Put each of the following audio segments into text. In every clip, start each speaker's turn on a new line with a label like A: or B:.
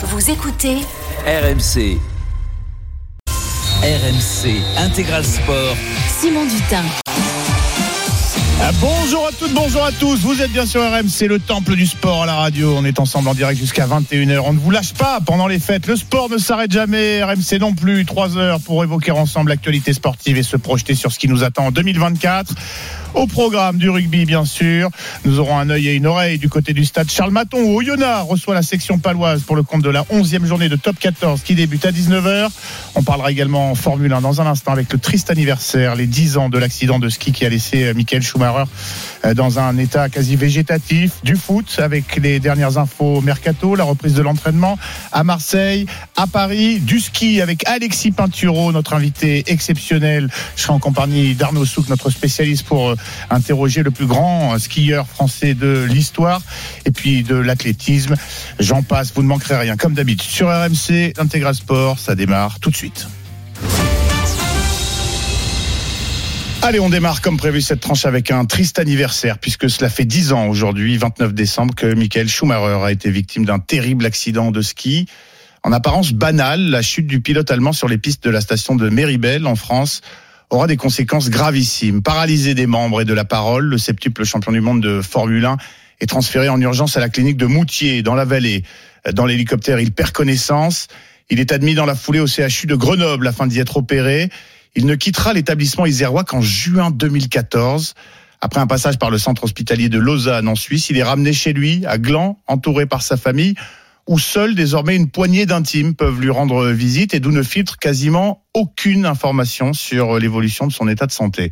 A: Vous écoutez
B: RMC. RMC Intégral Sport.
A: Simon Dutin.
C: Ah, Bonjour à toutes, bonjour à tous. Vous êtes bien sur RMC, le temple du sport à la radio. On est ensemble en direct jusqu'à 21h. On ne vous lâche pas pendant les fêtes. Le sport ne s'arrête jamais. RMC non plus. Trois heures pour évoquer ensemble l'actualité sportive et se projeter sur ce qui nous attend en 2024. Au programme du rugby, bien sûr. Nous aurons un œil et une oreille du côté du stade Charles Maton où Oyonnax reçoit la section paloise pour le compte de la 11e journée de top 14 qui débute à 19h. On parlera également en Formule 1 dans un instant avec le triste anniversaire, les 10 ans de l'accident de ski qui a laissé euh, Michael Schumacher dans un état quasi végétatif, du foot avec les dernières infos mercato, la reprise de l'entraînement à Marseille, à Paris, du ski avec Alexis Pinturo, notre invité exceptionnel. Je serai en compagnie d'Arnaud Souk, notre spécialiste pour euh, interroger le plus grand euh, skieur français de l'histoire et puis de l'athlétisme. J'en passe, vous ne manquerez rien comme d'habitude. Sur RMC, Intégral Sport, ça démarre tout de suite. Allez, on démarre comme prévu cette tranche avec un triste anniversaire, puisque cela fait 10 ans aujourd'hui, 29 décembre, que Michael Schumacher a été victime d'un terrible accident de ski. En apparence banal, la chute du pilote allemand sur les pistes de la station de Méribel en France aura des conséquences gravissimes. Paralysé des membres et de la parole, le septuple champion du monde de Formule 1 est transféré en urgence à la clinique de Moutier, dans la vallée. Dans l'hélicoptère, il perd connaissance. Il est admis dans la foulée au CHU de Grenoble afin d'y être opéré. Il ne quittera l'établissement isérois qu'en juin 2014. Après un passage par le centre hospitalier de Lausanne en Suisse, il est ramené chez lui, à Gland, entouré par sa famille, où seule désormais une poignée d'intimes peuvent lui rendre visite et d'où ne filtre quasiment aucune information sur l'évolution de son état de santé.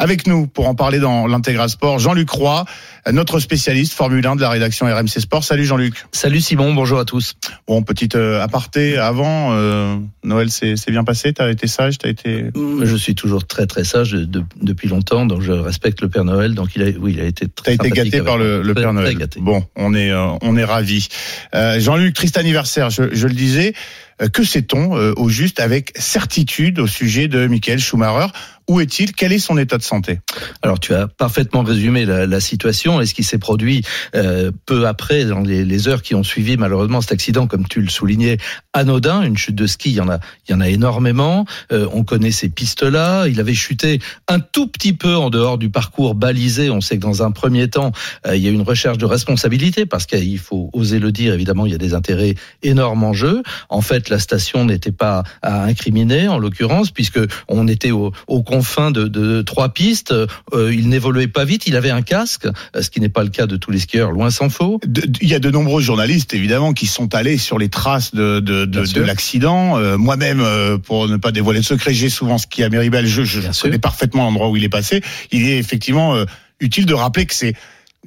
C: Avec nous pour en parler dans l'intégral sport, Jean-Luc Roy, notre spécialiste Formule 1 de la rédaction RMC Sport. Salut Jean-Luc.
D: Salut Simon, bonjour à tous.
C: Bon, petite euh, aparté avant, euh, Noël s'est s'est bien passé, t'as été sage, t'as été...
D: Je suis toujours très très sage de- depuis longtemps, donc je respecte le Père Noël. Donc il a, oui, il a été
C: T'as
D: très
C: été
D: sympathique
C: gâté par le, le Père
D: très
C: Noël.
D: gâté.
C: Bon, on est, euh, on est ravis. Euh, Jean-Luc, triste anniversaire, je, je le disais. Euh, Que sait-on euh, au juste avec certitude au sujet de Michael Schumacher? Où est-il? Quel est son état de santé?
D: Alors tu as parfaitement résumé la, situation et ce qui s'est produit euh, peu après, dans les, heures qui ont suivi malheureusement cet accident, comme tu le soulignais, anodin, une chute de ski, il y en a, il y en a énormément. Euh, on connaît ces pistes-là. Il avait chuté un tout petit peu en dehors du parcours balisé. On sait que dans un premier temps, euh, il y a une recherche de responsabilité parce qu'il faut oser le dire. Évidemment, il y a des intérêts énormes en jeu. En fait, la station n'était pas à incriminer en l'occurrence puisque on était au- aux confins de, de trois pistes. Euh, il n'évoluait pas vite. Il avait un casque, euh, ce qui n'est pas le cas de tous les skieurs, loin s'en faut.
C: Il y a de nombreux journalistes, évidemment, qui sont allés sur les traces de, l'accident. Euh, Moi-même, euh, pour ne pas dévoiler de secret, j'ai souvent ski à Méribel. Je, je
D: Bien
C: connais
D: sûr.
C: parfaitement l'endroit où il est passé. Il est effectivement utile de rappeler que c'est...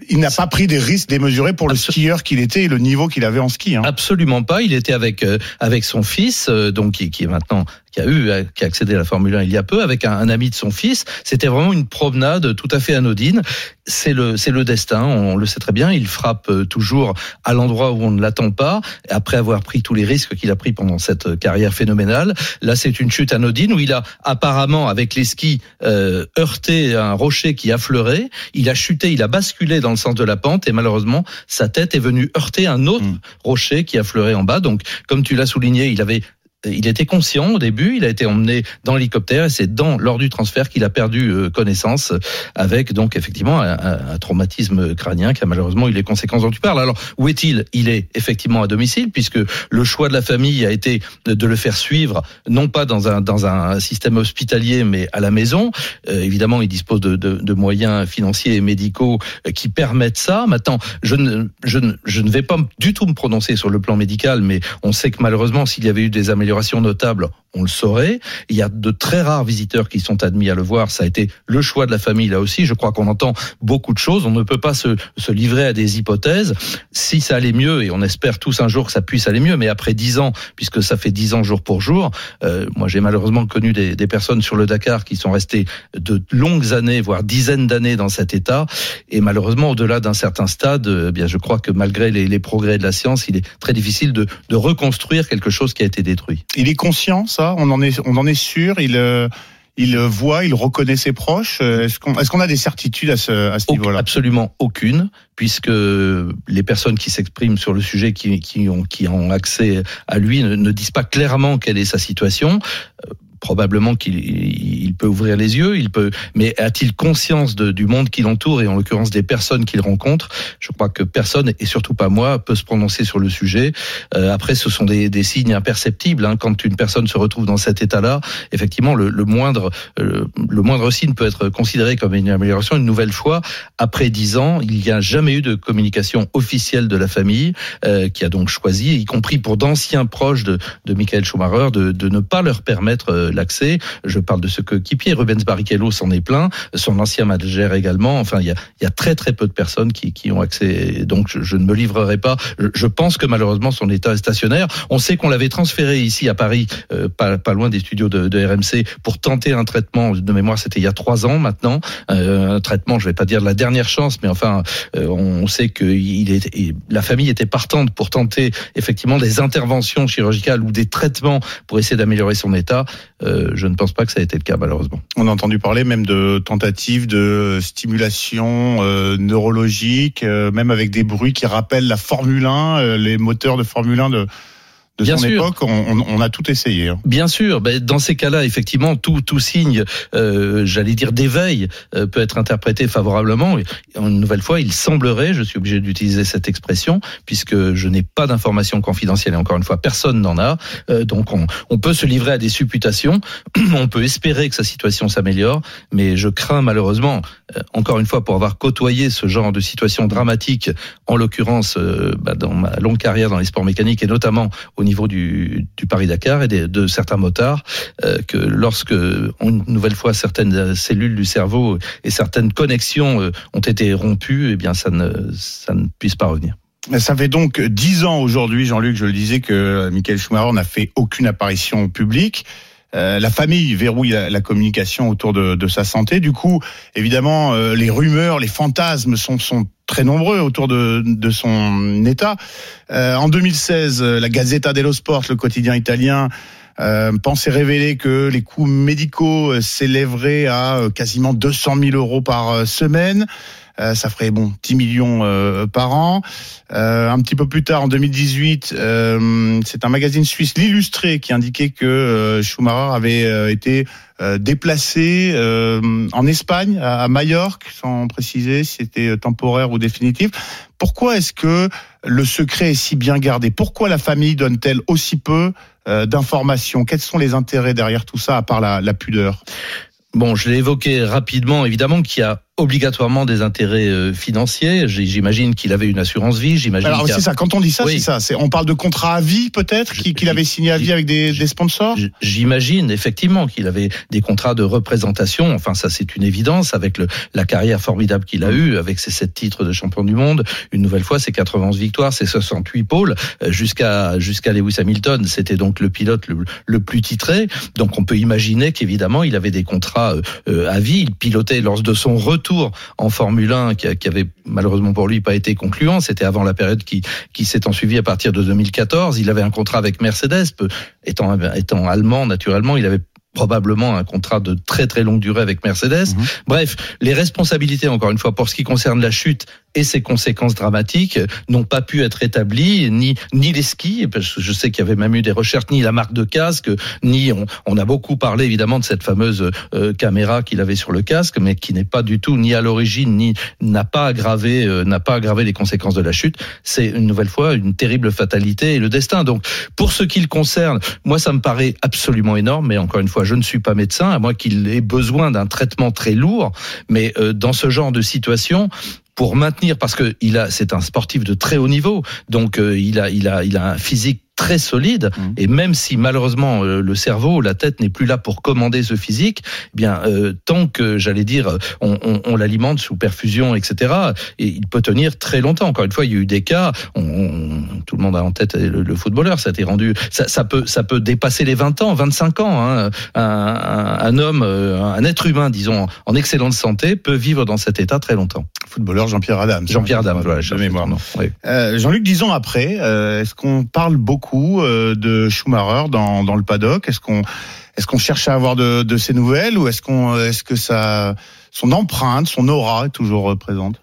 C: Il n'a pas pris des risques démesurés pour le
D: Absol-
C: skieur qu'il était et le niveau qu'il avait en ski. Hein.
D: Absolument pas. Il était avec euh, avec son fils, euh, donc qui, qui est maintenant qui a eu euh, qui a accédé à la Formule 1 il y a peu, avec un, un ami de son fils. C'était vraiment une promenade tout à fait anodine. C'est le c'est le destin. On le sait très bien. Il frappe euh, toujours à l'endroit où on ne l'attend pas. Après avoir pris tous les risques qu'il a pris pendant cette euh, carrière phénoménale, là c'est une chute anodine où il a apparemment avec les skis euh, heurté un rocher qui affleurait. Il a chuté, il a basculé dans le sens de la pente et malheureusement sa tête est venue heurter un autre
C: Mm.
D: rocher qui affleurait en bas. Donc, comme tu l'as souligné, il avait il était conscient au début, il a été emmené dans l'hélicoptère et c'est dans lors du transfert qu'il a perdu euh, connaissance avec donc effectivement un, traumatisme crânien qui a malheureusement eu les conséquences dont tu parles. Alors où est-il? Il est effectivement à domicile puisque le choix de la famille a été de, le faire suivre non pas dans un dans un système hospitalier mais à la maison. Euh, évidemment, il dispose de, de, de moyens financiers et médicaux euh, qui permettent ça. Maintenant, je ne je ne vais pas du tout me prononcer sur le plan médical, mais on sait que malheureusement, s'il y avait eu des améliorations notables, on le saurait. Il y a de très rares visiteurs qui sont admis à le voir. Ça a été le choix de la famille là aussi. Je crois qu'on entend beaucoup de choses. On ne peut pas se, se livrer à des hypothèses. Si ça allait mieux, et on espère tous un jour que ça puisse aller mieux, mais après dix ans, puisque ça fait dix ans jour pour jour, euh, moi j'ai malheureusement connu des, personnes sur le Dakar qui sont restées de longues années, voire dizaines d'années dans cet état. Et malheureusement, au-delà d'un certain stade, euh, bien je crois que malgré les, les progrès de la science, il est très difficile de, de reconstruire quelque chose qui a été détruit.
C: Il est conscient, ça On en est, on en est sûr. Il, euh, il voit, il reconnaît ses proches. Est-ce qu'on est-ce qu'on a des certitudes à ce, à ce niveau-là?
D: Absolument aucune, puisque les personnes qui s'expriment sur le sujet, qui, qui, ont, qui ont accès à lui, ne, ne disent pas clairement quelle est sa situation probablement qu'il il peut ouvrir les yeux, il peut, mais a-t-il conscience du monde qui l'entoure et en l'occurrence des personnes qu'il rencontre? Je crois que personne et surtout pas moi peut se prononcer sur le sujet. Euh, après, ce sont des, des signes imperceptibles. Hein. Quand une personne se retrouve dans cet état-là, effectivement, le, le moindre, euh, le moindre signe peut être considéré comme une amélioration. Une nouvelle fois, après dix ans, il n'y a jamais eu de communication officielle de la famille euh, qui a donc choisi, y compris pour d'anciens proches de, de Michael Schumacher, de, de ne pas leur permettre euh, l'accès. Je parle de ce que Kipier, Rubens Barrichello s'en est plein, son ancien manager également. Enfin, il y a, y a très très peu de personnes qui, qui ont accès. Donc, je, je ne me livrerai pas. Je, je, pense que malheureusement son état est stationnaire. On sait qu'on l'avait transféré ici à Paris, euh, pas, pas loin des studios de, de, RMC, pour tenter un traitement. De mémoire, c'était il y a trois ans maintenant. Euh, un traitement, je vais pas dire de la dernière chance, mais enfin, euh, on sait que est, la famille était partante pour tenter effectivement des interventions chirurgicales ou des traitements pour essayer d'améliorer son état. Euh, je ne pense pas que ça a été le cas malheureusement.
C: On a entendu parler même de tentatives de stimulation euh, neurologique, euh, même avec des bruits qui rappellent la Formule 1, euh, les moteurs de Formule 1 de de Bien son sûr. époque, on, on, a tout essayé. Hein.
D: Bien sûr, ben, dans ces cas-là, effectivement, tout, tout signe, euh, j'allais dire d'éveil, euh, peut être interprété favorablement. Et une nouvelle fois, il semblerait, je suis obligé d'utiliser cette expression, puisque je n'ai pas d'informations confidentielles et encore une fois, personne n'en a. Euh, donc, on, on, peut se livrer à des supputations. on peut espérer que sa situation s'améliore, mais je crains malheureusement, euh, encore une fois, pour avoir côtoyé ce genre de situation dramatique, en l'occurrence, euh, ben, dans ma longue carrière dans les sports mécaniques et notamment au niveau du, Paris-Dakar et de, de, certains motards, euh, que lorsque, une nouvelle fois, certaines cellules du cerveau et certaines connexions euh, ont été rompues, eh bien, ça ne, ça ne puisse pas revenir.
C: Ça fait donc dix ans aujourd'hui, Jean-Luc, je le disais, que Michael Schumacher n'a fait aucune apparition publique. Euh, la famille verrouille la, communication autour de, de, sa santé. Du coup, évidemment, euh, les rumeurs, les fantasmes sont, sont très nombreux autour de, de son état. Euh, en 2016, la Gazzetta dello Sport, le quotidien italien, euh, pensait révéler que les coûts médicaux s'élèveraient à quasiment 200 000 euros par semaine. Euh, ça ferait bon 10 millions euh, par an. Euh, un petit peu plus tard, en 2018, c'est un magazine suisse, l'Illustré, qui indiquait que Schumacher avait été déplacé en Espagne, à, Majorque, sans préciser si c'était temporaire ou définitif. Pourquoi est-ce que le secret est si bien gardé? Pourquoi la famille donne-t-elle aussi peu d'informations? Quels sont les intérêts derrière tout ça, à part la, la pudeur?
D: Bon, je l'ai évoqué rapidement, évidemment, qu'il y a obligatoirement des intérêts euh, financiers. J'imagine qu'il avait une assurance vie. J'imagine.
C: Alors c'est ça. Quand on dit ça, oui. c'est ça. On parle de contrat à vie peut-être qu'il avait signé à vie avec des, des sponsors?
D: J'imagine effectivement qu'il avait des contrats de représentation. Enfin, ça c'est une évidence avec le, la carrière formidable qu'il a eue, avec ses sept titres de champion du monde. Une nouvelle fois, ses 91 victoires, ses 68 pôles euh, jusqu'à jusqu'à Lewis Hamilton. C'était donc le pilote le, le, plus titré. Donc on peut imaginer qu'évidemment il avait des contrats euh, à vie. Il pilotait lors de son retour en Formule 1 qui, qui, avait malheureusement pour lui pas été concluant. C'était avant la période qui, qui s'est ensuivie à partir de 2014. Il avait un contrat avec Mercedes, étant, étant allemand naturellement, il avait probablement un contrat de très très longue durée avec Mercedes. Mmh. Bref, les responsabilités, encore une fois, pour ce qui concerne la chute et ses conséquences dramatiques, n'ont pas pu être établies, ni ni les skis, parce que je sais qu'il y avait même eu des recherches, ni la marque de casque, ni on, on a beaucoup parlé évidemment de cette fameuse euh, caméra qu'il avait sur le casque, mais qui n'est pas du tout ni à l'origine, ni n'a pas aggravé, euh, n'a pas aggravé les conséquences de la chute. C'est une nouvelle fois une terrible fatalité et le destin. Donc, pour ce qui le concerne, moi ça me paraît absolument énorme, mais encore une fois je ne suis pas médecin, à moins qu'il ait besoin d'un traitement très lourd. Mais euh, dans ce genre de situation, pour maintenir, parce que il a, c'est un sportif de très haut niveau, donc euh, il a, il a, il a un physique très solide. Mmh. Et même si malheureusement euh, le cerveau, la tête n'est plus là pour commander ce physique, eh bien euh, tant que j'allais dire on, on, on l'alimente sous perfusion, etc. Et il peut tenir très longtemps. Encore une fois, il y a eu des cas. On, tout le monde a en tête le, le footballeur. Ça a été rendu. Ça, ça, peut ça peut dépasser les 20 ans, 25 ans. Hein. Un, un, un, homme, euh, un être humain, disons, en excellente santé, peut vivre dans cet état très longtemps.
C: Footballeur Jean-Pierre Adams.
D: Jean-Pierre Adams, voilà,
C: oui. euh, Jean-Luc, dix ans après, euh, est-ce qu'on parle beaucoup beaucoup de Schumacher dans, le paddock. Est-ce qu'on est-ce qu'on cherche à avoir de, de nouvelles ou est-ce qu'on est-ce que ça son empreinte, son aura est toujours présente?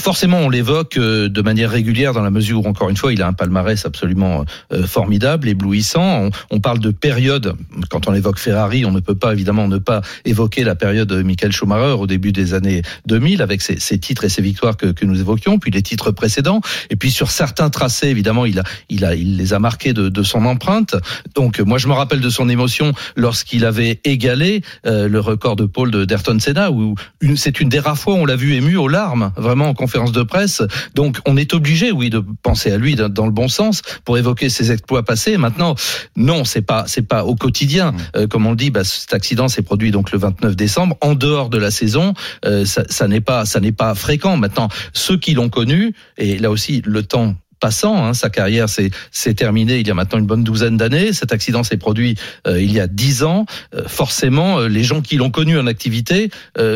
D: Forcément, on l'évoque euh, de manière régulière dans la mesure où, encore une fois, il a un palmarès absolument euh, formidable, éblouissant. On, parle de période. Quand on évoque Ferrari, on ne peut pas évidemment ne pas évoquer la période de Michael Schumacher au début des années 2000 avec ses, titres et ses victoires que, que, nous évoquions, puis les titres précédents. Et puis sur certains tracés, évidemment, il a, il a, il les a marqués de, de son empreinte. Donc, moi, je me rappelle de son émotion lorsqu'il avait égalé euh, le record de pôle de d'Ayrton Senna, où c'est une des rares fois où on l'a vu ému aux larmes, vraiment en conférence de presse. Donc on est obligé, oui, de penser à lui dans le bon sens pour évoquer ses exploits passés. Maintenant, non, c'est pas c'est pas au quotidien. Mmh. Euh, comme on le dit, bah, cet accident s'est produit donc le 29 décembre, en dehors de la saison. Euh, ça, ça n'est pas ça n'est pas fréquent. Maintenant, ceux qui l'ont connu et là aussi le temps passant. Hein, sa carrière s'est terminée il y a maintenant une bonne douzaine d'années. Cet accident s'est produit euh, il y a dix ans. Euh, forcément, euh, les gens qui l'ont connu en activité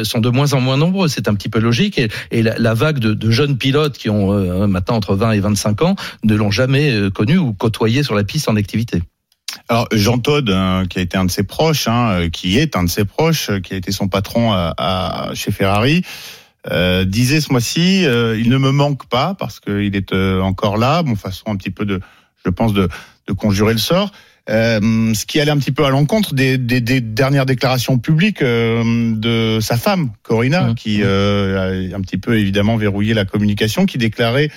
D: sont de moins en moins nombreux. C'est un petit peu logique. Et, la, vague de, jeunes pilotes qui ont maintenant entre 20 et 25 ans ne l'ont jamais connu ou côtoyé sur la piste en activité.
C: Alors Jean Todd, hein, qui a été un de ses proches, hein, qui est un de ses proches, qui a été son patron à, chez Ferrari, euh, disait ce mois-ci, euh, il ne me manque pas parce qu'il est euh, encore là, bon façon un petit peu de, je pense de, de conjurer le sort. Euh, ce qui allait un petit peu à l'encontre des, des, des, dernières déclarations publiques de sa femme, Corina, mmh. qui a un petit peu évidemment verrouillé la communication, qui déclarait,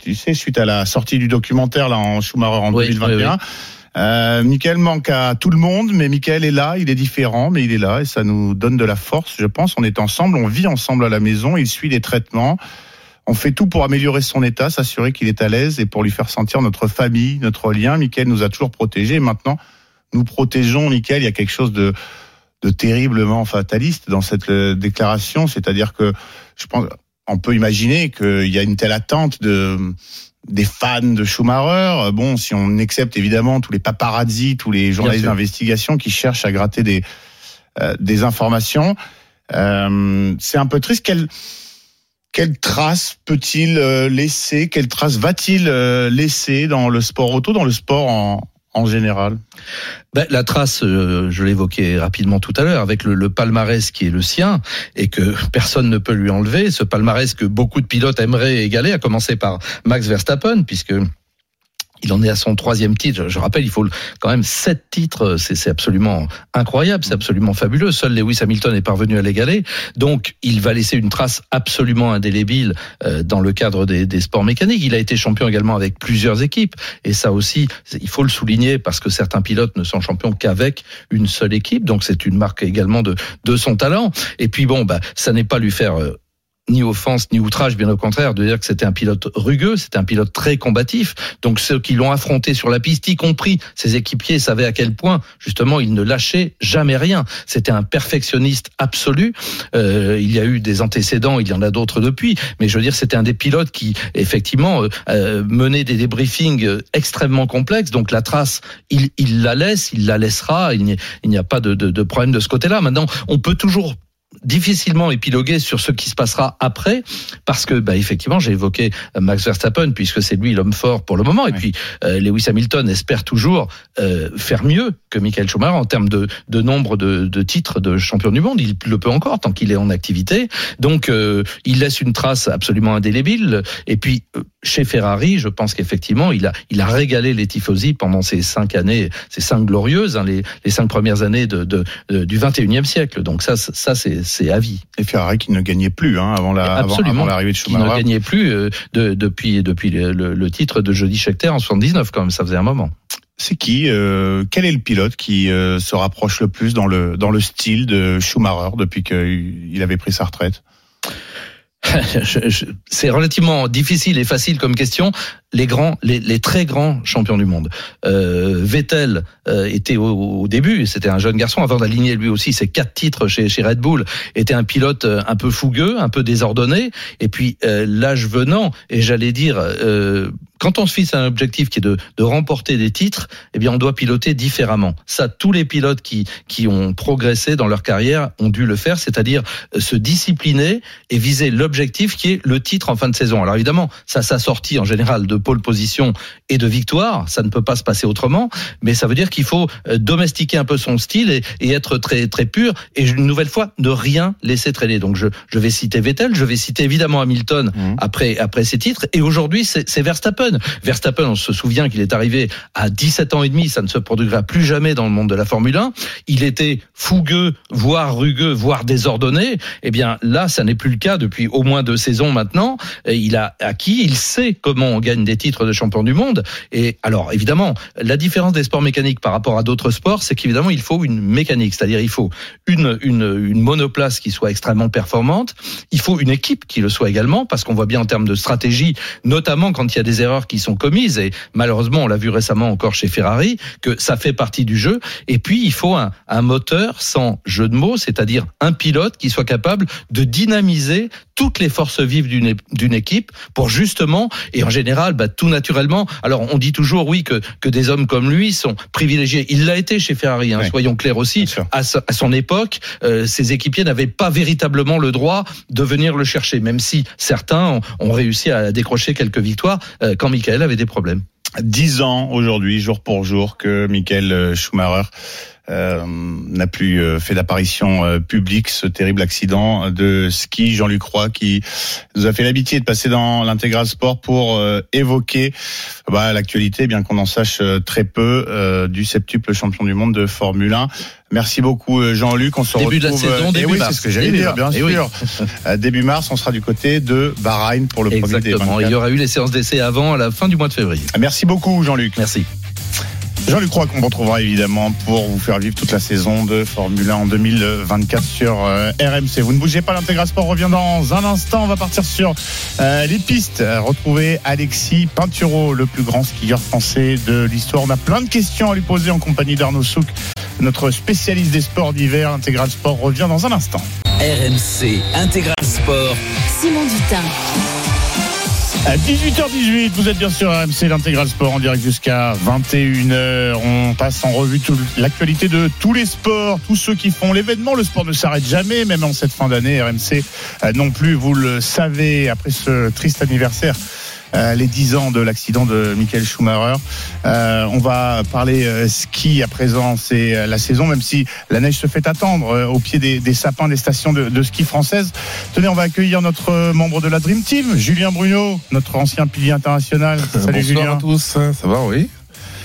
C: tu sais, suite à la sortie du documentaire là en Schumacher en 2021. Euh, Michael manque à tout le monde, mais Michael est là, il est différent, mais il est là et ça nous donne de la force, je pense. On est ensemble, on vit ensemble à la maison, il suit les traitements. On fait tout pour améliorer son état, s'assurer qu'il est à l'aise et pour lui faire sentir notre famille, notre lien. Michael nous a toujours protégés et maintenant nous protégeons Michael. Il y a quelque chose de, de terriblement fataliste dans cette euh, déclaration, c'est-à-dire que je pense, on peut imaginer qu'il y a une telle attente de des fans de Schumacher. Bon, si on accepte évidemment tous les paparazzi, tous les journalistes d'investigation qui cherchent à gratter des euh, des informations, euh, c'est un peu triste. Quelle quelle trace peut-il euh, laisser? Quelle trace va-t-il laisser dans le sport auto, dans le sport en, en général
D: ben, La trace, euh, je l'évoquais rapidement tout à l'heure, avec le, palmarès qui est le sien et que personne ne peut lui enlever, ce palmarès que beaucoup de pilotes aimeraient égaler, à commencer par Max Verstappen, puisque il en est à son troisième titre. Je rappelle, il faut quand même sept titres. C'est absolument incroyable, c'est absolument fabuleux. Seul Lewis Hamilton est parvenu à l'égaler. Donc, il va laisser une trace absolument indélébile euh, dans le cadre des, des, sports mécaniques. Il a été champion également avec plusieurs équipes. Et ça aussi, il faut le souligner parce que certains pilotes ne sont champions qu'avec une seule équipe. Donc, c'est une marque également de, de son talent. Et puis, bon, bah, ça n'est pas lui faire euh, ni offense ni outrage, bien au contraire, de dire que c'était un pilote rugueux, c'était un pilote très combatif. Donc ceux qui l'ont affronté sur la piste, y compris ses équipiers, savaient à quel point justement il ne lâchait jamais rien. C'était un perfectionniste absolu. Euh, il y a eu des antécédents, il y en a d'autres depuis, mais je veux dire c'était un des pilotes qui effectivement euh, euh menait des débriefings extrêmement complexes. Donc la trace, il, il la laisse, il la laissera. Il n'y a pas de, de, de problème de ce côté-là. Maintenant, on peut toujours difficilement épiloguer sur ce qui se passera après, parce que bah, effectivement, j'ai évoqué euh, Max Verstappen, puisque c'est lui l'homme fort pour le moment, et puis euh, Lewis Hamilton espère toujours euh, faire mieux que Michael Schumacher en termes de, de nombre de, de, titres de champion du monde. Il le peut encore tant qu'il est en activité. Donc, il laisse une trace absolument indélébile. Et puis, chez Ferrari, je pense qu'effectivement, il a, il a régalé les tifosi pendant ces cinq années, ces cinq glorieuses, hein, les, les cinq premières années de, de, du 21e siècle. Donc ça, ça c'est c'est à vie.
C: Et Ferrari qui ne gagnait plus hein, avant la
D: Absolument,
C: l'arrivée de Schumacher.
D: Qui ne gagnait plus euh, de, depuis depuis le, le, titre de Jody Scheckter en 79 quand même, ça faisait un moment.
C: C'est qui euh, Quel est le pilote qui euh, se rapproche le plus dans le dans le style de Schumacher depuis qu'il avait pris sa retraite?
D: C'est relativement difficile et facile comme question. Les grands, les, les très grands champions du monde. Euh, Vettel euh, était au, au début, c'était un jeune garçon avant d'aligner lui aussi ses quatre titres chez, chez Red Bull. Était un pilote euh, un peu fougueux, un peu désordonné. Et puis euh, l'âge venant, et j'allais dire euh, quand on se fixe un objectif qui est de, de, remporter des titres, eh bien, on doit piloter différemment. Ça, tous les pilotes qui, qui ont progressé dans leur carrière ont dû le faire, c'est-à-dire euh, se discipliner et viser l'objectif qui est le titre en fin de saison. Alors évidemment, ça s'assortit en général de pole position et de victoire. Ça ne peut pas se passer autrement. Mais ça veut dire qu'il faut euh, domestiquer un peu son style et, et, être très très pur. Et une nouvelle fois, ne rien laisser traîner. Donc je, je vais citer Vettel, je vais citer évidemment Hamilton mmh. après après ses titres. Et aujourd'hui, c'est Verstappen. Verstappen, on se souvient qu'il est arrivé à 17 ans et demi. Ça ne se produira plus jamais dans le monde de la Formule 1. Il était fougueux, voire rugueux, voire désordonné. Eh bien là, ça n'est plus le cas depuis au moins deux saisons maintenant. Il a acquis, il sait comment on gagne des titres de champion du monde. Et alors évidemment, la différence des sports mécaniques par rapport à d'autres sports, c'est qu'évidemment il faut une mécanique, c'est-à-dire il faut une, une, monoplace qui soit extrêmement performante. Il faut une équipe qui le soit également, parce qu'on voit bien en termes de stratégie, notamment quand il y a des erreurs qui sont commises. Et malheureusement, on l'a vu récemment encore chez Ferrari, que ça fait partie du jeu. Et puis il faut un, un moteur sans jeu de mots, c'est-à-dire un pilote qui soit capable de dynamiser toutes les forces vives d'une d'une équipe pour justement et en général bah, tout naturellement. Alors on dit toujours oui que que des hommes comme lui sont privilégiés. Il l'a été chez Ferrari hein, soyons clairs aussi. À, à, son époque euh, ses équipiers n'avaient pas véritablement le droit de venir le chercher même si certains ont, ont réussi à décrocher quelques victoires euh, quand Michael avait des problèmes.
C: Dix ans aujourd'hui, jour pour jour, que Michael Schumacher euh, n'a plus euh, fait d'apparition euh, publique ce terrible accident de ski. Jean-Luc Roy qui nous a fait l'habitude de passer dans l'intégral sport pour évoquer bah, l'actualité, bien qu'on en sache très peu, du septuple champion du monde de Formule 1. Merci beaucoup Jean-Luc. On se
D: début
C: retrouve.
D: de la saison, début
C: oui,
D: mars.
C: c'est ce que j'allais dire, bien
D: et
C: sûr. Oui. début mars, on sera du côté de Bahreïn pour le
D: Exactement.
C: premier 24.
D: Il y aura eu les séances d'essai avant, à la fin du mois de février.
C: Merci beaucoup Jean-Luc.
D: Merci.
C: Jean-Luc Roy qu'on retrouvera évidemment pour vous faire vivre toute la saison de Formule 1 en 2024 sur euh, RMC. Vous ne bougez pas, l'Intégral Sport revient dans un instant. On va partir sur euh, les pistes. Retrouver Alexis Pinturo, le plus grand skieur français de l'histoire. On a plein de questions à lui poser en compagnie d'Arnaud Souk, notre spécialiste des sports d'hiver. L'Intégral Sport revient dans un instant.
B: RMC Intégral Sport.
A: Simon Dutin.
C: À 18h18, vous êtes bien sûr RMC l'intégral sport en direct jusqu'à 21h. On passe en revue l'actualité de tous les sports, tous ceux qui font l'événement. Le sport ne s'arrête jamais, même en cette fin d'année. RMC euh, non plus, vous le savez, après ce triste anniversaire. Euh, les 10 ans de l'accident de Michael Schumacher. Euh, on va parler euh, ski à présent, c'est euh, la saison, même si la neige se fait attendre euh, au pied des, des, sapins des stations de, de, ski françaises. Tenez, on va accueillir notre membre de la Dream Team, Julien Bruno, notre ancien pilier international. Salut
E: Bonsoir
C: Julien.
E: à tous, ça va, oui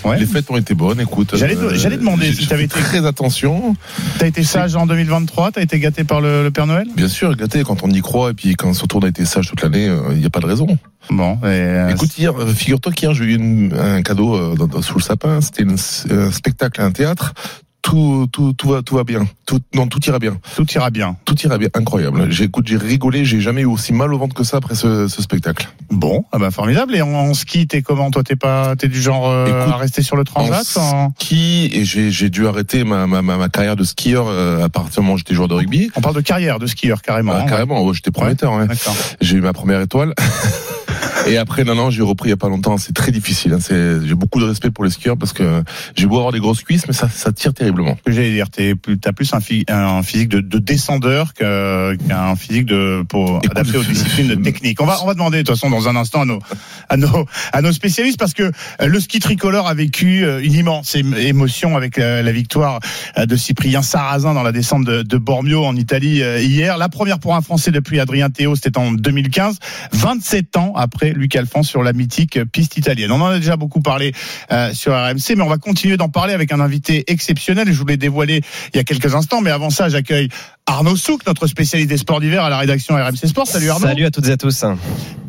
C: Ouais.
E: Les fêtes ont été bonnes, écoute.
C: J'allais euh, j'allais demander si tu avais été
E: très attention.
C: T'as été sage en 2023, t'as été gâté par le, le, Père Noël?
E: Bien sûr, gâté quand on y croit et puis quand surtout on a été sage toute l'année, il euh, n'y a pas de raison.
C: Bon, et euh,
E: écoute hier, figure-toi qu'hier j'ai eu une, un cadeau euh, dans, dans, sous le sapin. C'était un spectacle à un théâtre. Tout, tout, tout va, tout va bien. Tout, non, tout ira bien.
C: Tout ira bien.
E: Tout ira bien. Incroyable. J'ai, écoute, j'ai rigolé. J'ai jamais eu aussi mal au ventre que ça après ce, ce spectacle.
C: Bon, ah bah formidable. Et en, en ski, t'es comment? Toi, t'es pas, t'es du genre euh,
E: Écoute,
C: à rester sur le transat
E: en ski et j'ai, j'ai dû arrêter ma, ma, ma, ma carrière de skieur euh, à partir du moment où j'étais joueur de rugby.
C: On parle de carrière de skieur carrément.
E: Ah,
C: hein,
E: carrément. Ouais. J'étais prometteur.
C: Ouais,
E: hein. J'ai eu ma première étoile. Et après, non, non, j'ai repris il y a pas longtemps. C'est très difficile. Hein. C'est, j'ai beaucoup de respect pour les skieurs parce que j'ai beau avoir des grosses cuisses, mais ça, ça tire terriblement.
C: J'allais dire, t'es plus, t'as plus un, fi, un physique de, de descendeur qu'un, qu'un physique de pour
E: Écoute,
C: adapté aux disciplines techniques. On va, on va demander de toute façon dans un instant à nos, à nos, à nos spécialistes parce que le ski tricolore a vécu une immense émotion avec la, victoire de Cyprien Sarrazin dans la descente de, de Bormio en Italie hier. La première pour un Français depuis Adrien Théo, c'était en 2015, 27 ans après Luc Alphonse sur la mythique piste italienne. On en a déjà beaucoup parlé euh, sur RMC, mais on va continuer d'en parler avec un invité exceptionnel. Je vous l'ai dévoilé il y a quelques instants, mais avant ça, j'accueille Arnaud Souk, notre spécialiste des sports d'hiver à la rédaction RMC Sport. Salut Arnaud.
F: Salut à toutes et à tous.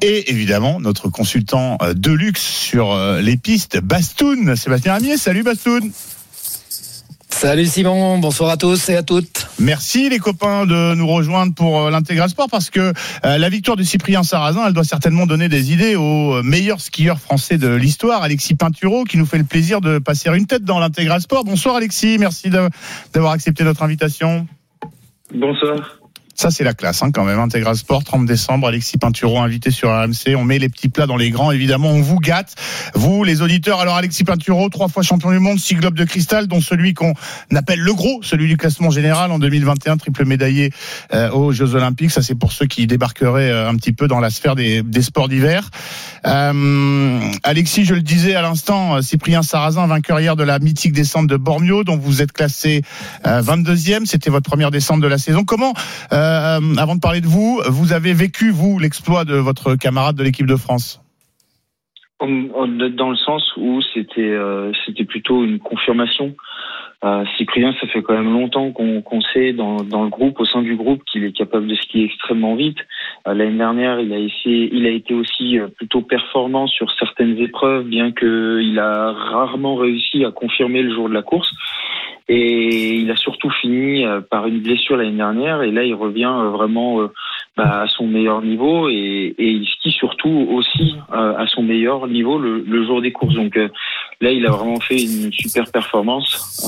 C: Et évidemment, notre consultant de luxe sur les pistes, Bastoun, Sébastien Amier. Salut Bastoun.
F: Salut Simon, bonsoir à tous et à toutes.
C: Merci les copains de nous rejoindre pour l'intégral sport parce que euh, la victoire de Cyprien Sarrazin, elle doit certainement donner des idées au meilleur skieur français de l'histoire, Alexis Pinturo, qui nous fait le plaisir de passer une tête dans l'intégral sport. Bonsoir Alexis, merci d'avoir accepté notre invitation.
G: Bonsoir.
C: Ça, c'est la classe, hein, quand même. Intégral Sport, 30 décembre, Alexis Pinturo invité sur RMC. On met les petits plats dans les grands, évidemment. On vous gâte, vous, les auditeurs. Alors, Alexis Pinturo, trois fois champion du monde, six globes de cristal, dont celui qu'on appelle le gros, celui du classement général en 2021, triple médaillé euh, aux Jeux Olympiques. Ça, c'est pour ceux qui débarqueraient euh, un petit peu dans la sphère des, sports d'hiver. Euh, Alexis, je le disais à l'instant, Cyprien Sarrazin, vainqueur hier de la mythique descente de Bormio, dont vous êtes classé 22e. C'était votre première descente de la saison. Comment euh, avant de parler de vous, vous avez vécu, vous, l'exploit de votre camarade de l'équipe de France?
A: Dans le sens où c'était euh, c'était plutôt une confirmation. Euh, Cyprien, ça fait quand même longtemps qu'on sait dans, le groupe, au sein du groupe, qu'il est capable de skier extrêmement vite. Euh, l'année dernière, il a été aussi euh, plutôt performant sur certaines épreuves, bien qu'il a rarement réussi à confirmer le jour de la course. Et il a surtout fini par une blessure l'année dernière. Et là, il revient vraiment bah, à son meilleur niveau. Et, il skie surtout aussi à son meilleur niveau le, jour des courses. Donc là, il a vraiment fait une super performance.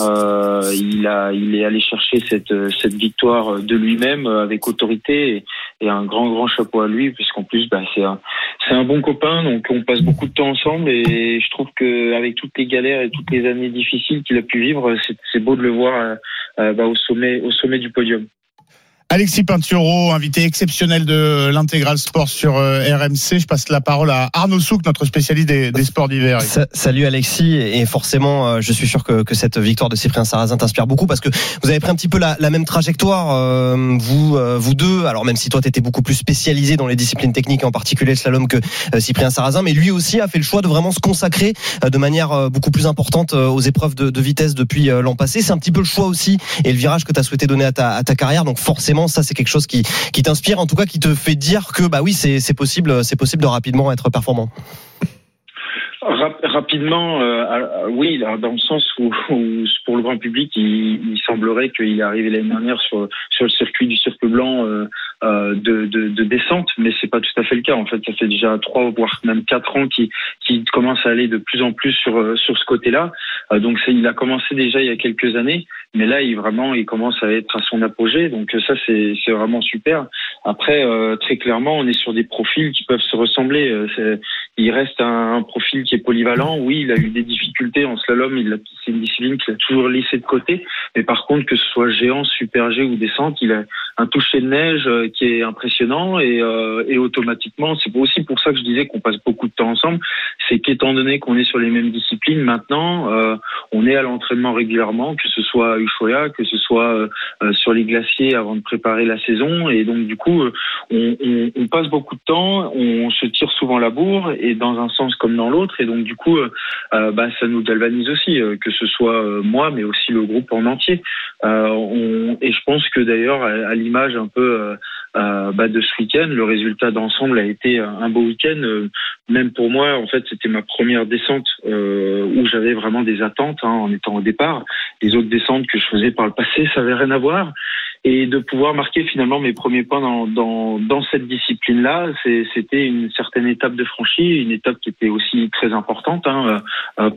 A: Il, a, il est allé chercher cette, cette victoire de lui-même avec autorité. Et, un grand, grand chapeau à lui, puisqu'en plus, bah, c'est un, c'est un bon copain. Donc on passe beaucoup de temps ensemble. Et je trouve qu'avec toutes les galères et toutes les années difficiles qu'il a pu vivre, c'est beau de le voir euh, euh, bah, au sommet, au sommet du podium.
C: Alexis Pinturo, invité exceptionnel de l'intégral sport sur euh, RMC. Je passe la parole à Arnaud Souk, notre spécialiste des, sports d'hiver.
G: Salut Alexis, et forcément, euh, je suis sûr que, cette victoire de Cyprien Sarrazin t'inspire beaucoup parce que vous avez pris un petit peu la, même trajectoire, euh, vous, vous deux. Alors même si toi tu étais beaucoup plus spécialisé dans les disciplines techniques, en particulier le slalom que Cyprien Sarrazin, mais lui aussi a fait le choix de vraiment se consacrer de manière beaucoup plus importante aux épreuves de, vitesse depuis l'an passé. C'est un petit peu le choix aussi et le virage que tu as souhaité donner à ta carrière. Donc forcément ça c'est quelque chose qui, qui t'inspire, en tout cas qui te fait dire que bah oui, c'est possible, c'est possible de rapidement être performant.
A: Rapidement, euh, oui, dans le sens où, pour le grand public, il, semblerait qu'il est arrivé l'année dernière sur, sur le circuit du Cirque Blanc euh, euh, de, de, de, descente, mais c'est pas tout à fait le cas. En fait, ça fait déjà trois voire même quatre ans qu'il qui commence à aller de plus en plus sur sur ce côté-là. donc, il a commencé déjà il y a quelques années, mais là, il vraiment, il commence à être à son apogée. Donc ça, c'est vraiment super. Après, très clairement, on est sur des profils qui peuvent se ressembler. il reste un, un profil qui est polyvalent. Oui, il a eu des difficultés en slalom. Il c'est une discipline qu'il a toujours laissé de côté. Mais par contre, que ce soit géant, super G ou descente, il a un toucher de neige euh, qui est impressionnant et, euh, et automatiquement, c'est aussi pour ça que je disais qu'on passe beaucoup de temps ensemble. C'est qu'étant donné qu'on est sur les mêmes disciplines, maintenant, euh, on est à l'entraînement régulièrement, que ce soit à Ushuaia, que ce soit sur les glaciers avant de préparer la saison. Et donc, du coup, on, on, on passe beaucoup de temps, on se tire souvent la bourre et dans un sens comme dans l'autre. Et donc, du coup, bah, ça nous galvanise aussi, que ce soit moi, mais aussi le groupe en entier. On, et je pense que d'ailleurs, à, l'image un peu euh, bah, de ce week-end. Le résultat d'ensemble a été un beau week-end. Euh, même pour moi, en fait, c'était ma première descente euh, où j'avais vraiment des attentes hein, en étant au départ. Les autres descentes que je faisais par le passé, ça avait rien à voir. Et de pouvoir marquer finalement mes premiers points dans, dans, dans cette discipline-là, c'était une certaine étape de franchie, une étape qui était aussi très importante hein,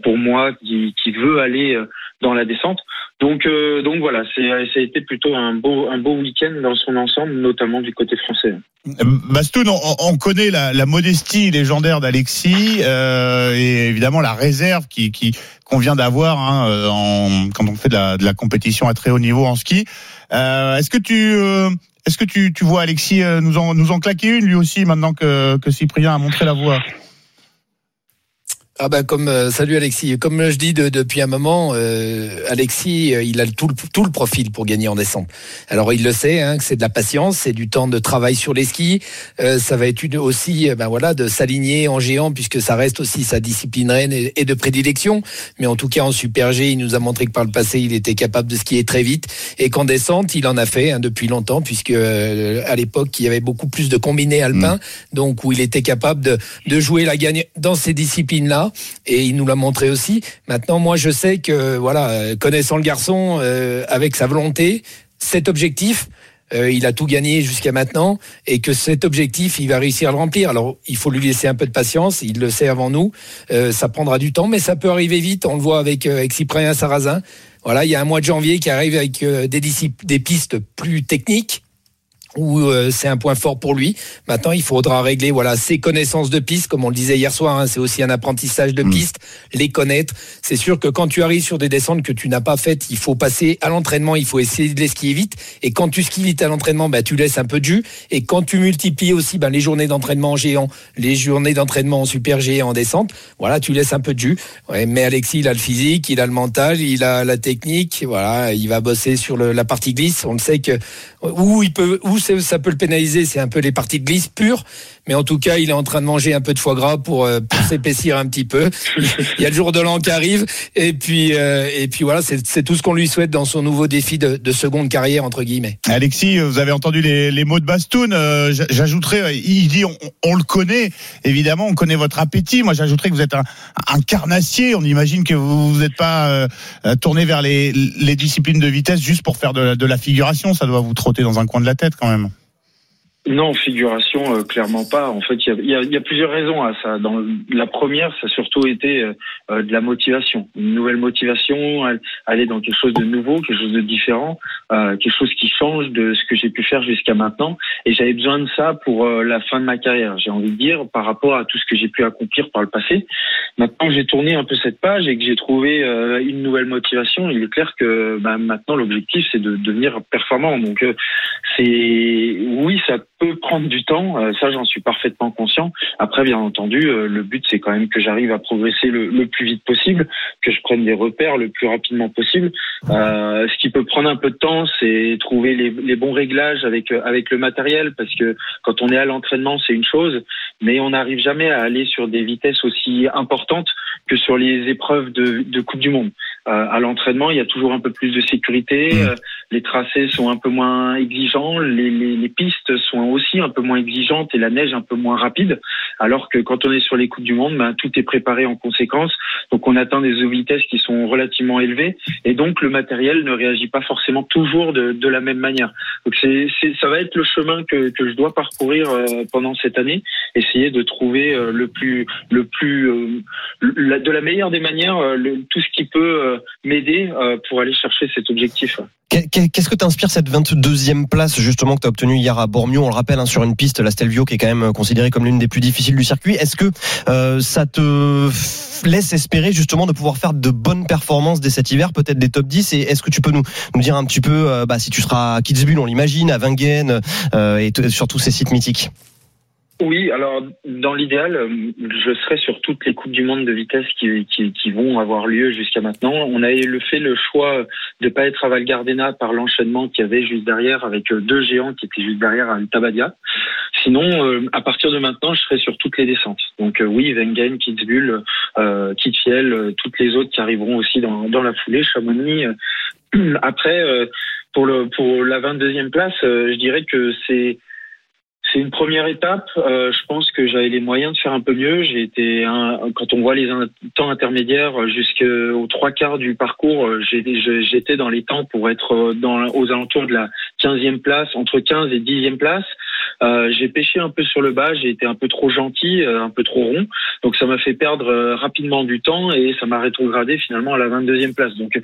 A: pour moi qui, qui veut aller dans la descente. Donc, euh, donc voilà, c'est, ça a été plutôt un beau, un beau week-end dans son ensemble, notamment du côté français.
C: Bastoun, on, on connaît la, la, modestie légendaire d'Alexis euh, et évidemment la réserve qui, qui qu'on vient d'avoir hein, euh, en, quand on fait de la, de la, compétition à très haut niveau en ski. Euh, est-ce que tu euh, est-ce que tu, tu vois Alexis nous en, nous en claquer une lui aussi maintenant que, que Cyprien a montré la voie?
F: Ah ben comme euh, salut Alexis, comme je dis depuis un moment, euh, Alexis euh, il a tout le, tout le profil pour gagner en descente. Alors il le sait, hein, que c'est de la patience, c'est du temps de travail sur les skis. ça va être une, aussi ben voilà de s'aligner en géant puisque ça reste aussi sa discipline reine et, de prédilection. Mais en tout cas en super G, il nous a montré que par le passé il était capable de skier très vite et qu'en descente il en a fait hein, depuis longtemps puisque à l'époque il y avait beaucoup plus de combinés alpins, mm. donc où il était capable de, de jouer la gagne dans ces disciplines là et il nous l'a montré aussi. Maintenant, moi, je sais que, voilà, connaissant le garçon, euh, avec sa volonté, cet objectif, euh, il a tout gagné jusqu'à maintenant et que cet objectif, il va réussir à le remplir. Alors, il faut lui laisser un peu de patience. Il le sait avant nous. Euh, ça prendra du temps, mais ça peut arriver vite. On le voit avec, avec Cyprien Sarrazin. Voilà, il y a un mois de janvier qui arrive avec des pistes plus techniques où euh, c'est un point fort pour lui. Maintenant, il faudra régler voilà ses connaissances de piste, comme on le disait hier soir. hein, c'est aussi un apprentissage de
C: Mm.
F: piste, les connaître. C'est sûr que quand tu arrives sur des descentes que tu n'as pas faites, il faut passer à l'entraînement, il faut essayer de les skier vite. Et quand tu skis vite à l'entraînement, bah, tu laisses un peu de jus. Et quand tu multiplies aussi bah, les journées d'entraînement en géant, les journées d'entraînement en super G en descente, voilà, tu laisses un peu de jus. Ouais, mais Alexis, il a le physique, il a le mental, il a la technique. Voilà, il va bosser sur le- la partie glisse. On le sait que où il peut, où ça peut le pénaliser, c'est un peu les parties de glisse pures. Mais en tout cas, il est en train de manger un peu de foie gras pour, euh, pour s'épaissir un petit peu. Il y a le jour de l'an qui arrive. Et puis, euh, et puis voilà, c'est tout ce qu'on lui souhaite dans son nouveau défi de, de seconde carrière, entre guillemets.
C: Alexis, vous avez entendu les, les mots de Bastoun. euh, j'ajouterais, il dit, on, on le connaît, évidemment, on connaît votre appétit. Moi, j'ajouterais que vous êtes un, un carnassier. On imagine que vous n'êtes pas tourné vers les, les disciplines de vitesse juste pour faire de, de la figuration. Ça doit vous trotter dans un coin de la tête quand même. même.
A: Non, figuration, euh, clairement pas. En fait, il y a, y a- plusieurs raisons à ça. Dans la première, ça a surtout été euh, euh, de la motivation, une nouvelle motivation, al- aller dans quelque chose de nouveau, quelque chose de différent, euh, quelque chose qui change de ce que j'ai pu faire jusqu'à maintenant. Et j'avais besoin de ça pour euh, la fin de ma carrière. J'ai envie de dire par rapport à tout ce que j'ai pu accomplir par le passé. Maintenant que j'ai tourné un peu cette page et que j'ai trouvé euh, une nouvelle motivation, il est clair que bah, maintenant l'objectif c'est de devenir performant. Donc c'est oui, ça peut prendre du temps, euh, ça j'en suis parfaitement conscient. Après, bien entendu, euh, le but c'est quand même que j'arrive à progresser le, le plus vite possible, que je prenne des repères le plus rapidement possible. Euh, ce qui peut prendre un peu de temps, c'est trouver les, les bons réglages avec euh, avec le matériel, parce que quand on est à l'entraînement, c'est une chose, mais on n'arrive jamais à aller sur des vitesses aussi importantes que sur les épreuves de, de Coupe du Monde. Euh, à l'entraînement, il y a toujours un peu plus de sécurité, euh, les tracés sont un peu moins exigeants, les, les, les pistes sont aussi un peu moins exigeantes et la neige un peu moins rapide, alors que quand on est sur les Coupes du Monde, ben, tout est préparé en conséquence, donc on atteint des vitesses qui sont relativement élevées, et donc le matériel ne réagit pas forcément toujours de, de la même manière. Donc c'est, ça va être le chemin que, que je dois parcourir euh, pendant cette année, essayer de trouver euh, le plus, le plus, euh, de la meilleure des manières, le- tout ce qui peut m'aider pour aller chercher cet objectif.
G: Qu'est-ce que t'inspire cette 22e place justement que tu as obtenue hier à Bormio On le rappelle hein, sur une piste, la Stelvio, qui est quand même considérée comme l'une des plus difficiles du circuit. Est-ce que euh, ça te laisse espérer justement de pouvoir faire de bonnes performances dès cet hiver, peut-être des top 10 Et est-ce que tu peux nous, dire un petit peu euh, bah, si tu seras à Kitzbühel, on l'imagine, à Wengen euh, et t- sur tous ces sites mythiques?
A: Oui, alors dans l'idéal, euh, je serai sur toutes les coupes du monde de vitesse qui, qui, qui vont avoir lieu jusqu'à maintenant. On a fait le choix de pas être à Val Gardena par l'enchaînement qu'il y avait juste derrière avec euh, deux géants qui étaient juste derrière à Tabadia. Sinon, euh, à partir de maintenant, je serai sur toutes les descentes. Donc oui, Wengen, Kitzbühel, euh, Kitzfjell, euh, toutes les autres qui arriveront aussi dans, dans la foulée, Chamonix. Après, pour le pour la 22e place, je dirais que c'est c'est une première étape. Euh, je pense que j'avais les moyens de faire un peu mieux. J'ai été quand on voit les temps intermédiaires jusqu'aux trois quarts du parcours, euh, j'étais dans les temps pour être euh, dans, aux alentours de la 15e place, entre 15 et 10e place. Euh, j'ai pêché un peu sur le bas, j'ai été un peu trop gentil, euh, un peu trop rond. Donc ça m'a fait perdre euh, rapidement du temps et ça m'a rétrogradé finalement à la 22e place. Donc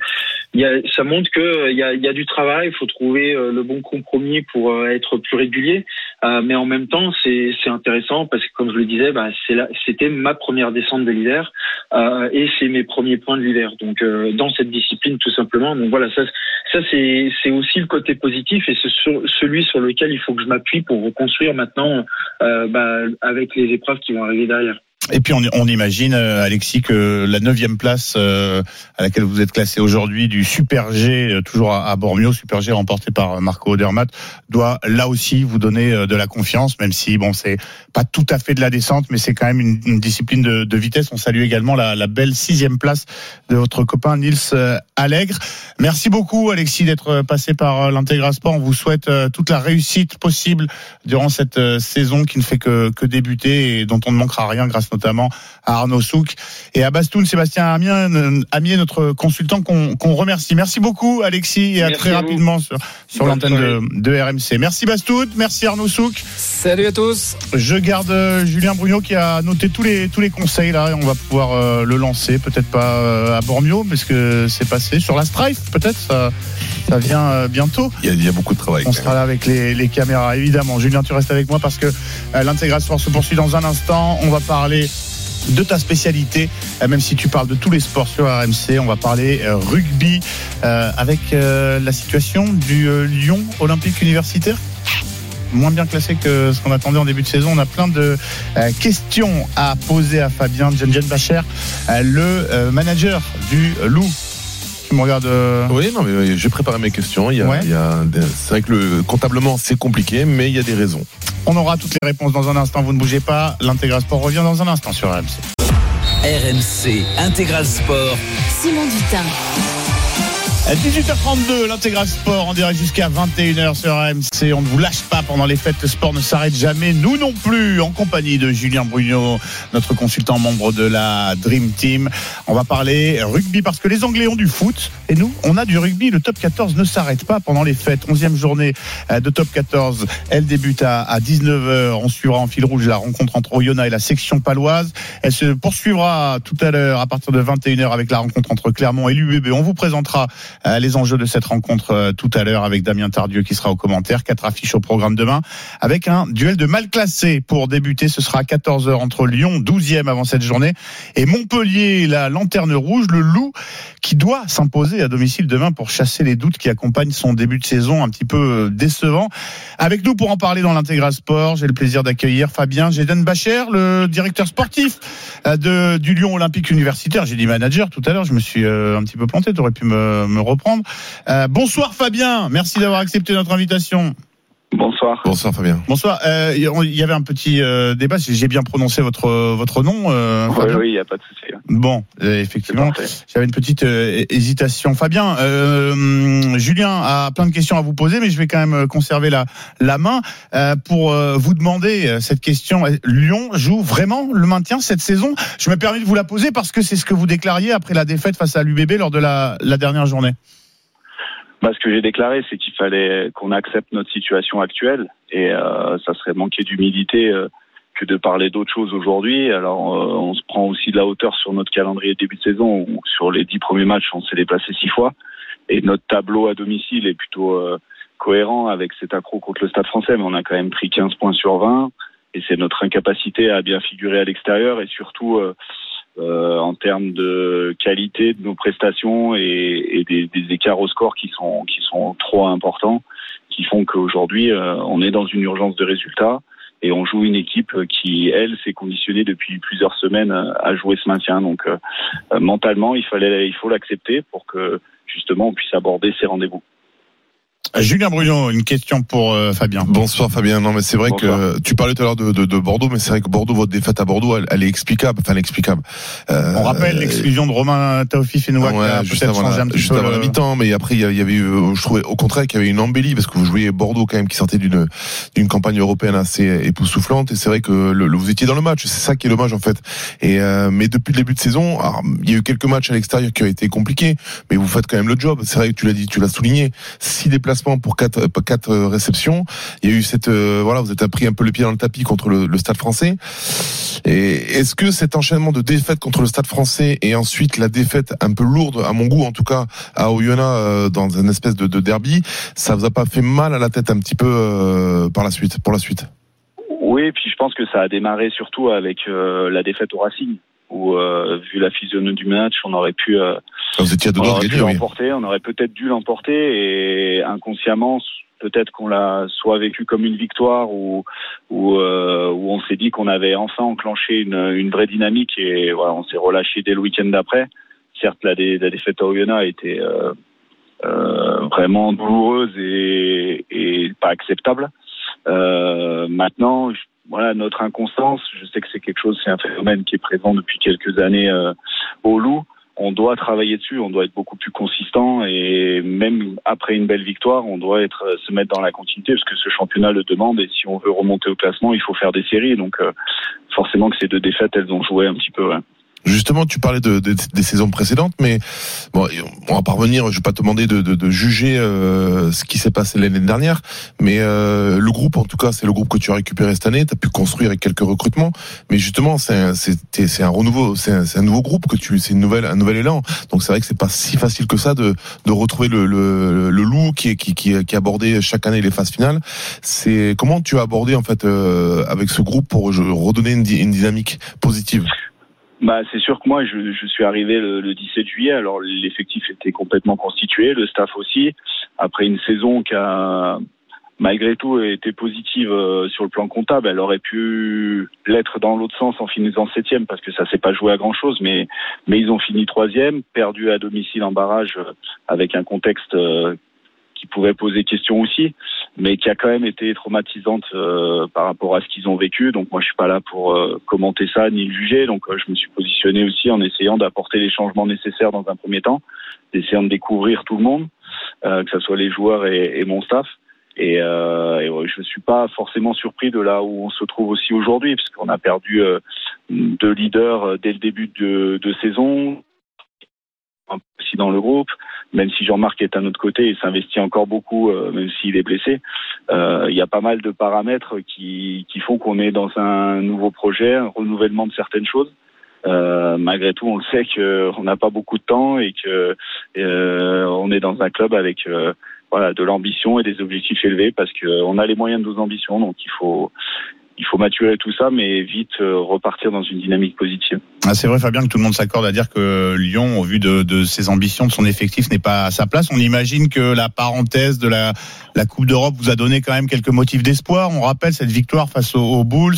A: y a, ça montre que euh, il y a, y a du travail, il faut trouver euh, le bon compromis pour euh, être plus régulier. Euh, mais en même temps, c'est intéressant parce que comme je le disais, bah, c'était ma première descente de l'hiver euh, et c'est mes premiers points de l'hiver. Donc euh, dans cette discipline tout simplement. Donc voilà, ça ça c'est aussi le côté positif et c'est celui sur lequel il faut que je m'appuie pour reconstruire maintenant euh, bah, avec les épreuves qui vont arriver derrière.
C: Et puis on, on imagine, euh, Alexis, que la neuvième place euh, à laquelle vous êtes classé aujourd'hui du Super G, euh, toujours à, à Bormio, Super G remporté par Marco Odermatt, doit là aussi vous donner de la confiance, même si bon c'est pas tout à fait de la descente, mais c'est quand même une, une discipline de, de vitesse. On salue également la, la belle sixième place de votre copain Nils Allègre. Merci beaucoup Alexis d'être passé par l'Intégra Sport. On vous souhaite toute la réussite possible durant cette saison qui ne fait que, que débuter et dont on ne manquera rien grâce notamment à Arnaud Souk et à Bastoun, Sébastien Amiens, Amier, notre consultant qu'on qu'on remercie. Merci beaucoup Alexis et à
A: Merci
C: très
A: à
C: rapidement sur, sur l'antenne de, de RMC. Merci Bastoun, merci Arnaud Souk.
F: Salut à tous.
C: Je garde euh, Julien Brugnot qui a noté tous les tous les conseils là et on va pouvoir euh, le lancer peut-être pas euh, à Bormio parce que c'est passé sur la Strife peut-être ça, Ça vient euh, bientôt.
E: Il y, a, il y a beaucoup de travail.
C: On sera là avec les, les caméras, évidemment. Julien, tu restes avec moi parce que euh, l'intégration se poursuit dans un instant. On va parler de ta spécialité, euh, même si tu parles de tous les sports sur RMC, on va parler rugby euh, avec euh, la situation du euh, Lyon Olympique Universitaire. Moins bien classé que ce qu'on attendait en début de saison. On a plein de questions à poser à Fabien Djenjen Bacher, le manager du Loup. Tu me regardes. euh,
E: Oui, non, mais euh, j'ai préparé mes questions. Il y a,
C: Ouais.
E: il y a des- c'est vrai que le, comptablement, c'est compliqué, mais il y a des raisons.
C: On aura toutes les réponses dans un instant. Vous ne bougez pas. L'intégral sport revient dans un instant sur RMC.
B: RMC Intégral Sport.
H: Simon Dutin.
C: À 18h32, l'intégral sport en direct jusqu'à 21h sur RMC. On ne vous lâche pas pendant les fêtes. Le sport ne s'arrête jamais. Nous non plus, en compagnie de Julien Brugnot, notre consultant membre de la Dream Team. On va parler rugby parce que les Anglais ont du foot et nous, on a du rugby. Le top 14 ne s'arrête pas pendant les fêtes. 11e journée euh, de top 14. Elle débute à, à 19h. On suivra en fil rouge la rencontre entre Oyonnax et la section paloise. Elle se poursuivra tout à l'heure à partir de 21h avec la rencontre entre Clermont et l'UBB. On vous présentera les enjeux de cette rencontre euh, tout à l'heure avec Damien Tardieu qui sera au commentaire. Quatre affiches au programme demain avec un duel de mal classé pour débuter. Ce sera à 14h entre Lyon, 12e avant cette journée, et Montpellier, la lanterne rouge, le loup qui doit s'imposer à domicile demain pour chasser les doutes qui accompagnent son début de saison un petit peu euh, décevant. Avec nous pour en parler dans l'intégral sport, j'ai le plaisir d'accueillir Fabien Géden Bacher, le directeur sportif euh, de, du Lyon Olympique Universitaire. J'ai dit manager tout à l'heure, je me suis euh, un petit peu planté, tu aurais pu me, me Euh, bonsoir Fabien, merci d'avoir accepté notre invitation.
A: Bonsoir.
E: Bonsoir Fabien.
C: Bonsoir, Euh, il y avait un petit euh, débat, si j'ai bien prononcé votre, votre nom. euh,
A: Oui, il n'y a pas de souci.
C: Bon, euh, effectivement. J'avais une petite euh, hésitation. Fabien, euh, hum, Julien a plein de questions à vous poser, mais je vais quand même euh, conserver la, la main euh, pour euh, vous demander euh, cette question. Lyon joue vraiment le maintien cette saison? Je me permets de vous la poser parce que c'est ce que vous déclariez après la défaite face à l'UBB lors de la, la dernière journée.
I: Bah, ce que j'ai déclaré, c'est qu'il fallait qu'on accepte notre situation actuelle et euh, ça serait manquer d'humilité euh, que de parler d'autre chose aujourd'hui. Alors, euh, on se prend aussi de la hauteur sur notre calendrier de début de saison où sur les dix premiers matchs, on s'est déplacé six fois et notre tableau à domicile est plutôt euh, cohérent avec cet accro contre le Stade français, mais on a quand même pris 15 points sur 20 et c'est notre incapacité à bien figurer à l'extérieur et surtout euh, en termes de qualité de nos prestations et, et des, des écarts au score qui sont qui sont trop importants, qui font qu'aujourd'hui euh, on est dans une urgence de résultats et on joue une équipe qui elle s'est conditionnée depuis plusieurs semaines à jouer ce maintien. Donc euh, euh, mentalement il fallait il faut l'accepter pour que justement on puisse aborder ces rendez-vous.
C: Julien Bruno, une question pour euh, Fabien.
E: Bonsoir Fabien. Non mais c'est vrai
I: Bonsoir.
E: que tu parlais tout à l'heure de, de, de Bordeaux, mais c'est vrai que Bordeaux, votre défaite à Bordeaux, elle, elle est explicable. Enfin, elle est explicable. Euh,
C: On rappelle l'exclusion de Romain Taofi Fenouak qui
E: Ouais,
C: a
E: juste avant, la, juste avant la
C: le-
E: mi-temps, mais après il y avait eu, je trouvais au contraire qu'il y avait une embellie parce que vous jouiez Bordeaux quand même qui sortait d'une d'une campagne européenne assez époustouflante et c'est vrai que le, le- vous étiez dans le match, c'est ça qui est dommage en fait. Et euh, mais depuis le début de saison, alors, il y a eu quelques matchs à l'extérieur qui ont été compliqués, mais vous faites quand même le job. C'est vrai que tu l'as dit, tu l'as souligné, six déplacements pour quatre euh, euh, réceptions. Il y a eu cette euh, voilà, vous êtes pris un peu le pied dans le tapis contre le, Stade Français. Et est-ce que cet enchaînement de défaites contre le Stade Français et ensuite la défaite un peu lourde, à mon goût en tout cas, à Oyonnax dans une espèce de, de derby, ça vous a pas fait mal à la tête un petit peu par la suite, pour la suite?
I: Oui, puis je pense que ça a démarré surtout avec la défaite au Racing, où euh, vu la physionomie du match, on aurait pu, euh,
E: Vous étiez à deux
I: on
E: doigts de
I: aurait pu
E: gagner, oui.
I: l'emporter, on aurait peut-être dû l'emporter et inconsciemment, peut-être qu'on l'a soit vécu comme une victoire ou ou euh, où on s'est dit qu'on avait enfin enclenché une, une vraie dynamique et voilà, on s'est relâché dès le week-end d'après. Certes, la, dé- la défaite à Oyonnax a été euh, euh, vraiment douloureuse et, et pas acceptable. Maintenant, je- voilà, notre inconstance, je sais que c'est quelque chose, c'est un phénomène qui est présent depuis quelques années euh, au Loup. On doit travailler dessus, on doit être beaucoup plus consistant et même après une belle victoire, on doit être se mettre dans la continuité parce que ce championnat le demande et si on veut remonter au classement, il faut faire des séries. Donc euh, forcément que ces deux défaites, elles ont joué un petit peu. ouais.
E: Justement, tu parlais de, de- des saisons précédentes, mais bon, on va pas revenir. Je vais pas te demander de, de, juger euh, ce qui s'est passé l'année dernière, mais euh, le groupe, en tout cas, c'est le groupe que tu as récupéré cette année. Tu as pu construire avec quelques recrutements, mais justement, c'est un, c'est un renouveau, c'est un, un nouveau groupe que tu, c'est une nouvelle, un nouvel élan. Donc c'est vrai que c'est pas si facile que ça de, de retrouver le, le, le loup qui est qui, qui, abordé chaque année les phases finales. C'est comment tu as abordé en fait euh, avec ce groupe pour redonner une, une dynamique positive?
I: Bah, c'est sûr que moi, je, je suis arrivé le, le 17 juillet. Alors, l'effectif était complètement constitué, le staff aussi. Après une saison qui a, malgré tout, été positive euh, sur le plan comptable, elle aurait pu l'être dans l'autre sens en finissant septième parce que ça s'est pas joué à grand chose. Mais, mais ils ont fini troisième, perdu à domicile en barrage euh, avec un contexte euh, qui pouvait poser question aussi, mais qui a quand même été traumatisante euh, par rapport à ce qu'ils ont vécu. Donc moi, je suis pas là pour euh, commenter ça ni le juger. Donc euh, je me suis positionné aussi en essayant d'apporter les changements nécessaires dans un premier temps, d'essayant de découvrir tout le monde, euh, que ce soit les joueurs et, et mon staff. Et, euh, je ne suis pas forcément surpris de là où on se trouve aussi aujourd'hui, parce qu'on a perdu euh, deux leaders euh, dès le début de, de saison, aussi dans le groupe, même si Jean-Marc est à notre côté et s'investit encore beaucoup, euh, même s'il est blessé. Euh, Il y a pas mal de paramètres qui, font qu'on est dans un nouveau projet, un renouvellement de certaines choses. Euh, malgré tout, on le sait qu'on n'a pas beaucoup de temps et que euh, on est dans un club avec euh, voilà de l'ambition et des objectifs élevés parce qu'on a les moyens de nos ambitions, donc il faut il faut maturer tout ça, mais vite repartir dans une dynamique positive.
C: Ah, c'est vrai, Fabien, que tout le monde s'accorde à dire que Lyon, au vu de, de ses ambitions, de son effectif, n'est pas à sa place. On imagine que la parenthèse de la, la Coupe d'Europe vous a donné quand même quelques motifs d'espoir. On rappelle cette victoire face aux, aux Bulls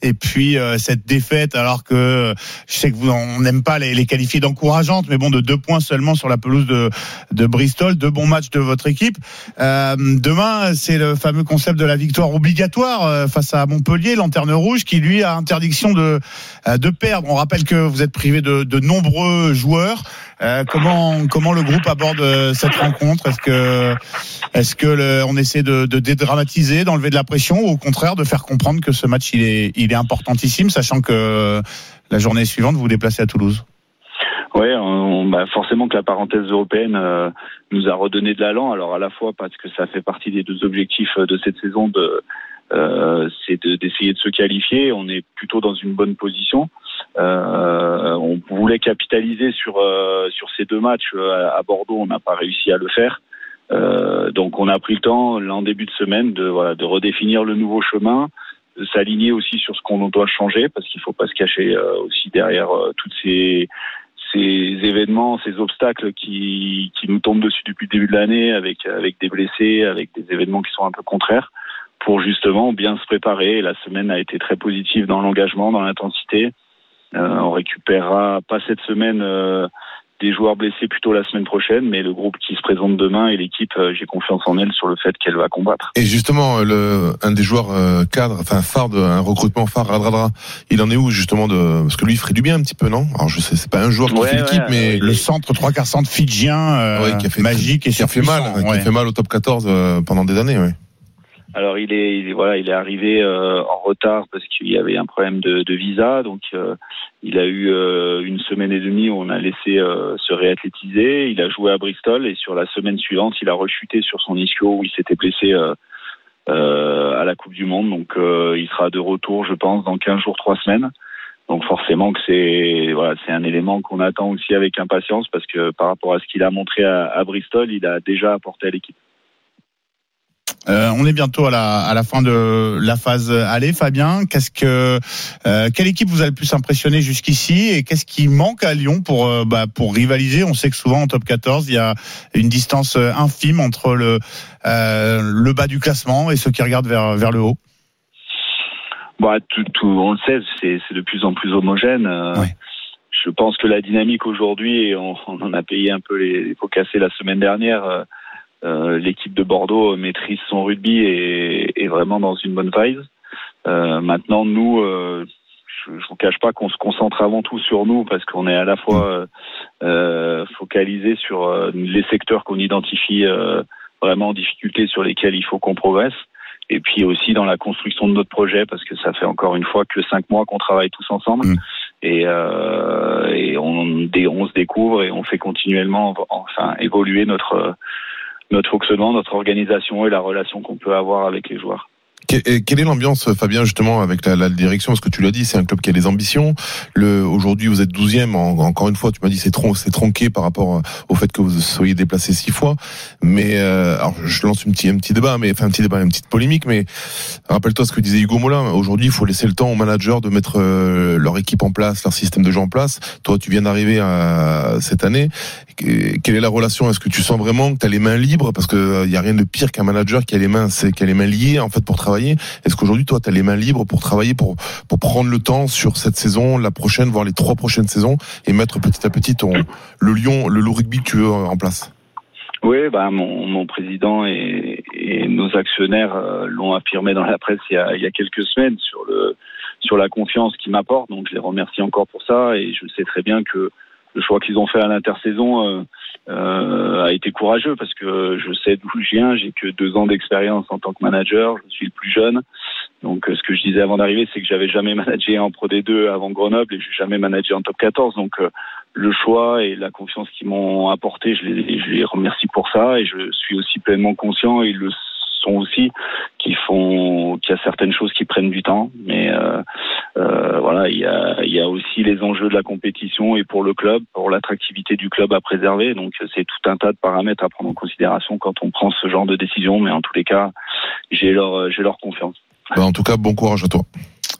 C: et puis euh, cette défaite, alors que je sais que vous on n'aime pas les, les qualifier d'encourageantes, mais bon, de deux points seulement sur la pelouse de, de Bristol, deux bons matchs de votre équipe. Euh, demain, c'est le fameux concept de la victoire obligatoire euh, face à Montpellier, lanterne rouge, qui lui a interdiction de, euh, de perdre. On rappelle que vous êtes privé de, nombreux joueurs. Euh, comment comment le groupe aborde euh, cette rencontre? Est-ce que est-ce que on essaie de, dédramatiser, d'enlever de la pression, ou au contraire de faire comprendre que ce match il est importantissime, sachant que la journée suivante vous vous déplacez à Toulouse?
I: On, bah forcément que la parenthèse européenne euh, nous a redonné de l'allant. Alors à la fois parce que ça fait partie des deux objectifs de cette saison, c'est de- d'essayer de se qualifier. On est plutôt dans une bonne position. Euh, on voulait capitaliser sur euh, sur ces deux matchs euh, à Bordeaux, on n'a pas réussi à le faire. Donc on a pris le temps, en début de semaine, de voilà, de redéfinir le nouveau chemin, de s'aligner aussi sur ce qu'on doit changer, parce qu'il faut pas se cacher aussi derrière toutes ces ces événements, ces obstacles qui, qui nous tombent dessus depuis le début de l'année, avec avec des blessés, avec des événements qui sont un peu contraires, pour justement bien se préparer. La semaine a été très positive dans l'engagement, dans l'intensité. Euh, on récupérera pas cette semaine euh, des joueurs blessés plutôt la semaine prochaine, mais le groupe qui se présente demain et l'équipe, euh, j'ai confiance en elle sur le fait qu'elle va combattre.
E: Et justement, le, un des joueurs euh, cadres, enfin phare de un recrutement phare, Radradra, il en est où justement de parce que lui il ferait du bien un petit peu, non? Alors je sais, c'est pas un joueur qui
I: Ouais,
E: fait l'équipe,
I: ouais,
E: mais
I: ouais,
C: Le centre trois quarts centre fidjien, euh,
E: Ouais, qui a fait-
C: magique et
E: qui a fait mal, qui a fait mal au top 14 euh, pendant des années, ouais.
I: Alors il est, il est- voilà, il est arrivé euh, en retard parce qu'il y avait un problème de, visa, donc euh, il a eu euh, une semaine et demie où on a laissé se réathlétiser. Il a joué à Bristol et sur la semaine suivante, il a rechuté sur son ischio où il s'était blessé à la Coupe du Monde. Donc il sera de retour, je pense, dans 15 jours, 3 semaines. Donc forcément que c'est voilà, c'est un élément qu'on attend aussi avec impatience parce que par rapport à ce qu'il a montré à, à Bristol, il a déjà apporté à l'équipe.
C: Euh, on est bientôt à la, à la fin de la phase aller, Fabien. Qu'est-ce que euh, quelle équipe vous a le plus impressionné jusqu'ici et qu'est-ce qui manque à Lyon pour euh, bah, pour rivaliser? On sait que souvent en top 14, il y a une distance euh, infime entre le euh, le bas du classement et ceux qui regardent vers vers le haut.
I: Bon, tout, tout, on le sait, c'est c'est de plus en plus homogène.
C: Ouais.
I: Je pense que la dynamique aujourd'hui, on, on en a payé un peu les, les pots cassés la semaine dernière. Euh, L'équipe de Bordeaux maîtrise son rugby et est vraiment dans une bonne vibe. Euh, maintenant, nous, euh, je ne vous cache pas qu'on se concentre avant tout sur nous parce qu'on est à la fois focalisé sur les secteurs qu'on identifie vraiment en difficulté sur lesquels il faut qu'on progresse et puis aussi dans la construction de notre projet parce que ça fait encore une fois que cinq mois qu'on travaille tous ensemble
C: Mm.
I: et, euh, et on, on se découvre et on fait continuellement enfin évoluer notre notre fonctionnement, notre organisation et la relation qu'on peut avoir avec les joueurs.
E: Et Quelle est l'ambiance, Fabien, justement, avec la, la direction? Parce que tu l'as dit, c'est un club qui a des ambitions. Le, aujourd'hui, vous êtes 12e. En- encore une fois, tu m'as dit c'est c'est tronqué par rapport au fait que vous soyez déplacé six fois. Mais euh, alors, je lance une petit, un petit débat, mais enfin un petit débat, une petite polémique. Mais rappelle-toi ce que disait Hugo Molin. Aujourd'hui, il faut laisser le temps aux managers de mettre euh, leur équipe en place, leur système de jeu en place. Toi, tu viens d'arriver à- cette année. Que- Quelle est la relation? Est-ce que tu sens vraiment que tu as les mains libres? Parce que il y a rien de pire qu'un manager qui a les mains, c'est qui a les mains liées en fait pour travailler. Est-ce qu'aujourd'hui, toi, tu as les mains libres pour travailler, pour pour prendre le temps sur cette saison, la prochaine, voire les trois prochaines saisons, et mettre petit à petit ton le lion, le loup rugby que tu veux en place?
I: Oui, bah, mon, président et, nos actionnaires euh, l'ont affirmé dans la presse il y, a, il y a quelques semaines sur le sur la confiance qu'ils m'apportent. Donc je les remercie encore pour ça. Et je sais très bien que le choix qu'ils ont fait à l'intersaison euh, euh, a été courageux parce que je sais d'où je viens. J'ai que deux ans d'expérience en tant que manager. Je suis le plus jeune. Donc, euh, ce que je disais avant d'arriver, c'est que j'avais jamais managé en Pro D2 avant Grenoble et j'ai jamais managé en Top 14. Donc, euh, le choix et la confiance qu'ils m'ont apporté, je les, je les remercie pour ça et je suis aussi pleinement conscient et le aussi qu'il font qu'il y a certaines choses qui prennent du temps mais euh, euh, voilà il y a y a aussi les enjeux de la compétition et pour le club pour l'attractivité du club à préserver donc c'est tout un tas de paramètres à prendre en considération quand on prend ce genre de décision mais en tous les cas j'ai leur j'ai leur confiance
E: Bah, En tout cas, bon courage à toi.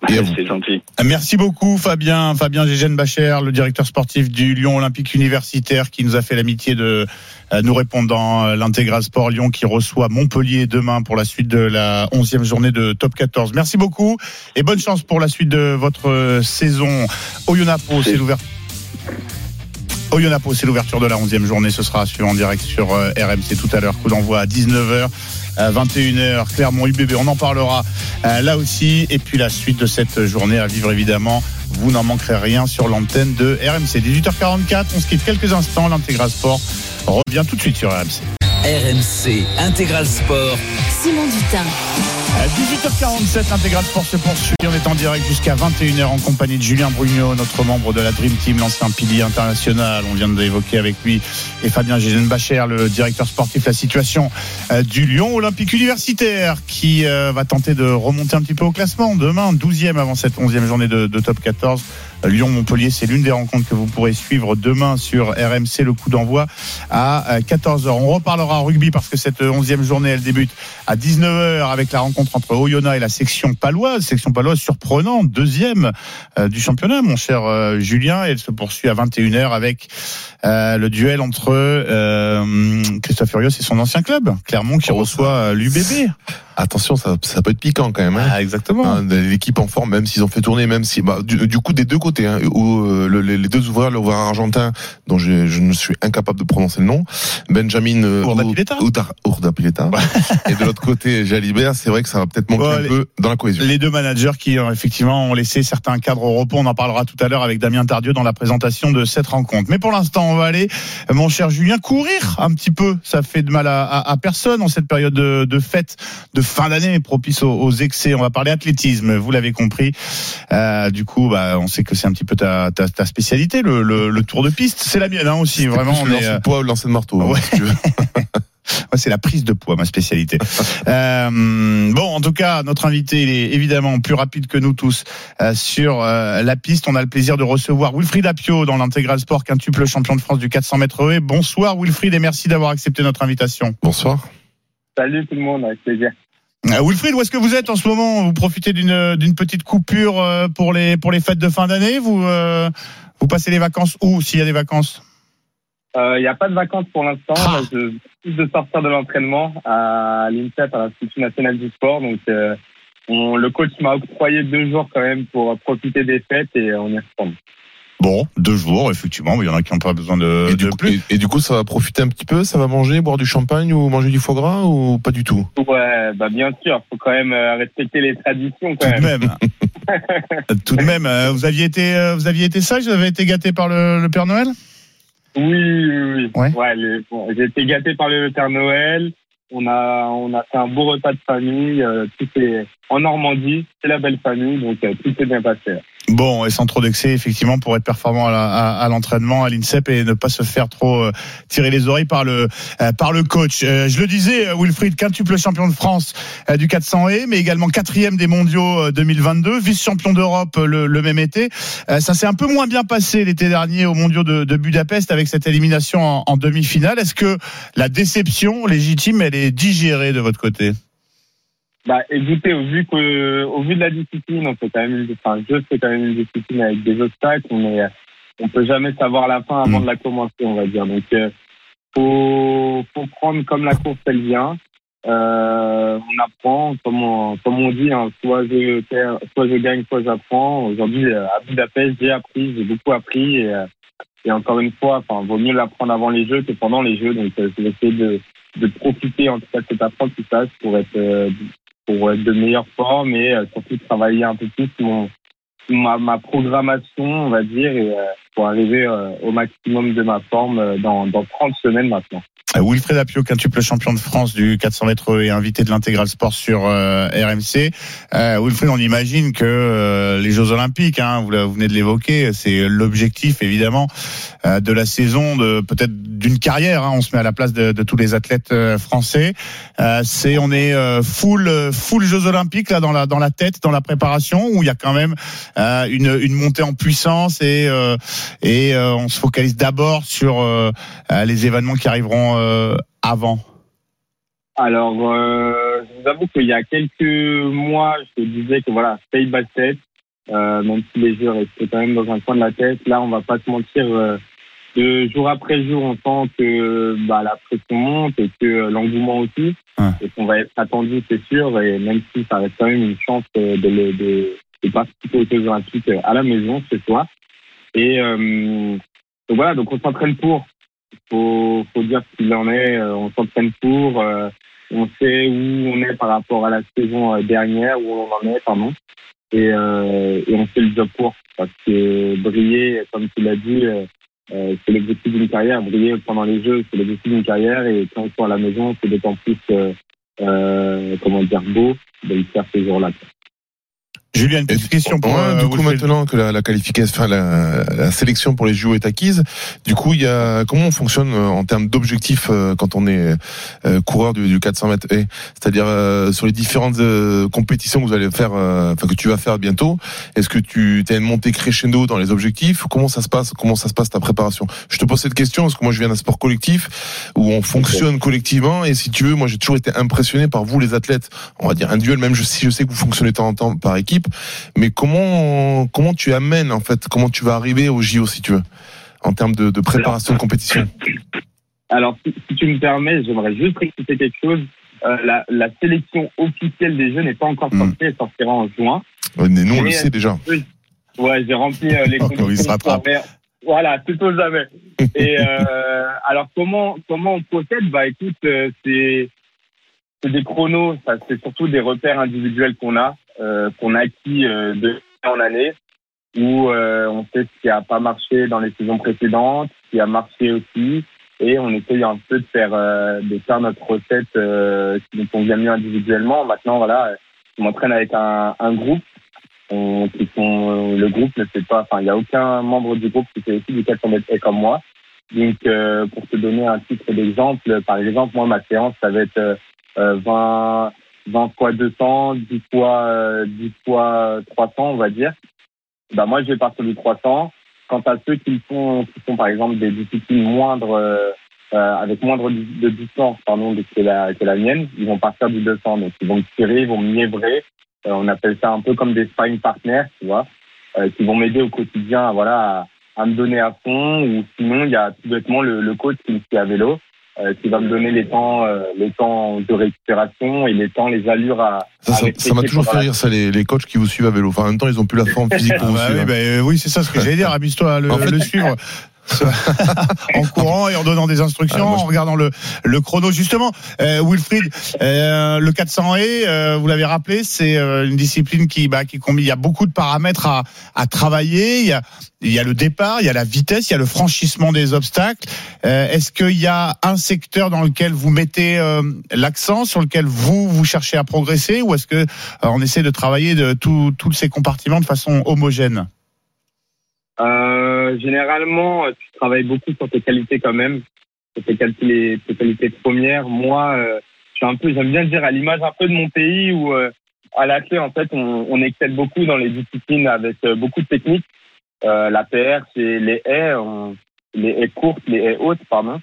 I: C'est gentil
C: Merci beaucoup Fabien, Fabien Gégène Bacher, le directeur sportif du Lyon Olympique Universitaire qui nous a fait l'amitié de euh, nous répondre dans euh, l'intégral sport Lyon qui reçoit Montpellier demain pour la suite de la 11e journée de top 14. Merci beaucoup et bonne chance pour la suite de votre euh, saison. Oyonnax, c'est l'ouverture. C'est l'ouverture de la 11e journée. Ce sera suivant en direct sur RMC tout à l'heure. Coup d'envoi à 19h. 21h, Clermont UBB, on en parlera euh, là aussi. Et puis la suite de cette journée à vivre évidemment. Vous n'en manquerez rien sur l'antenne de RMC. 18h44, on se quitte quelques instants. L'intégral sport revient tout de suite sur RMC.
B: RMC Intégral Sport.
H: Simon Dutin.
C: À 18h47, l'intégral sport se poursuit. On est en direct jusqu'à 21h en compagnie de Julien Brugnot, notre membre de la Dream Team, l'ancien pilier international. On vient d'évoquer avec lui et Fabien Gégène Bacher, le directeur sportif, la situation euh, du Lyon Olympique Universitaire qui euh, va tenter de remonter un petit peu au classement. Demain, 12e avant cette 11e journée de top 14. Lyon-Montpellier, c'est l'une des rencontres que vous pourrez suivre demain sur RMC, le coup d'envoi à 14h. On reparlera rugby parce que cette 11e journée, elle débute à 19h avec la rencontre entre Oyonnax et la section paloise. Section paloise surprenante, deuxième euh, du championnat, mon cher euh, Julien. Et elle se poursuit à 21h avec euh, le duel entre euh, Christophe Furios et son ancien club, Clermont, qui
E: Oh,
C: reçoit l'UBB.
E: Attention, ça, ça peut être piquant quand même. Hein.
C: Ah, exactement.
E: Hein, L'équipe en forme, même s'ils ont fait tourner, même si, bah, du, du coup, des deux côtés, hein, où euh, le- les, deux ouvreurs, l'ouvreur argentin, dont je, je ne suis incapable de prononcer le nom, Benjamin euh,
C: Urdapilleta.
E: et de l'autre côté, Jalibert, c'est vrai que ça va peut-être manquer
C: Ouais,
E: un
C: les-
E: peu dans la cohésion.
C: Les deux managers qui euh, effectivement ont laissé certains cadres au repos. On en parlera tout à l'heure avec Damien Tardieu dans la présentation de cette rencontre. Mais pour l'instant, on va aller, mon cher Julien, courir un petit peu. Ça fait de mal à, à- à personne en cette période de, de fête de fin d'année propice aux, aux excès. On va parler athlétisme, vous l'avez compris. Euh, du coup, bah, on sait que c'est un petit peu ta, ta, ta spécialité, le, le, le tour de piste. C'est la mienne hein, aussi. Vraiment,
E: Plus
C: on
E: le
C: est,
E: lancer
C: euh,
E: de poids ou le lancer de marteau. hein,
C: Ouais.
E: si tu veux.
C: moi, c'est la prise de poids, ma spécialité. Euh, bon, en tout cas, notre invité, il est évidemment plus rapide que nous tous euh, sur euh, la piste. On a le plaisir de recevoir Wilfried Apio dans l'intégral sport, quintuple champion de France du 400 mètres haies. Bonsoir Wilfried et merci d'avoir accepté notre invitation.
E: Bonsoir.
J: Salut tout le monde, avec plaisir.
C: Euh, Wilfried, où est-ce que vous êtes en ce moment? Vous profitez d'une d'une petite coupure euh, pour les pour les fêtes de fin d'année? Vous euh, vous passez les vacances où s'il y a des vacances?
J: Il n'y a pas de vacances pour l'instant.
C: Ah.
J: Je viens de sortir de l'entraînement à l'INSEP, à l'Institut national du sport. Donc, euh, on- le coach m'a octroyé deux jours quand même pour profiter des fêtes et on y retourne.
C: Bon, deux jours, effectivement. mais Il y en a qui n'ont pas besoin de,
E: Et
C: de
E: du, coup,
C: plus.
E: et, et du coup, ça va profiter un petit peu, ça va manger, boire du champagne ou manger du foie gras ou pas du tout?
J: Ouais, bah bien sûr, faut quand même euh, respecter les traditions quand
C: Tout de
J: même.
C: Tout de même, euh, vous aviez été, euh, vous aviez été sage, vous avez été gâté par le, le Père Noël?
J: Oui, oui, oui.
C: Ouais.
J: bon, j'ai été gâté par le Père Noël. On a, on a fait un beau repas de famille. euh, tout est en Normandie. C'est la belle famille, donc euh, tout s'est bien passé.
C: Bon, et sans trop d'excès, effectivement, pour être performant à, l'entraînement, à l'INSEP et ne pas se faire trop euh, tirer les oreilles par le euh, par le coach. Euh, je le disais, Wilfried, quintuple champion de France du 400 et, mais également quatrième des Mondiaux euh, 2022, vice-champion d'Europe le, même été. Ça s'est un peu moins bien passé l'été dernier aux Mondiaux de, de Budapest avec cette élimination en, en demi-finale. Est-ce que la déception légitime, elle est digérée de votre côté?
J: Bah, écoutez, au vu que, au vu de la discipline, on fait quand même, une- enfin, je fais quand même une discipline avec des obstacles. On est, on peut jamais savoir la fin avant
C: Mm.
J: de la commencer, on va dire. Donc, euh, faut, faut prendre comme la course elle vient. Euh, on apprend, comme on, comme on dit, hein, soit je perds, soit je gagne, soit j'apprends. Aujourd'hui, euh, à Budapest, j'ai appris, j'ai beaucoup appris. Et, euh, et encore une fois, enfin, vaut mieux l'apprendre avant les Jeux que pendant les Jeux. Donc, euh, je vais essayer de, de profiter en tout cas de cet apprentissage pour être euh, pour être de meilleure forme et euh, surtout travailler un peu plus mon ma, ma programmation, on va dire, et euh, pour arriver euh, au maximum de ma forme euh, dans, dans 30 semaines maintenant.
C: Euh, Wilfried Apio, quintuple champion de France du 400 mètres et invité de l'intégral sport sur euh, RMC. Euh, Wilfried, on imagine que euh, les Jeux Olympiques, hein, vous, vous venez de l'évoquer, c'est l'objectif évidemment de la saison, de peut-être d'une carrière. hein, on se met à la place de, de tous les athlètes français. C'est on est full full Jeux Olympiques là dans la dans la tête, dans la préparation, où il y a quand même une, une montée en puissance et et euh, on se focalise d'abord sur euh, euh, les événements qui arriveront avant
J: Alors, euh, je vous avoue qu'il y a quelques mois, je te disais que voilà, stay by step, euh, même si les jeux restaient quand même dans un coin de la tête. Là, on va pas se mentir, euh, de jour après jour, on sent que bah, la pression monte et que l'engouement aussi, et qu'on va être attendu, c'est sûr. Et même si ça reste quand même une chance de, de, de participer aux Jeux Olympiques à la maison ce soir. Et euh, voilà, donc on s'entraîne pour. Faut, faut dire ce qu'il en est. euh, On s'entraîne pour. euh, on sait où on est par rapport à la saison dernière, où on en est, pardon. Et, euh, et on fait le job pour. Parce que briller, comme tu l'as dit, euh, c'est l'objectif d'une carrière. Briller pendant les Jeux, c'est l'objectif d'une carrière. Et quand on soit à la maison, c'est d'autant plus, euh, comment dire, beau de le faire ces jours-là.
C: Julien, une
E: Et
C: petite question pour
E: Ouais,
C: euh,
E: du coup, maintenant que la, la qualification, enfin la, la sélection pour les JO est acquise, du coup, il y a comment on fonctionne euh, en termes d'objectifs euh, quand on est coureur du, du 400 mètres haies C'est-à-dire euh, sur les différentes euh, compétitions que vous allez faire, euh, enfin que tu vas faire bientôt. Est-ce que tu as une montée crescendo dans les objectifs Comment ça se passe Comment ça se passe ta préparation? Je te pose cette question parce que moi, je viens d'un sport collectif où on fonctionne collectivement et si tu veux, moi, j'ai toujours été impressionné par vous, les athlètes. On va dire individuel, même je- si je sais que vous fonctionnez de temps en temps par équipe mais comment comment tu amènes en fait comment tu vas arriver au JO si tu veux en termes de, de préparation de compétition?
J: Alors, si, si tu me permets, j'aimerais juste rectifier quelque chose. Euh, la, la sélection officielle des Jeux n'est pas encore
E: Hmm.
J: sortie, elle sortira en juin.
E: Ouais, mais nous on le sait déjà
J: Ouais, j'ai rempli euh, les
C: Encore, il se
J: conditions.
C: rattrape.
J: Voilà, tout au jamais. Et euh, alors comment comment on procède? Bah écoute, euh, c'est c'est des chronos, c'est surtout des repères individuels qu'on a, euh, qu'on a acquis euh, de en année, où euh, on sait ce qui a pas marché dans les saisons précédentes, ce qui a marché aussi, et on essaye un peu de faire euh, de faire notre recette euh, qui nous convient mieux individuellement. Maintenant voilà, je m'entraîne avec un, un groupe on- qui sont, euh, le groupe ne fait pas, enfin, il n'y a aucun membre du groupe qui fait aussi du 400 mètres haies comme moi. Donc, euh, pour te donner un titre d'exemple, par exemple, moi, ma séance, ça va être euh, euh, 20, 20 fois 200, 10 fois, euh, 10 fois 300, on va dire. Bah, moi, je vais partir du 300. Quant à ceux qui font, qui font par exemple des disciplines moindres, euh, euh, avec moindre de distance, pardon, que la, que la mienne, ils vont partir du 200. Donc, ils vont me tirer, ils vont me mièvrer. Euh, on appelle ça un peu comme des sparring partners, tu vois, euh, qui vont m'aider au quotidien, voilà, à, à me donner à fond. Ou sinon, il y a tout bêtement le, le coach qui me suit à vélo, euh, qui va me donner les temps, euh, les temps de récupération et les temps, les allures à.
E: ça ça-
J: à
E: ça m'a toujours fait rire ça les, les coachs qui vous suivent à vélo enfin en même temps ils ont plus la forme physique pour
C: Ah
E: vous
C: bah
E: suivre
C: oui, bah, euh, oui, c'est ça ce que j'allais dire. Amuse-toi à le,
E: En fait-
C: le suivre. en courant et en donnant des instructions,
E: Ah, moi, je-
C: en regardant le, le chrono. Justement, euh, Wilfried, euh, le 400 et euh, vous l'avez rappelé, c'est euh, une discipline qui, bah, qui combine. Il y a beaucoup de paramètres à, à travailler. Il y, a, il y a le départ, il y a la vitesse, il y a le franchissement des obstacles. Euh, Est-ce qu'il y a un secteur dans lequel vous mettez euh, l'accent, sur lequel vous vous cherchez à progresser, ou est-ce que on essaie de travailler de tous ces compartiments de façon homogène?
J: Euh, généralement, tu travailles beaucoup sur tes qualités quand même, sur tes qualités, tes qualités premières. Moi, euh, je suis un peu, j'aime bien dire à l'image un peu de mon pays où euh, à la clé, en fait, on, on excelle beaucoup dans les disciplines avec euh, beaucoup de techniques. Euh, la PR, c'est les haies, les haies courtes, les haies hautes, pardon.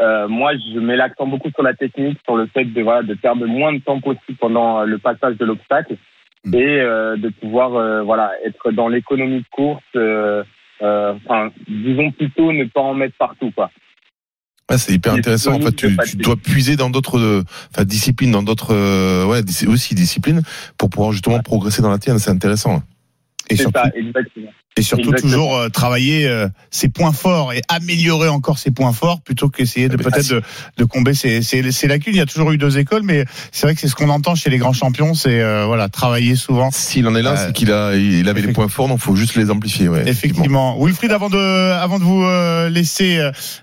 J: Euh, moi, je mets l'accent beaucoup sur la technique, sur le fait de, voilà, de perdre le moins de temps possible pendant euh, le passage de l'obstacle. Et euh, de pouvoir euh, voilà, être dans l'économie de course. euh, euh, enfin, disons plutôt ne pas en mettre partout. Quoi.
E: Ouais, c'est hyper intéressant. En fait, tu, tu dois puiser dans d'autres, euh, enfin, disciplines, dans d'autres, euh, ouais, aussi disciplines, pour pouvoir justement progresser dans la tienne. C'est intéressant.
C: Et surtout,
J: ça, exactement.
C: Et surtout
J: exactement.
C: toujours euh, travailler euh, ses points forts et améliorer encore ses points forts plutôt qu'essayer de
E: Ah,
C: peut-être de, de combler ses, ses, ses lacunes. Il y a toujours eu deux écoles, mais c'est vrai que c'est ce qu'on entend chez les grands champions, c'est euh, voilà travailler souvent.
E: S'il en est là,
C: Euh,
E: c'est qu'il a, il avait les points forts, donc faut juste les amplifier. Ouais,
C: Effectivement. Wilfried, avant de, avant de vous euh, laisser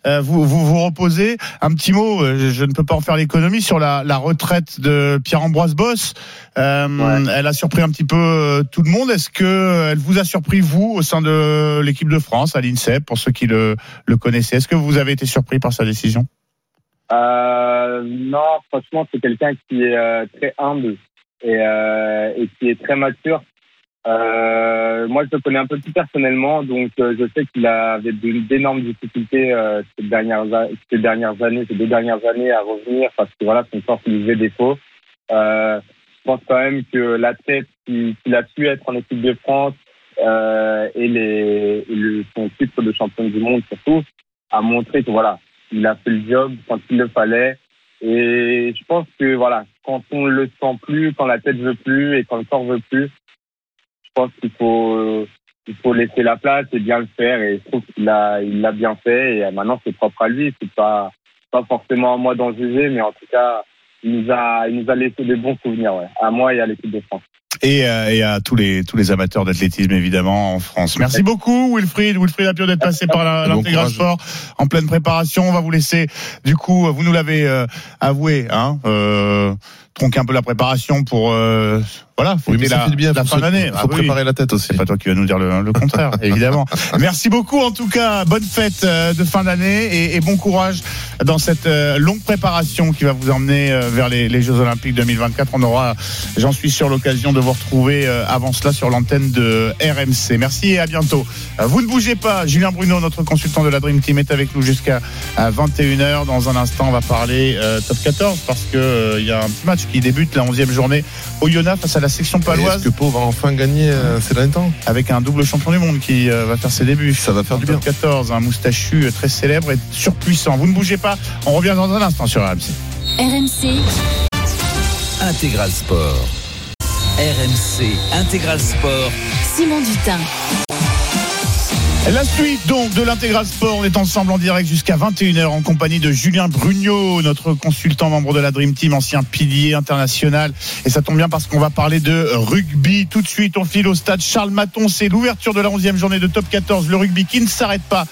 C: euh, vous, vous vous reposer, un petit mot. euh, Je, je ne peux pas en faire l'économie sur la, la retraite de Pierre-Ambroise Boss. Euh,
J: Ouais.
C: Elle a surpris un petit peu euh, tout le monde. Est-ce que euh, elle vous a surpris vous au sein de l'équipe de France à l'INSEP pour ceux qui le, le connaissaient? Est-ce que vous avez été surpris par sa décision?
J: Euh, non, franchement, c'est quelqu'un qui est très humble et, euh, et qui est très mature. Euh, moi, je le connais un peu plus personnellement, donc euh, je sais qu'il avait d'énormes difficultés euh, ces, dernières, a- ces dernières années, ces deux dernières années à revenir parce que voilà, son corps lui faisait défaut. Euh, pense quand même que la tête qu'il qu'il a pu être en équipe de France euh, et, les, le, son titre de champion du monde surtout a montré que voilà, il a fait le job quand il le fallait. Et je pense que voilà, quand on le sent plus, quand la tête veut plus et quand le corps veut plus, je pense qu'il faut il faut laisser la place et bien le faire. Et je trouve qu'il a il l'a bien fait. Et euh, maintenant c'est propre à lui. C'est pas pas forcément à moi d'en juger, mais en tout cas il nous a il nous a laissé de bons souvenirs, ouais, à moi et à l'équipe de France.
C: et, euh, et à tous les tous les amateurs d'athlétisme évidemment en France. Merci beaucoup Wilfried. Wilfried Apio d'être passé par l'intégral sport en pleine préparation. On va vous laisser du coup, vous nous l'avez euh, avoué, hein, euh, tronquer un peu la préparation pour euh, voilà fêter
E: ça
C: la,
E: bien.
C: la
E: faut
C: fin d'année.
E: Faut
C: Ah oui.
E: préparer la tête aussi.
C: C'est pas toi qui vas nous dire le, le contraire, évidemment. Merci beaucoup en tout cas. Bonne fête euh, de fin d'année et, et bon courage dans cette euh, longue préparation qui va vous emmener euh, vers les, les Jeux Olympiques 2024. On aura, j'en suis sûr, l'occasion de vous retrouver euh, avant cela sur l'antenne de RMC. Merci et à bientôt. Euh, Vous ne bougez pas. Julien Bruno, notre consultant de la Dream Team, est avec nous jusqu'à 21h. Dans un instant, on va parler euh, top 14 parce que euh, il y a un petit match qui débute la 11e journée au Yona face à la section paloise
E: Est-ce que Pau va enfin gagner euh, ces derniers temps?
C: Avec un double champion du monde qui euh, va faire ses débuts.
E: Ça va faire du bien.
C: top 14, un moustachu euh, très célèbre et surpuissant. Vous ne bougez pas, on revient dans un instant sur RMC.
B: RMC. Intégral Sport. RMC Intégral Sport.
H: Simon Dutin.
C: La suite donc de l'intégral sport, on est ensemble en direct jusqu'à 21h en compagnie de Julien Brugnot, notre consultant membre de la Dream Team, ancien pilier international. Et ça tombe bien parce qu'on va parler de rugby. Tout de suite, on file au stade Charles Maton. C'est l'ouverture de la 11e journée de top 14. Le rugby qui ne s'arrête pas.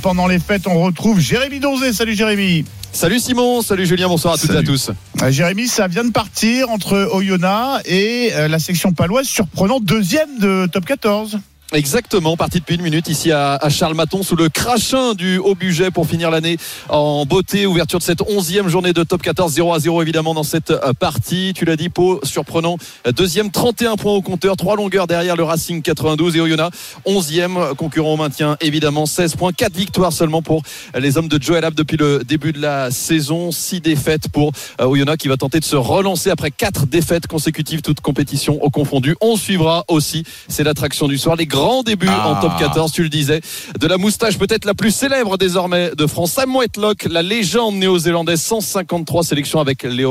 C: Pendant les fêtes, on retrouve Jérémy Donzé. Salut Jérémy.
K: Salut Simon, salut Julien, bonsoir à toutes et à tous.
C: Euh, Jérémy, ça vient de partir entre Oyonnax et euh, la section paloise, surprenant deuxième de top 14.
K: Exactement, parti depuis une minute ici à, Charles Maton sous le crachin du haut budget pour finir l'année en beauté. Ouverture de cette onzième journée de top 14, 0 à 0 évidemment dans cette euh, partie. Tu l'as dit, Pau, surprenant. Euh, Deuxième, 31 points au compteur, trois longueurs derrière le Racing 92 et Oyonnax, onzième, concurrent au maintien évidemment, 16 points, 4 victoires seulement pour les hommes de Joel Ab depuis le début de la saison, 6 défaites pour euh, Oyonnax qui va tenter de se relancer après 4 défaites consécutives, toutes compétitions au confondu. On suivra aussi, c'est l'attraction du soir, les grands débuts
C: Ah.
K: en top 14, tu le disais, de la moustache peut-être la plus célèbre désormais de France, Sam Whitelock, la légende néo-zélandaise, 153 sélections avec les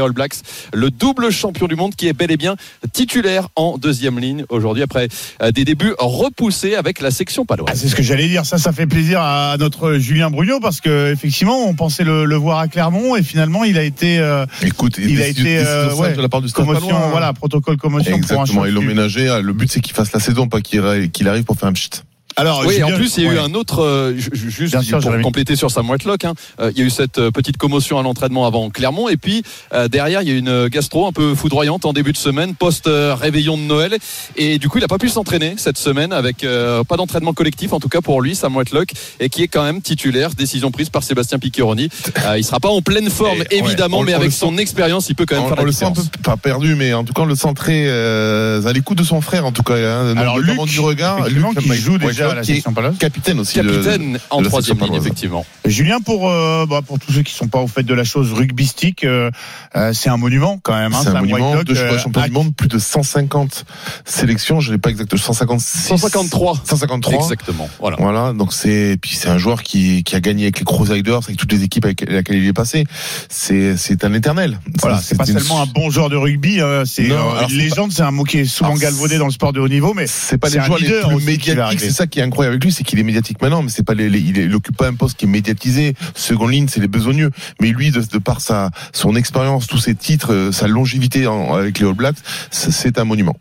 K: All Blacks, le double champion du monde qui est bel et bien titulaire en deuxième ligne aujourd'hui après euh, des débuts repoussés avec la section
C: Ah,
K: paloise.
C: c'est ce que j'allais dire. Ça, ça fait plaisir à notre Julien Brugnot parce que effectivement, on pensait le, le voir à Clermont et finalement, il a été euh,
E: Écoute,
C: Il a
E: décision-
C: été, euh, ouais,
E: de la part du
C: commotion,
E: Palois, hein.
C: voilà, protocole commotion pour un
E: Exactement, ils l'ont
C: champion.
E: ménagé. Ah, Le but, c'est qu'il fasse la saison, pas qu'il ra- qu'il arrive pour faire un pchit.
C: Alors,
K: Oui,
C: Julien-
K: en plus, il y a eu
C: ouais.
K: un autre, euh, ju- ju- juste
C: Bien
K: pour compléter sur Sam Whitelock, hein, euh, il y a eu cette euh, petite commotion à l'entraînement avant Clermont, et puis euh, derrière, il y a eu une gastro un peu foudroyante en début de semaine, post-réveillon de Noël, et du coup, il n'a pas pu s'entraîner cette semaine avec euh, pas d'entraînement collectif, en tout cas pour lui, Sam Whitelock, et qui est quand même titulaire, décision prise par Sébastien Piccheroni. Euh, il sera pas en pleine forme,
E: Et, ouais,
K: évidemment,
E: on-
K: mais
E: on
K: avec son expérience, il peut quand même
E: on,
K: faire
E: on
K: la
E: le sent un
K: différence.
E: peu pas perdu, mais en tout cas on le sent très euh, à l'écoute de son frère en tout cas. Hein,
C: Alors, Luc,
E: du regard, Luc
C: qui joue déjà
E: qui est capitaine aussi.
K: Capitaine en
E: de
K: troisième ligne, effectivement.
C: Julien, pour euh, bah, pour tous ceux qui sont pas au fait de la chose rugbystique, euh, euh, c'est un monument quand même. Hein,
E: C'est un
C: Sam
E: monument, deux fois
C: euh,
E: champion
C: à-
E: du monde, plus de 150 sélections, je n'ai pas exactement, 156.
K: 153.
E: 153.
K: Exactement. Voilà.
E: Voilà, donc c'est puis c'est un joueur qui, qui a gagné avec les Crusaders, avec toutes les équipes avec lesquelles il est passé. C'est c'est un éternel.
C: Voilà, c'est pas
E: une-
C: seulement un bon joueur de rugby, euh, c'est euh, une légende, c'est un mot qui est souvent galvaudé dans le sport de haut niveau, mais
E: c'est pas les
C: un
E: joueurs les plus médiatiques. C'est ça qui est incroyable avec lui, c'est qu'il est médiatique maintenant, mais c'est pas les, les- il, occupe pas un poste qui est médiatisé. Seconde ligne, c'est les besogneux. Mais lui, de, de par sa son expérience, tous ses titres, euh, sa longévité en- avec les All Blacks, c'est un monument.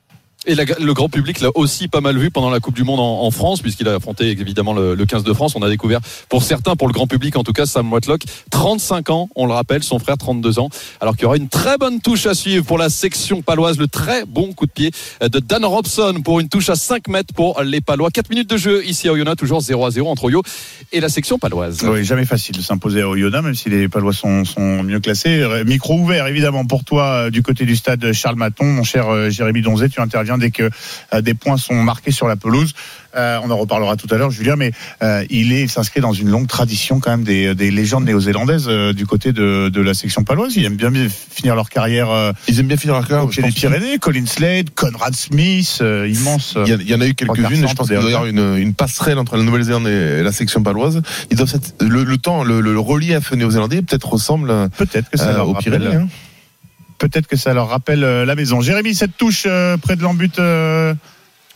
K: Et le grand public l'a aussi pas mal vu pendant la Coupe du Monde en, France, puisqu'il a affronté évidemment le, le 15 de France. On a découvert, pour certains, pour le grand public en tout cas, Sam Watlock, 35 ans, on le rappelle, son frère 32 ans. Alors qu'il y aura une très bonne touche à suivre pour la section paloise, le très bon coup de pied de Dan Robson pour une touche à 5 mètres pour les Palois. 4 minutes de jeu ici à Oyonnax, toujours 0 à 0 entre Oyo et la section paloise.
C: Oui, jamais facile de s'imposer à Oyonnax, même si les Palois sont, mieux classés. Micro ouvert, évidemment, pour toi, euh, du côté du stade Charles Maton, mon cher euh, Jérémy Donzet. Tu interviens dès que euh, des points sont marqués sur la pelouse. Euh, on en reparlera tout à l'heure, Julien, mais euh, il est s'inscrit dans une longue tradition quand même des, des légendes néo-zélandaises euh, du côté de, de la section paloise. Ils aiment bien finir leur carrière
E: Ils aiment bien finir leur carrière.
C: des
E: pense.
C: Pyrénées. Colin Slade, Conrad Smith, immense.
E: Il y, a- il y en a eu quelques-unes je pense qu'il doit y avoir une, une passerelle entre la Nouvelle-Zélande et la section paloise. Ils doivent s'être- le, le temps, le, le relief néo-zélandais peut-être ressemble
C: Peut-être que ça
E: aux. Pyrénées. hein.
C: Peut-être que ça leur rappelle euh, la maison. Jérémy, cette touche euh, près de l'embut.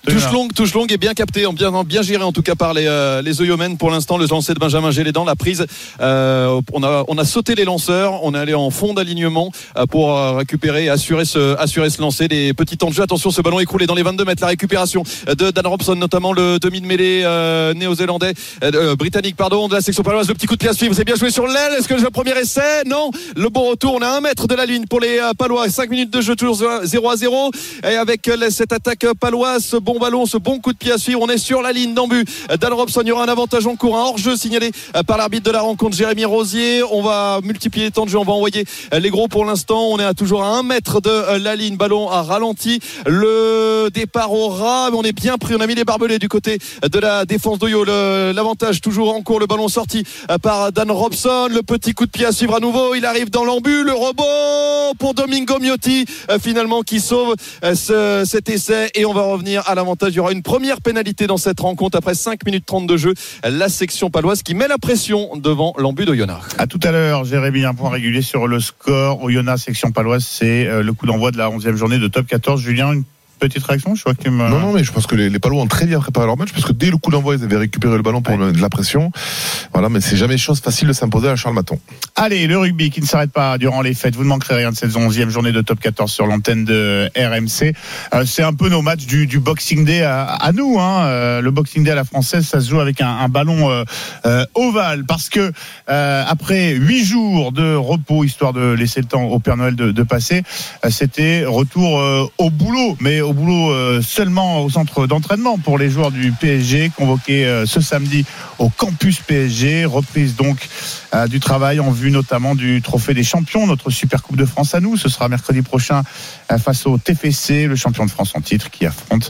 K: Touche longue, touche longue et bien captée, bien, bien gérée en tout cas par les, euh, les Oyomen. Pour l'instant, le lancer de Benjamin Gélédan, la prise, euh, on, a, on a sauté les lanceurs, on est allé en fond d'alignement euh, pour euh, récupérer et assurer ce, assurer ce lancer. Des petits temps de jeu, attention, ce ballon écroulé dans les 22 mètres, la récupération de Dan Robson, notamment le demi de mêlée euh, néo-zélandais, euh, britannique, pardon, de la section paloise. Le petit coup de pied à suivre, c'est bien joué sur l'aile. Est-ce que le premier essai? Non, le bon retour, on a un mètre de la ligne pour les Palois. 5 minutes de jeu, toujours 0 à 0. Et avec cette attaque paloise, ce bon ballon, ce bon coup de pied à suivre, on est sur la ligne d'embu. Dan Robson, il y aura un avantage en cours, un hors-jeu signalé par l'arbitre de la rencontre, Jérémy Rosier. On va multiplier les temps de jeu, on va envoyer les gros pour l'instant. On est à toujours à un mètre de la ligne. Ballon a ralenti. Le départ au ras, on est bien pris. On a mis les barbelés du côté de la défense d'Oyo. L'avantage toujours en cours. Le ballon sorti par Dan Robson. Le petit coup de pied à suivre à nouveau. Il arrive dans l'embut. Le robot pour Domingo Miotti, euh, finalement, qui sauve euh, ce- cet essai. Et on va revenir à Il y aura une première pénalité dans cette rencontre après 5 minutes 30 de jeu. La section paloise qui met la pression devant l'embut d'Oyonnax.
C: À tout à l'heure, Jérémy, un point régulier sur le score. Oyonnax, section paloise, c'est euh, le coup d'envoi de la 11e journée de top 14. Julien, une petite réaction Je vois que.
E: Non, non, mais je pense que les, les Palois ont très bien préparé leur match parce que dès le coup d'envoi, ils avaient récupéré le ballon pour
C: Ouais.
E: de la pression. Voilà, mais c'est jamais chose facile de s'imposer à Charles Maton.
C: Allez, le rugby qui ne s'arrête pas durant les fêtes. Vous ne manquerez rien de cette 11e journée de top 14 sur l'antenne de RMC. Euh, c'est un peu nos matchs du, du Boxing Day à, à nous. Hein. Euh, le Boxing Day à la française, ça se joue avec un, un ballon euh, euh, ovale parce que après huit jours de repos, histoire de laisser le temps au Père Noël de, de passer, c'était retour au boulot, mais au boulot euh, seulement au centre d'entraînement pour les joueurs du PSG convoqués euh, ce samedi au campus PSG. Reprise donc euh, du travail en vue notamment du Trophée des Champions, notre Super Coupe de France à nous. Ce sera mercredi prochain face au TFC, le champion de France en titre qui affronte,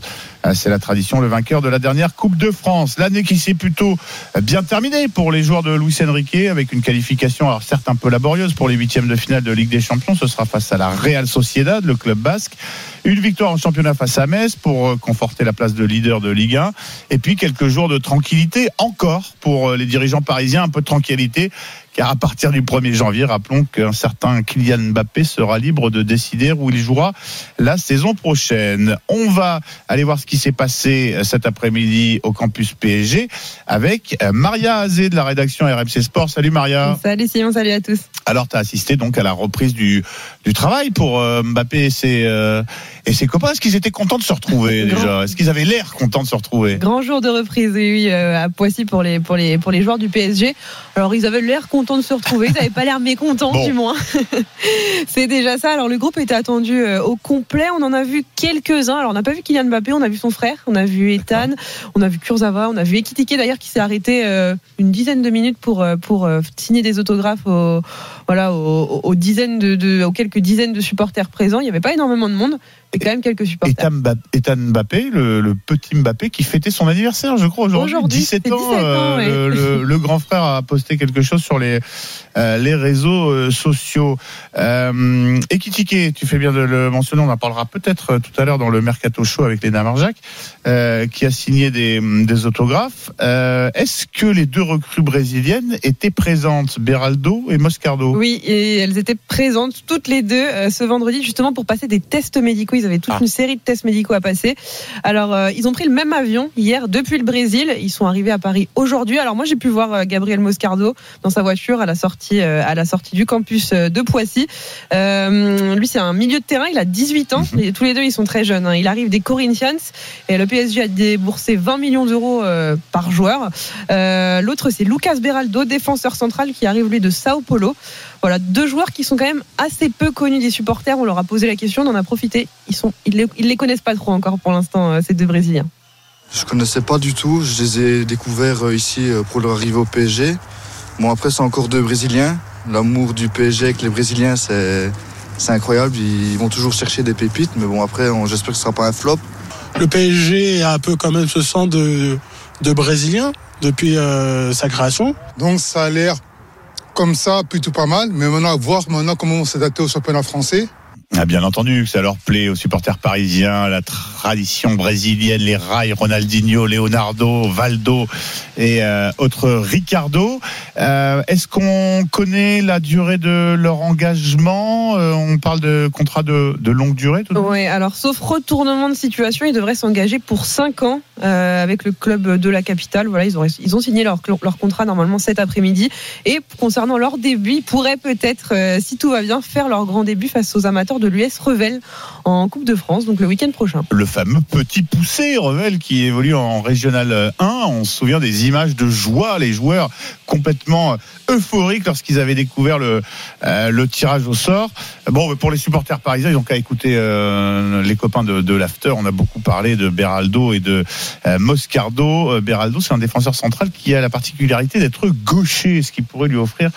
C: c'est la tradition, le vainqueur de la dernière Coupe de France. L'année qui s'est plutôt bien terminée pour les joueurs de Luis Enrique avec une qualification, alors certes un peu laborieuse pour les huitièmes de finale de Ligue des Champions. Ce sera face à la Real Sociedad, le club basque. Une victoire en championnat face à Metz pour euh, conforter la place de leader de Ligue 1. Et puis quelques jours de tranquillité encore pour euh, les dirigeants parisiens, un peu de tranquillité car à partir du 1er janvier, rappelons qu'un certain Kylian Mbappé sera libre de décider où il jouera la saison prochaine. On va aller voir ce qui s'est passé cet après-midi au campus PSG avec Maria Azé de la rédaction RMC Sport. Salut Maria.
H: Salut Simon, salut à tous.
C: Alors tu as assisté donc à la reprise du, du travail pour euh, Mbappé et ses, euh, et ses copains. Est-ce qu'ils étaient contents de se retrouver déjà? Est-ce qu'ils avaient l'air contents de se retrouver?
H: Grand jour de reprise, oui, euh, à Poissy pour les, pour, les, pour les joueurs du PSG. Alors ils avaient l'air contents de se retrouver, ils n'avaient pas l'air mécontents
C: Bon.
H: du moins. C'est déjà ça. Alors le groupe était attendu euh, au complet. On en a vu quelques-uns. Alors on n'a pas vu Kylian Mbappé, on a vu son frère, on a vu Ethan, on a vu Kurzawa, on a vu Ekitike d'ailleurs qui s'est arrêté euh, une dizaine de minutes pour, euh, pour signer des autographes aux, voilà, aux, aux dizaines de, de- aux quelques dizaines de supporters présents. Il n'y avait pas énormément de monde, mais quand même quelques supporters.
C: Ethan Mbappé, le, le petit Mbappé qui fêtait son anniversaire, je crois, aujourd'hui.
H: Aujourd'hui,
C: 17
H: c'est
C: ans.
H: 17 ans,
C: euh, le, le- le grand frère a posté quelque chose sur les, euh, les réseaux euh, sociaux. Euh, Ekitike, tu fais bien de le mentionner, on en parlera peut-être tout à l'heure dans le Mercato Show avec Léna Marjac, qui a signé des, des autographes. Est-ce que les deux recrues brésiliennes étaient présentes, Beraldo et Moscardo?
H: Oui, et elles étaient présentes toutes les deux ce vendredi justement pour passer des tests médicaux. Ils avaient toute
C: Ah.
H: une série de tests médicaux à passer. Alors, euh, ils ont pris le même avion hier depuis le Brésil. Ils sont arrivés à Paris aujourd'hui. Alors moi, j'ai pu voir euh, Gabriel Moscardo dans sa voiture à la sortie, euh, à la sortie du campus de Poissy. Euh, lui, c'est un milieu de terrain. Il a 18 ans.
C: Mhm.
H: Et tous les deux, ils sont très jeunes. hein. Il arrive des Corinthians et le PSG a déboursé 20 millions d'euros par joueur. L'autre, c'est Lucas Beraldo, défenseur central, qui arrive lui de Sao Paulo. Voilà, deux joueurs qui sont quand même assez peu connus des supporters. On leur a posé la question, on en a profité. Ils sont, ils les, ils les connaissent pas trop encore pour l'instant, euh, ces deux Brésiliens.
L: Je connaissais pas du tout. Je les ai découverts euh, ici euh, pour leur arrivée au PSG. Bon, après, c'est encore deux Brésiliens. L'amour du PSG avec les Brésiliens, c'est c'est incroyable. Ils vont toujours chercher des pépites. Mais bon, après, on- j'espère que ce sera pas un flop.
M: Le PSG a un peu quand même ce sang de, de Brésilien depuis euh, sa création.
N: Donc ça a l'air comme ça plutôt pas mal. Mais maintenant, voir maintenant comment on s'adapter au championnat français.
C: Ah, bien entendu ça leur plaît aux supporters parisiens, la tradition brésilienne, les rails, Ronaldinho, Leonardo, Valdo et euh, autres Ricardo. Euh, Est-ce qu'on connaît la durée de leur engagement? Euh, On parle de contrat de, longue durée tout
H: Ouais, alors sauf retournement de situation, ils devraient s'engager pour 5 ans euh, avec le club de la capitale. Voilà, ils ont, signé leur, leur contrat normalement cet après-midi. Et concernant leur début, ils pourraient peut-être, si tout va bien, faire leur grand début face aux amateurs de l'US Revel en Coupe de France, donc le week-end prochain.
C: le fameux petit poussé Revel qui évolue en régional 1. On se souvient des images de joie, les joueurs complètement euphoriques lorsqu'ils avaient découvert le, euh, tirage au sort. Bon, pour les supporters parisiens, ils ont qu'à écouter euh, les copains de, l'After. On a beaucoup parlé de Beraldo et de euh, Moscardo. Beraldo, c'est un défenseur central qui a la particularité d'être gaucher, ce qui pourrait lui offrir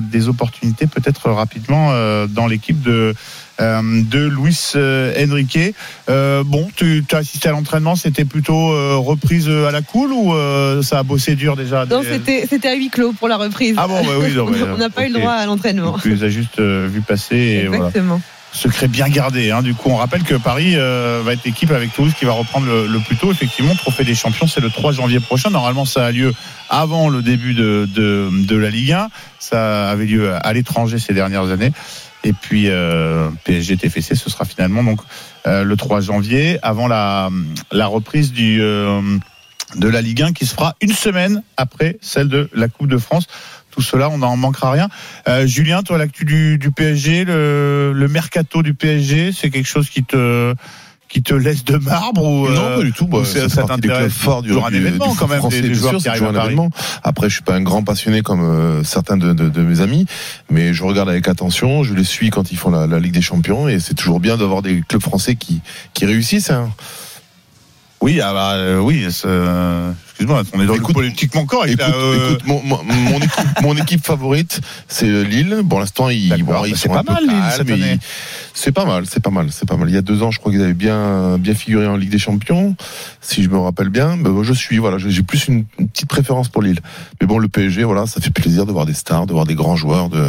C: des opportunités peut-être rapidement euh, dans l'équipe de euh, de Luis euh, Enrique. Euh, bon, tu as assisté à l'entraînement, c'était plutôt euh, reprise à la cool ou euh, ça a bossé dur déjà
H: Non,
C: des-
H: c'était à huis clos pour la reprise.
C: Ah bon, bah oui, non, mais,
H: On n'a pas eu le droit à l'entraînement.
C: Tu les as juste vu passer et voilà. Secret bien gardé. Hein. Du coup, on rappelle que Paris euh, va être l'équipe avec Toulouse qui va reprendre le, plus tôt. Effectivement, Trophée des Champions, c'est le 3 janvier prochain. Normalement, ça a lieu avant le début de, de, de la Ligue 1. Ça avait lieu à l'étranger ces dernières années. Et puis euh, PSG TFC, ce sera finalement donc euh, le 3 janvier, avant la, la reprise du, euh, de la Ligue 1 qui se fera une semaine après celle de la Coupe de France. Tout cela, on n'en manquera rien. Euh, Julien, toi, l'actu du, du PSG, le, le mercato du PSG, c'est quelque chose qui te qui te laisse de marbre ou
E: Non,
C: euh,
E: pas du tout. Bah, ça,
C: ça, t'intéresse
E: forts du,
C: un
E: du-
C: événement
E: du
C: quand même
E: français,
C: des, des joueurs
E: sûr,
C: qui
E: c'est
C: arrivent à Paris.
E: Après, je suis pas un grand passionné comme euh, certains de, de- de mes amis, mais je regarde avec attention. Je les suis quand ils font la, la Ligue des Champions, et c'est toujours bien d'avoir des clubs français qui qui réussissent. hein.
C: Oui, ah bah, euh, oui. Euh, Excuse-moi, on est dans
E: Écoute,
C: le politiquement correct.
E: Écoute,
C: euh,
E: écoute, mon, mon, mon équipe, mon équipe favorite, c'est Lille. Pour l'instant, ils, bon, ils
C: bah, c'est pas
E: un peu
C: mal, Lille,
E: C'est pas mal, c'est pas mal, c'est pas mal. Il y a deux ans, je crois qu'ils avaient bien, bien figuré en Ligue des Champions, si je me rappelle bien. Mais bon, je suis, voilà, j'ai plus une, une petite préférence pour Lille. Mais bon, le PSG, voilà, ça fait plaisir de voir des stars, de voir des grands joueurs, de,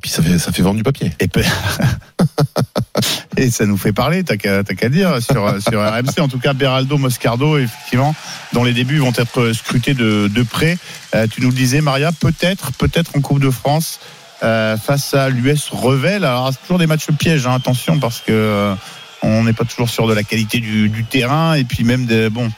E: puis ça fait, ça fait vendre du papier.
C: Et, pe- Et ça nous fait parler, t'as qu'à dire, sur, sur RMC. En tout cas, Beraldo Moscardo, effectivement, dont les débuts vont être scrutés de, de près. Euh, tu nous le disais, Maria, peut-être, peut-être en Coupe de France, euh, face à l'US Revel. Alors, c'est toujours des matchs pièges, hein, attention, parce que euh, on n'est pas toujours sûr de la qualité du, terrain, et puis même de, bon,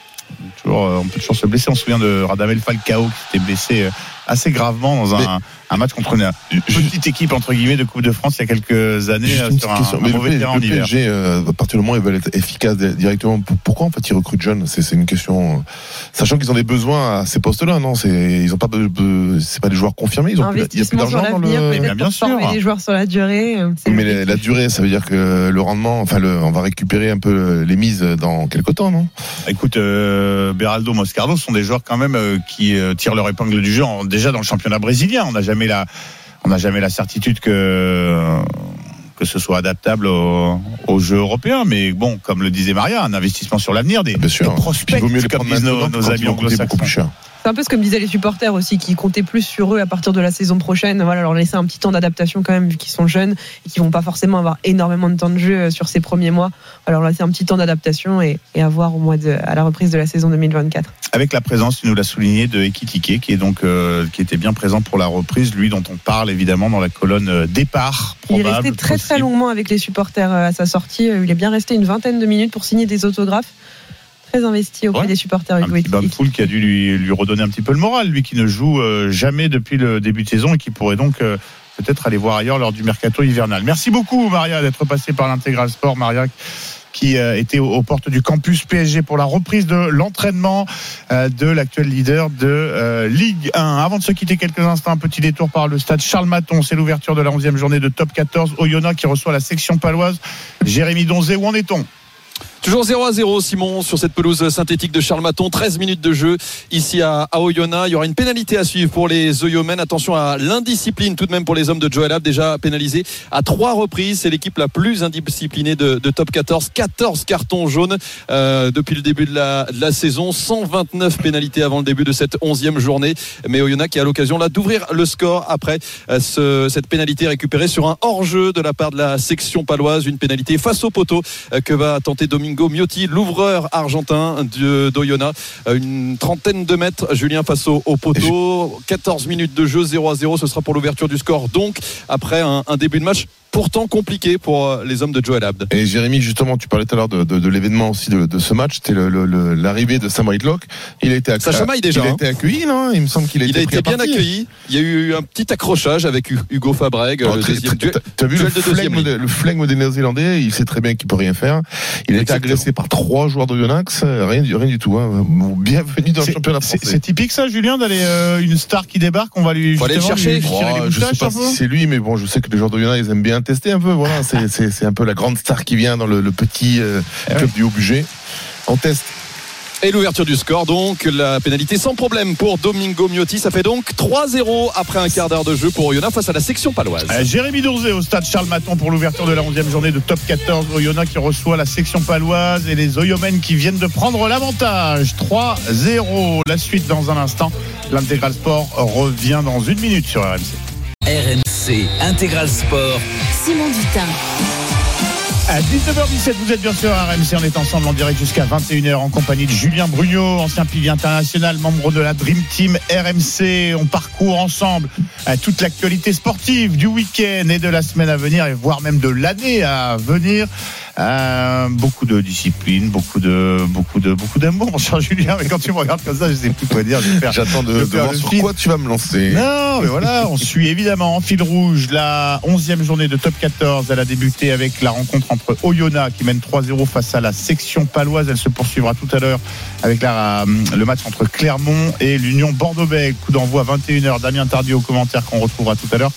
C: toujours, on peut toujours se blesser. On se souvient de Radamel Falcao qui s'était blessé assez gravement dans un, un match contre une, une petite équipe entre guillemets de Coupe de France il y a quelques années euh, sur un, un
E: Mais le,
C: mauvais terrain
E: le. PSG, euh, à partir du moment où ils veulent être efficaces di- directement, pour- pourquoi en fait ils recrutent jeunes? C'est c'est une question. euh, Sachant qu'ils ont des besoins à ces postes-là, non? C'est ils ont pas c'est pas des joueurs confirmés. Ils ont plus- il y a plus d'argent dans le.
C: bien
H: pour
C: sûr.
H: des joueurs sur la durée. euh,
E: Mais la, la durée, ça veut dire que le rendement, enfin, le, on va récupérer un peu les mises dans quelques temps, non?
C: Écoute, euh, Beraldo, Moscardo sont des joueurs quand même euh, qui euh, tirent leur épingle du jeu en- déjà dans le championnat brésilien. On n'a jamais la, on n'a jamais la certitude que que ce soit adaptable au, au jeu européen. Mais bon, comme le disait Maria, un investissement sur l'avenir, des,
E: Bien sûr.
C: des
E: Puis
C: prospects,
E: il vaut mieux
C: comme disent nos, amis anglo-saxons.
H: C'est un peu ce que me disaient les supporters aussi, qui comptaient plus sur eux à partir de la saison prochaine. Voilà, leur laisser un petit temps d'adaptation quand même, vu qu'ils sont jeunes et qu'ils vont pas forcément avoir énormément de temps de jeu euh, sur ces premiers mois. Alors laisser un petit temps d'adaptation et, et avoir au mois de, à la reprise de la saison 2024.
C: Avec la présence, tu nous l'as souligné, de Ekitike, qui est donc euh, qui était bien présent pour la reprise, lui dont on parle évidemment dans la colonne euh, départ.
H: Il est resté très très longuement avec les supporters à sa sortie. Il est bien resté une vingtaine de minutes pour signer des autographes. Très investi auprès
C: Ouais.
H: des supporters.
C: Un petit bain de
H: Ekitike.
C: foule qui a dû lui, lui redonner un petit peu le moral, lui qui ne joue euh, jamais depuis le début de saison et qui pourrait donc euh, peut-être aller voir ailleurs lors du mercato hivernal. Merci beaucoup Maria d'être passée par l'intégral sport, Maria qui euh, était aux, aux portes du campus PSG pour la reprise de l'entraînement de l'actuel leader de Ligue 1. Avant de se quitter quelques instants, un petit détour par le stade Charles Maton. C'est l'ouverture de la 11e journée de Top 14. Oyonnax qui reçoit la section paloise. Jérémy Donzé, où en est-on?
K: Toujours 0 à 0, Simon, sur cette pelouse synthétique de Charles Maton. 13 minutes de jeu ici à, Oyonnax. Il y aura une pénalité à suivre pour les Oyomens. Attention à l'indiscipline tout de même pour les hommes de Joel Ab, déjà pénalisé à trois reprises. C'est l'équipe la plus indisciplinée de, de top 14. 14 cartons jaunes euh, depuis le début de la, de la saison. 129 pénalités avant le début de cette 11e journée. Mais Oyonnax qui a l'occasion là d'ouvrir le score après euh, ce- cette pénalité récupérée sur un hors-jeu de la part de la section paloise. Une pénalité face au poteau euh, que va tenter Domingo Miotti, l'ouvreur argentin de- d'Oyonnax. Euh, Une trentaine de mètres, Julien, face au, au poteau. 14 minutes de jeu, 0 à 0. Ce sera pour l'ouverture du score. Donc, après un, un début de match pourtant compliqué pour euh, les hommes de Joel Abd.
E: Et Jérémy, justement, tu parlais tout à l'heure de, de, de l'événement aussi de, de ce match. C'était le- le- le- l'arrivée de Sam Whitelock. Il a été
K: Ça chamaille déjà,
E: Il a
K: hein.
E: été accueilli, non? Il me semble qu'il a
K: Il
E: été
K: a été bien
E: partie.
K: accueilli. Il y a eu un petit accrochage avec Hu- Hugo Fabreg.
E: Oh, T'as vu le
K: de-
E: le des Néo-Zélandais Il sait très bien qu'il peut rien faire. Il a été agressé par trois joueurs de Yonax. Rien, du- rien du tout. Hein. Bienvenue dans le championnat
C: C'est
E: français.
C: c'est typique ça, Julien, d'aller euh, une star qui débarque, on va lui
K: Faut aller le chercher.
E: Oh, je sais pas si c'est lui, mais bon, je sais que les joueurs de Yonax, ils aiment bien tester un peu. Voilà, c'est- un peu la grande star qui vient dans le, le petit euh,
C: Eh
E: club du haut budget. On teste.
K: Et l'ouverture du score, donc la pénalité sans problème pour Domingo Miotti. Ça fait donc 3-0 après un quart d'heure de jeu pour Oyonnax face à la section paloise.
C: Euh, Jérémy Dourzé au stade Charles Maton pour l'ouverture de la 11e journée de Top 14. Oyonnax qui reçoit la section paloise et les Oyomens qui viennent de prendre l'avantage. 3-0. La suite dans un instant. L'intégral sport revient dans une minute sur RMC.
B: RMC Intégral Sport.
O: Simon Dutin.
C: À 19h17, vous êtes bien sûr à RMC. On est ensemble en direct jusqu'à 21h en compagnie de Julien Brugnot, ancien pilier international, membre de la Dream Team RMC. On parcourt ensemble euh, toute l'actualité sportive du week-end et de la semaine à venir, et voire même de l'année à venir. Euh, beaucoup de discipline, beaucoup de, beaucoup de, beaucoup d'amour, mon cher Julien. Mais quand tu me regardes comme ça, je sais plus quoi dire.
E: J'attends de, de voir sur quoi tu vas me lancer.
C: Non, mais voilà, on suit évidemment en fil rouge la 11e journée de top 14. Elle a débuté avec la rencontre entre Oyonnax qui mène 3-0 face à la section paloise. Elle se poursuivra tout à l'heure avec la, le match entre Clermont et l'Union Bordeaux-Bègles. Coup d'envoi 21h. Damien Tardieu au commentaire qu'on retrouvera tout à l'heure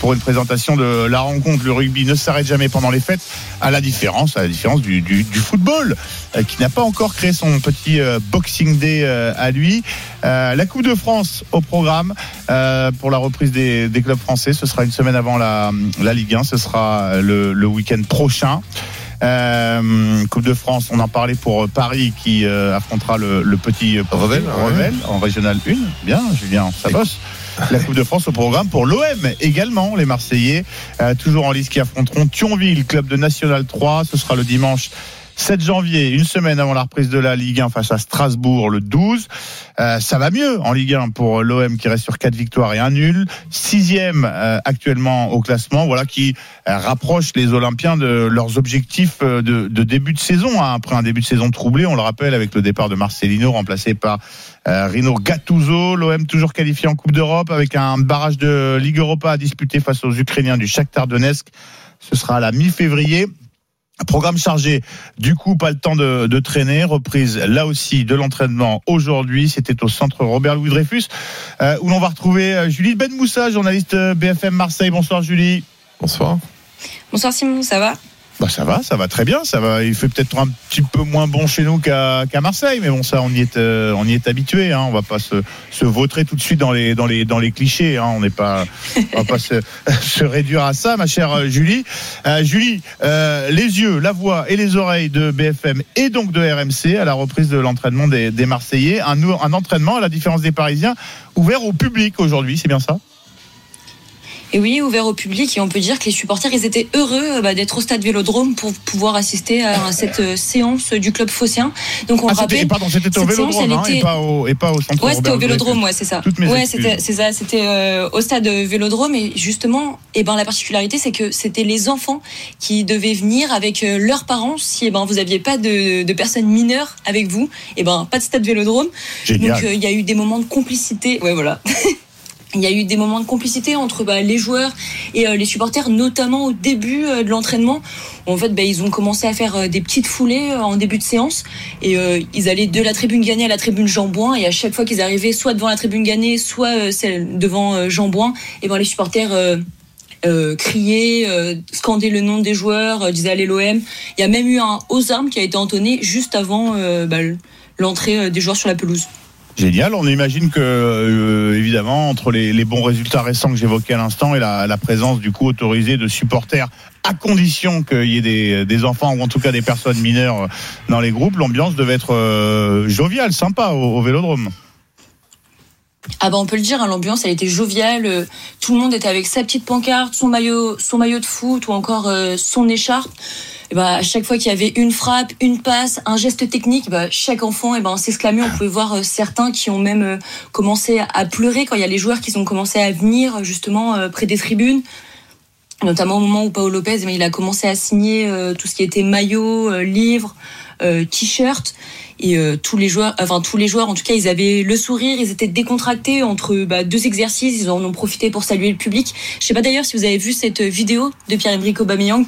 C: pour une présentation de la rencontre. Le rugby ne s'arrête jamais pendant les fêtes, à la différence, à la différence du, du- du football, euh, qui n'a pas encore créé son petit euh, Boxing Day euh, à lui. Euh, la Coupe de France au programme euh, pour la reprise des, des clubs français. Ce sera une semaine avant la, la Ligue 1. Ce sera le, le week-end prochain. Euh, coupe de France, on en parlait pour Paris qui euh, affrontera le, le petit
E: Revel, ouais.
C: Revel en régional 1. Bien, Julien, ça bosse. La Coupe de France au programme pour l'OM également, les Marseillais, euh, toujours en lice qui affronteront Thionville, club de National 3. Ce sera le dimanche 7 janvier, une semaine avant la reprise de la Ligue 1 face à Strasbourg le 12. Euh, ça va mieux en Ligue 1 pour l'OM qui reste sur quatre victoires et un nul. Sixième euh, actuellement au classement, voilà qui euh, rapproche les Olympiens de leurs objectifs de, début de saison. hein. Après un début de saison troublé, on le rappelle avec le départ de Marcelino remplacé par Rino Gattuso. L'OM toujours qualifié en Coupe d'Europe avec un barrage de Ligue Europa à disputer face aux Ukrainiens du Shakhtar Donetsk. Ce sera à la mi-février. Programme chargé, du coup pas le temps de, de traîner, reprise là aussi de l'entraînement aujourd'hui, c'était au centre Robert Louis Dreyfus, euh, où l'on va retrouver euh, Julie Ben Moussa, journaliste euh, BFM Marseille. Bonsoir Julie.
E: Bonsoir.
O: Bonsoir Simon, ça va?
C: Bah ça va, ça va très bien, ça va. Il fait peut-être un petit peu moins bon chez nous qu'à Marseille, mais bon ça on y est, euh, on y est habitué. Hein. On va pas se, se vautrer tout de suite dans les dans les dans les clichés. Hein. On n'est pas, on va pas se, se réduire à ça, ma chère euh, Julie. Euh, Julie, euh, les yeux, la voix et les oreilles de BFM et donc de RMC à la reprise de l'entraînement des, des Marseillais, un, un entraînement à la différence des Parisiens ouvert au public aujourd'hui, c'est bien ça?
O: Et oui, ouvert au public et on peut dire que les supporters, ils étaient heureux euh, bah, d'être au stade Vélodrome pour pouvoir assister à cette euh, séance du club phocéen. Donc on
C: Ah,
O: le rappelle.
C: pardon, c'était au
O: séance,
C: Vélodrome
O: elle
C: hein, et, pas au, et pas au centre
O: Ouais, c'était au Vélodrome, ouais, c'est ça. Ouais, c'était, ça, c'était euh, au stade Vélodrome et justement, et ben la particularité, c'est que c'était les enfants qui devaient venir avec euh, leurs parents. Si eh ben vous aviez pas de, de personnes mineures avec vous, et ben pas de stade Vélodrome.
C: Génial.
O: Donc il y a eu des moments de complicité. Ouais, voilà. Il y a eu des moments de complicité entre bah, les joueurs et euh, les supporters, notamment au début euh, de l'entraînement. En fait, bah, ils ont commencé à faire euh, des petites foulées en début de séance et ils allaient de la tribune gagnée à la tribune Jean Bouin et à chaque fois qu'ils arrivaient soit devant la tribune gagnée, soit celle devant euh, Jean Bouin, et ben les supporters euh, criaient, euh, scandaient le nom des joueurs, disaient allez l'OM. Il y a même eu un aux armes qui a été entonné juste avant bah, l'entrée des joueurs sur la pelouse.
C: Génial. On imagine que, euh, évidemment, entre les, bons résultats récents que j'évoquais à l'instant et la, présence du coup autorisée de supporters, à condition qu'il y ait des, enfants ou en tout cas des personnes mineures dans les groupes, l'ambiance devait être euh, joviale, sympa au, au Vélodrome.
O: Ah bah on peut le dire, hein, l'ambiance elle était joviale, euh, tout le monde était avec sa petite pancarte, son maillot, son maillot de foot ou encore euh, son écharpe. Et bah, à chaque fois qu'il y avait une frappe, une passe, un geste technique, bah, chaque enfant et ben s'exclamait. On pouvait voir euh, certains qui ont même commencé à pleurer quand il y a les joueurs qui ont commencé à venir justement près des tribunes. Notamment au moment où Paolo Lopez, eh ben, il a commencé à signer tout ce qui était maillot, euh, livre, euh, t-shirt. Et euh, tous les joueurs, enfin tous les joueurs, en tout cas, ils avaient le sourire, ils étaient décontractés entre bah, deux exercices. Ils en ont profité pour saluer le public. Je sais pas d'ailleurs si vous avez vu cette vidéo de Pierre-Emerick Aubameyang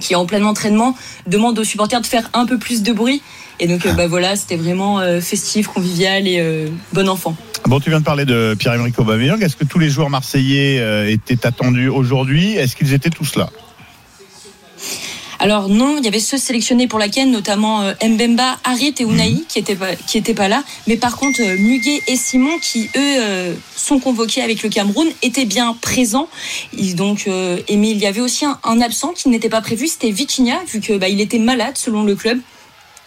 O: qui en plein entraînement demande aux supporters de faire un peu plus de bruit. Et donc euh, bah voilà, c'était vraiment festif, convivial et bon enfant.
C: Bon, tu viens de parler de Pierre-Emerick Aubameyang. Est-ce que tous les joueurs marseillais étaient attendus aujourd'hui? Est-ce qu'ils étaient tous là?
O: Alors non, il y avait ceux sélectionnés pour la notamment euh, Mbemba, Harit et Unai qui étaient pas, qui étaient pas là. Mais par contre, euh, Muguet et Simon, qui eux euh, sont convoqués avec le Cameroun, étaient bien présents. Ils, donc, euh, et mais il y avait aussi un, un absent qui n'était pas prévu, c'était Vitinha, vu que bah, il était malade selon le club.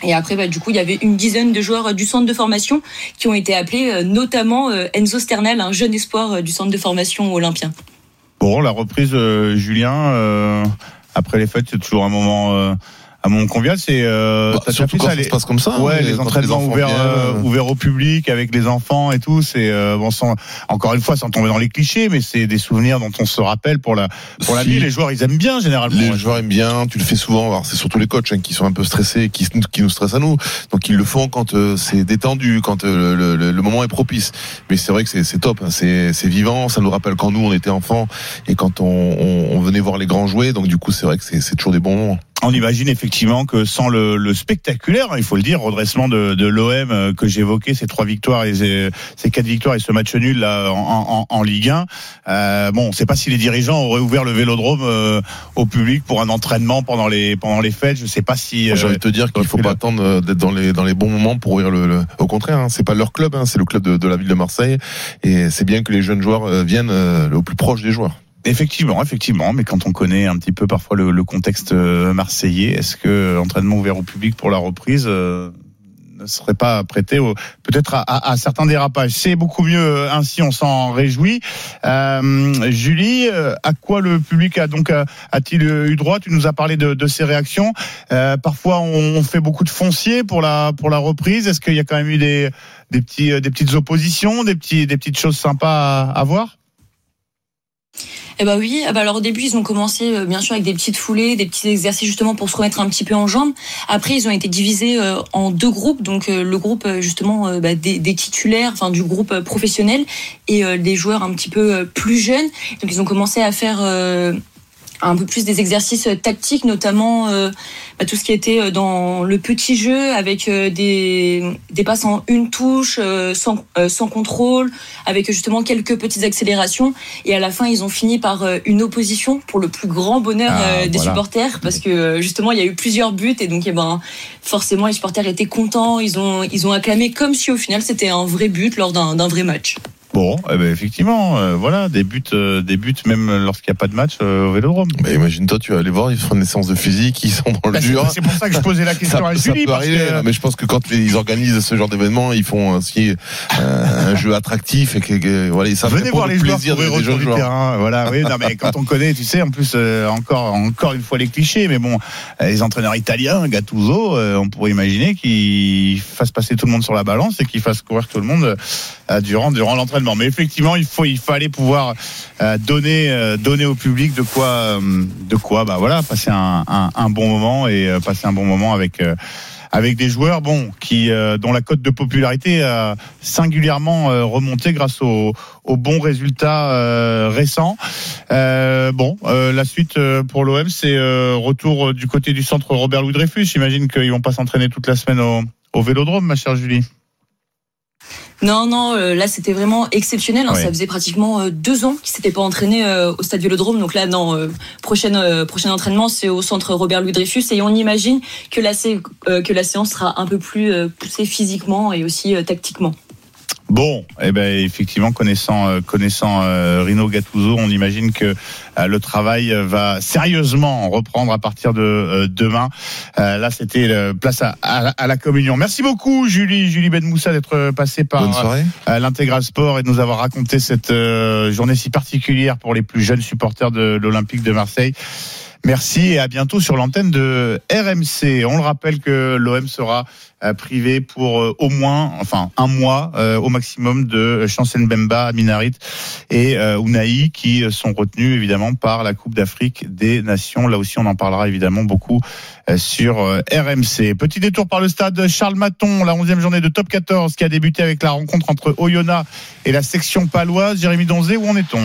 O: Et après, bah, du coup, il y avait une dizaine de joueurs du centre de formation qui ont été appelés, notamment Enzo Sternel, un jeune espoir du centre de formation olympien.
C: Bon, la reprise, euh, Julien, euh, après les fêtes, c'est toujours un moment, euh, un moment convivial. C'est euh,
E: Bah, surtout quand ça
C: les-
E: se passe comme ça,
C: Ouais,
E: hein,
C: les entraînements ouverts, euh,
E: euh.
C: ouverts au public avec les enfants et tout. C'est euh, bon, sans, encore une fois, sans tomber dans les clichés, mais c'est des souvenirs dont on se rappelle pour la pour la vie. Les joueurs, ils aiment bien généralement.
E: Les
C: ouais.
E: joueurs aiment bien, tu le fais souvent. Alors c'est surtout les coachs hein, qui sont un peu stressés, qui, qui nous stressent à nous. Donc ils le font quand euh, c'est détendu, quand euh, le, le- le moment est propice. Mais c'est vrai que c'est top, hein, c'est c'est vivant. Ça nous rappelle quand nous on était enfants et quand on, on, on venait voir les grands jouer. Donc du coup c'est vrai que c'est toujours des bons moments.
C: On imagine effectivement que sans le, le spectaculaire, hein, il faut le dire, redressement de, de l'OM euh, que j'évoquais, ces trois victoires et ces, ces quatre victoires et ce match nul là en, en, en Ligue 1. Euh, bon, on ne sait pas si les dirigeants auraient ouvert le Vélodrome euh, au public pour un entraînement pendant les pendant les fêtes. Je ne sais pas si.
E: J'ai
C: euh,
E: envie de te dire qu'il faut pas attendre euh, d'être dans les dans les bons moments pour ouvrir le. le- Au contraire, hein, c'est pas leur club, hein, c'est le club de, de la ville de Marseille, et c'est bien que les jeunes joueurs euh, viennent euh, au plus proche des joueurs.
C: Effectivement, effectivement, mais quand on connaît un petit peu parfois le, le contexte euh, marseillais, est-ce que l'entraînement ouvert au public pour la reprise euh, ne serait pas prêté peut-être à, à- à certains dérapages? C'est beaucoup mieux euh, ainsi, on s'en réjouit. Euh, Julie, euh, à quoi le public a donc euh, a-t-il eu droit? Tu nous as parlé de, de ses réactions. Euh, parfois, on, fait beaucoup de foncier pour la pour la reprise. Est-ce qu'il y a quand même eu des des petits euh, des petites oppositions, des petits des petites choses sympas à, à voir?
O: Eh bah oui, eh bah alors au début ils ont commencé euh, bien sûr avec des petites foulées, des petits exercices justement pour se remettre un petit peu en jambes. Après ils ont été divisés euh, en deux groupes, donc euh, le groupe justement bah, des, des titulaires, enfin du groupe professionnel et des joueurs un petit peu plus jeunes. Donc ils ont commencé à faire un peu plus des exercices euh, tactiques, notamment euh, bah, tout ce qui était euh, dans le petit jeu avec euh, des, des passes en une touche, euh, sans, euh, sans contrôle, avec justement quelques petites accélérations. Et à la fin, ils ont fini par une opposition pour le plus grand bonheur
C: Ah,
O: des
C: voilà.
O: supporters, parce que justement, il y a eu plusieurs buts et donc, eh ben, forcément, les supporters étaient contents. Ils ont, ils ont acclamé comme si au final c'était un vrai but lors d'un d'un vrai match.
C: Bon, eh ben, effectivement, euh, voilà, des buts, euh, des buts même lorsqu'il n'y a pas de match euh, au Vélodrome.
E: Bah, imagine-toi, tu vas aller voir, ils font une séance de physique, ils sont dans le
C: Bah,
E: dur.
C: c'est pour ça que je posais la question
E: ça,
C: à
E: ça
C: Julie,
E: peut
C: parce
E: arriver,
C: que-
E: mais je pense que quand ils organisent ce genre d'événement, ils font aussi euh, un jeu attractif et que, que- voilà, savent
C: Venez voir les joueurs
E: plaisir des, des jeunes joueurs.
C: terrain. Voilà, oui, non, mais quand on connaît, tu sais, en plus, encore, encore une fois les clichés, mais bon, les entraîneurs italiens, Gattuso, on pourrait imaginer qu'ils fassent passer tout le monde sur la balance et qu'ils fassent courir tout le monde durant, durant l'entraînement. Mais effectivement, il faut, il fallait pouvoir euh, donner, euh, donner au public de quoi, euh, de quoi, bah voilà, passer un, un, un bon moment et passer un bon moment avec. avec des joueurs bon qui euh, dont la cote de popularité a singulièrement euh, remonté grâce aux, aux bons résultats euh, récents. Bon, la suite pour l'OM, c'est retour du côté du centre Robert Louis Dreyfus. J'imagine qu'ils vont pas s'entraîner toute la semaine au, au Vélodrome, ma chère Julie.
O: Non, non, euh, là c'était vraiment exceptionnel. hein. Ça faisait pratiquement euh, deux ans qu'ils s'étaient pas entraînés euh, au stade Vélodrome. Donc là, non, euh, prochaine, euh, prochain entraînement, c'est au centre Robert Louis Dreyfus. Et on imagine que la, sé- euh, que la séance sera un peu plus euh, poussée physiquement et aussi euh, tactiquement.
C: Bon, eh ben effectivement, connaissant euh, connaissant euh, Rino Gattuso, on imagine que euh, le travail va sérieusement reprendre à partir de euh, demain. Euh, là, c'était euh, place à, à, à la communion. Merci beaucoup, Julie Julie Ben Moussa, d'être passée par euh, l'intégral sport et de nous avoir raconté cette euh, journée si particulière pour les plus jeunes supporters de l'Olympique de Marseille. Merci et à bientôt sur l'antenne de RMC. On le rappelle que l'OM sera euh, privé pour euh, au moins, enfin un mois euh, au maximum de Chancel Bemba, Minarit et euh, qui sont retenus évidemment par la Coupe d'Afrique des Nations. Là aussi, on en parlera évidemment beaucoup sur RMC. Petit détour par le stade Charles Maton, la 11e journée de Top 14 qui a débuté avec la rencontre entre Oyonnax et la section paloise. Jérémy Donzé, où en est-on?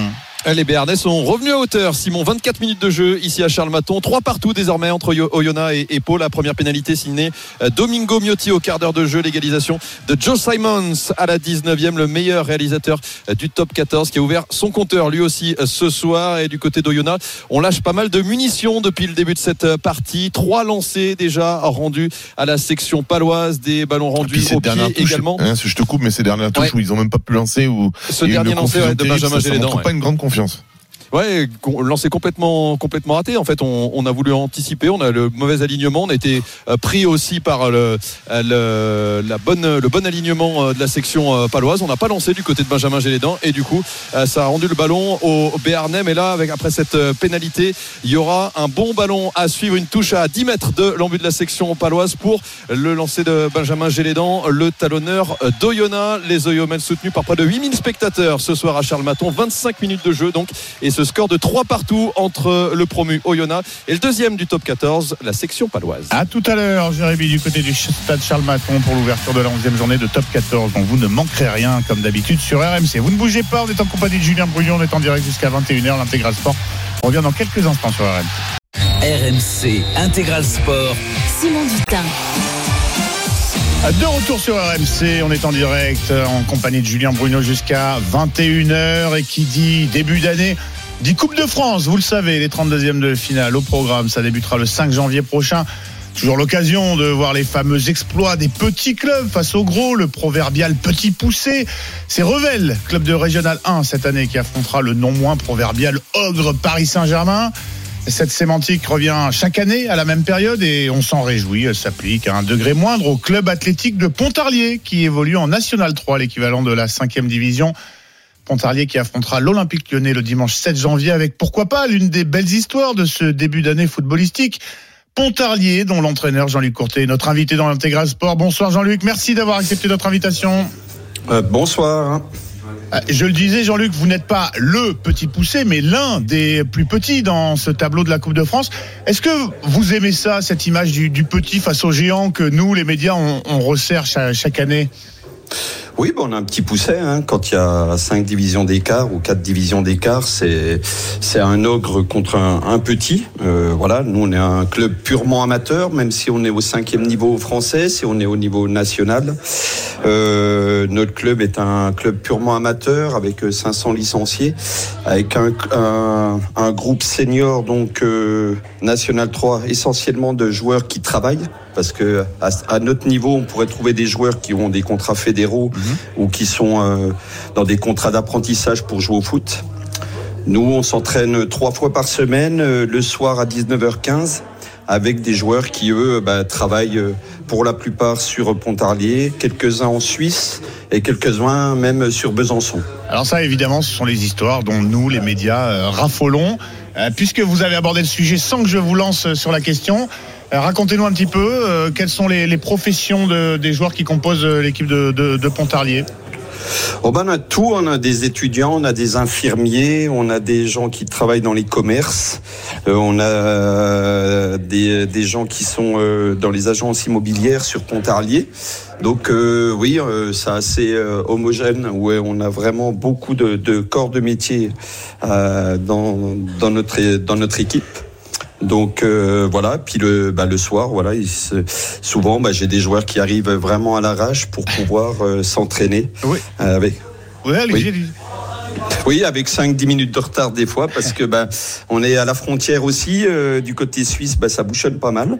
K: Les Béarnais sont revenus à hauteur. Simon, 24 minutes de jeu ici à Charles Maton. Trois partout désormais entre Yo- Oyonnax et, et Pau. La première pénalité signée euh, Domingo Miotti au quart d'heure de jeu. L'égalisation de Joe Simons à la 19e, le meilleur réalisateur euh, du top 14 qui a ouvert son compteur lui aussi euh, ce soir. Et du côté d'Oyonnax, on lâche pas mal de munitions depuis le début de cette euh, partie. Trois lancés déjà rendus à la section paloise. Des ballons rendus au pied
E: touches,
K: également.
E: hein, je te coupe, mais ces dernières touches
K: Ouais.
E: où ils ont même pas pu lancer ou
K: Ce dernier lancé ouais, de Benjamin Gélédan.
E: montre
K: ouais.
E: pas une grande confiance.
K: Ouais, lancé complètement complètement raté. En fait, on, a voulu anticiper, on a le mauvais alignement, on a été euh, pris aussi par le, euh, bon alignement euh, de la section paloise. On n'a pas lancé du côté de Benjamin Gélédan et du coup, ça a rendu le ballon au, Béarnais. Mais là, avec après cette pénalité, il y aura un bon ballon à suivre, une touche à 10 mètres de l'embut de la section paloise pour le lancer de Benjamin Gélédan, le talonneur d'Oyonnax. Les Oyomens soutenus par près de 8000 spectateurs ce soir à Charles Maton. 25 minutes de jeu donc et ce score de 3 partout entre le promu Oyonnax et le deuxième du top 14, la section paloise.
C: À tout à l'heure, Jérémy, du côté du stade Charles Maton pour l'ouverture de la 11e journée de Top 14. Donc vous ne manquerez rien, comme d'habitude, sur RMC. Vous ne bougez pas, on est en compagnie de Julien Brouillon, on est en direct jusqu'à 21h, l'intégral sport. On revient dans quelques instants sur RMC.
B: RMC Intégral Sport.
O: Simon Dutin.
C: De retour sur RMC, on est en direct en compagnie de Julien Bruno jusqu'à 21h et qui dit début d'année dit Coupe de France, vous le savez, les 32e de finale au programme, ça débutera le 5 janvier prochain. Toujours l'occasion de voir les fameux exploits des petits clubs face aux gros, le proverbial petit poussé. C'est Revel, club de Régional 1 cette année, qui affrontera le non moins proverbial Ogre Paris Saint-Germain. Cette sémantique revient chaque année à la même période et on s'en réjouit. Elle s'applique à un degré moindre au club athlétique de Pontarlier qui évolue en National 3, l'équivalent de la 5e division. Pontarlier qui affrontera l'Olympique lyonnais le dimanche 7 janvier avec pourquoi pas l'une des belles histoires de ce début d'année footballistique. Pontarlier, dont l'entraîneur Jean-Luc Courtet est notre invité dans l'intégral sport. Bonsoir Jean-Luc, merci d'avoir accepté notre invitation.
P: Euh, bonsoir.
C: Euh, Je le disais, Jean-Luc, vous n'êtes pas le petit poussé, mais l'un des plus petits dans ce tableau de la Coupe de France. Est-ce que vous aimez ça, cette image du, du petit face au géant que nous, les médias, on, on resserre chaque, chaque année?
P: Oui, bon, on a un petit pousset. Hein. Quand il y a cinq divisions d'écart ou quatre divisions d'écart, c'est c'est un ogre contre un, petit. Euh, voilà, nous on est un club purement amateur, même si on est au cinquième niveau français, si on est au niveau national. Euh, notre club est un club purement amateur avec euh, 500 licenciés, avec un, un, un groupe senior donc euh, national 3 essentiellement de joueurs qui travaillent parce que à, notre niveau, on pourrait trouver des joueurs qui ont des contrats fédéraux ou qui sont euh, dans des contrats d'apprentissage pour jouer au foot. Nous, on s'entraîne trois fois par semaine, euh, le soir à 19h15, avec des joueurs qui, eux, bah, travaillent euh, pour la plupart sur Pontarlier, quelques-uns en Suisse et quelques-uns même sur Besançon.
C: Alors ça, évidemment, ce sont les histoires dont nous, les médias, euh, raffolons. Euh, puisque vous avez abordé le sujet sans que je vous lance sur la question, euh, racontez-nous un petit peu euh, quelles sont les, professions de- des joueurs qui composent euh, l'équipe de, Pontarlier.
P: Oh ben, on a tout, on a des étudiants, on a des infirmiers, on a des gens qui travaillent dans les commerces, euh, on a euh, des, gens qui sont euh, dans les agences immobilières sur Pontarlier. Donc euh, oui, euh, c'est assez euh, homogène, euh, on a vraiment beaucoup de, corps de métier euh, dans notre équipe. Donc euh, voilà, puis le, bah, le soir, voilà, il se- souvent bah, j'ai des joueurs qui arrivent vraiment à l'arrache pour pouvoir euh, s'entraîner
C: Oui.
P: euh, avec.
C: Oui.
P: Oui, avec 5-10 minutes de retard des fois, parce que bah, on est à la frontière aussi. euh, du côté suisse, bah, ça bouchonne pas mal.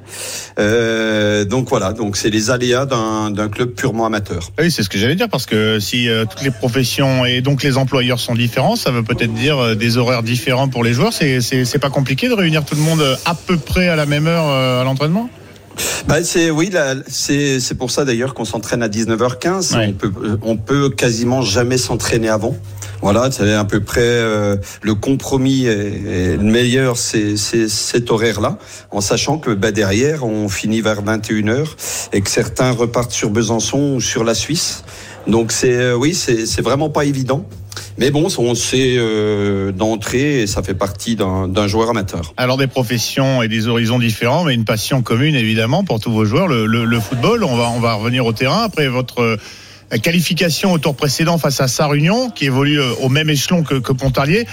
P: Euh, donc voilà, donc c'est les aléas d'un club purement amateur.
C: Oui, c'est ce que j'allais dire, parce que si euh, toutes les professions et donc les employeurs sont différents, ça veut peut-être dire des horaires différents pour les joueurs. C'est- pas compliqué de réunir tout le monde à peu près à la même heure à l'entraînement?
P: Bah, c'est oui, c'est pour ça d'ailleurs qu'on s'entraîne à 19h15. On peut on peut quasiment jamais s'entraîner avant. Voilà, c'est à peu près euh, le compromis et le meilleur, c'est cet horaire-là, en sachant que bah, derrière on finit vers 21h et que certains repartent sur Besançon ou sur la Suisse. Donc c'est euh, oui, c'est vraiment pas évident. Mais bon, on sait euh, d'entrée et ça fait partie d'un joueur amateur.
C: Alors des professions et des horizons différents, mais une passion commune évidemment pour tous vos joueurs, le, le- le football. On va, on va revenir au terrain après votre qualification au tour précédent face à Sarre-Union, qui évolue euh, au même échelon que, que Pontarlier.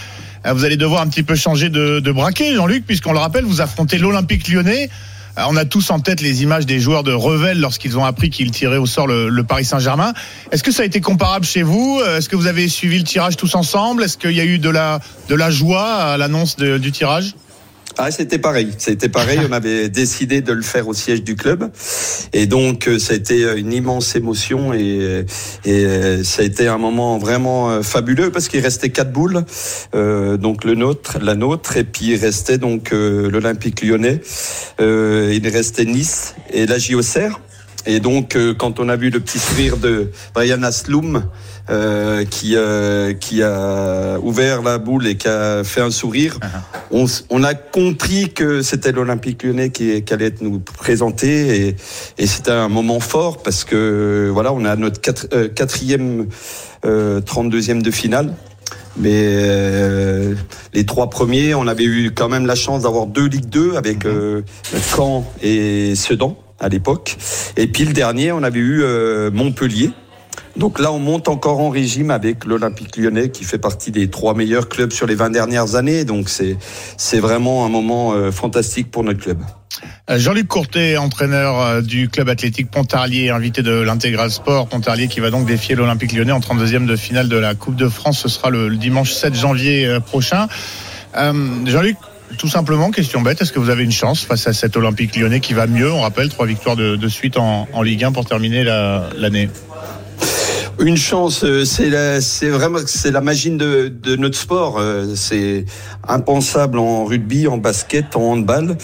C: Euh, Vous allez devoir un petit peu changer de, de braquet, Jean-Luc, puisqu'on le rappelle, vous affrontez l'Olympique lyonnais. Euh, On a tous en tête les images des joueurs de Revel lorsqu'ils ont appris qu'ils tiraient au sort le, le Paris Saint-Germain. Est-ce que ça a été comparable chez vous? Euh, Est-ce que vous avez suivi le tirage tous ensemble? Est-ce qu'il y a eu de la, de la joie à l'annonce du tirage?
P: Ah, c'était pareil. C'était pareil. On avait décidé de le faire au siège du club, et donc euh, ça a été euh, une immense émotion et, et euh, ça a été un moment vraiment fabuleux parce qu'il restait quatre boules, euh, donc le nôtre, la nôtre, et puis il restait donc euh, l'Olympique Lyonnais, euh, il restait Nice et la JOCR. Et donc, quand on a vu le petit sourire de Brian Asloum, euh, qui, euh, qui a ouvert la boule et qui a fait un sourire, on, s- on a compris que c'était l'Olympique lyonnais qui, qui allait être nous présenter. Et, et c'était un moment fort parce que voilà, on a notre euh, quatrième, euh, 32e de finale. Mais euh, les trois premiers, on avait eu quand même la chance d'avoir deux Ligue 2 avec euh, Caen et Sedan à l'époque. Et puis le dernier, on avait eu euh, Montpellier. Donc là, on monte encore en régime avec l'Olympique lyonnais qui fait partie des trois meilleurs clubs sur les 20 dernières années. Donc c'est vraiment un moment euh, fantastique pour notre club.
C: Euh, Jean-Luc Courtet, entraîneur euh, du club athlétique Pontarlier, invité de l'Intégral Sport. Pontarlier qui va donc défier l'Olympique lyonnais en 32e de finale de la Coupe de France. Ce sera le, dimanche 7 janvier prochain. Jean-Luc, tout simplement, question bête, est-ce que vous avez une chance face à cet Olympique lyonnais qui va mieux? On rappelle, trois victoires de, suite en, Ligue 1 pour terminer la- l'année.
P: Une chance, euh, c'est la- c'est vraiment c'est la magie de, de notre sport. Euh, C'est impensable en rugby, en basket, en handball.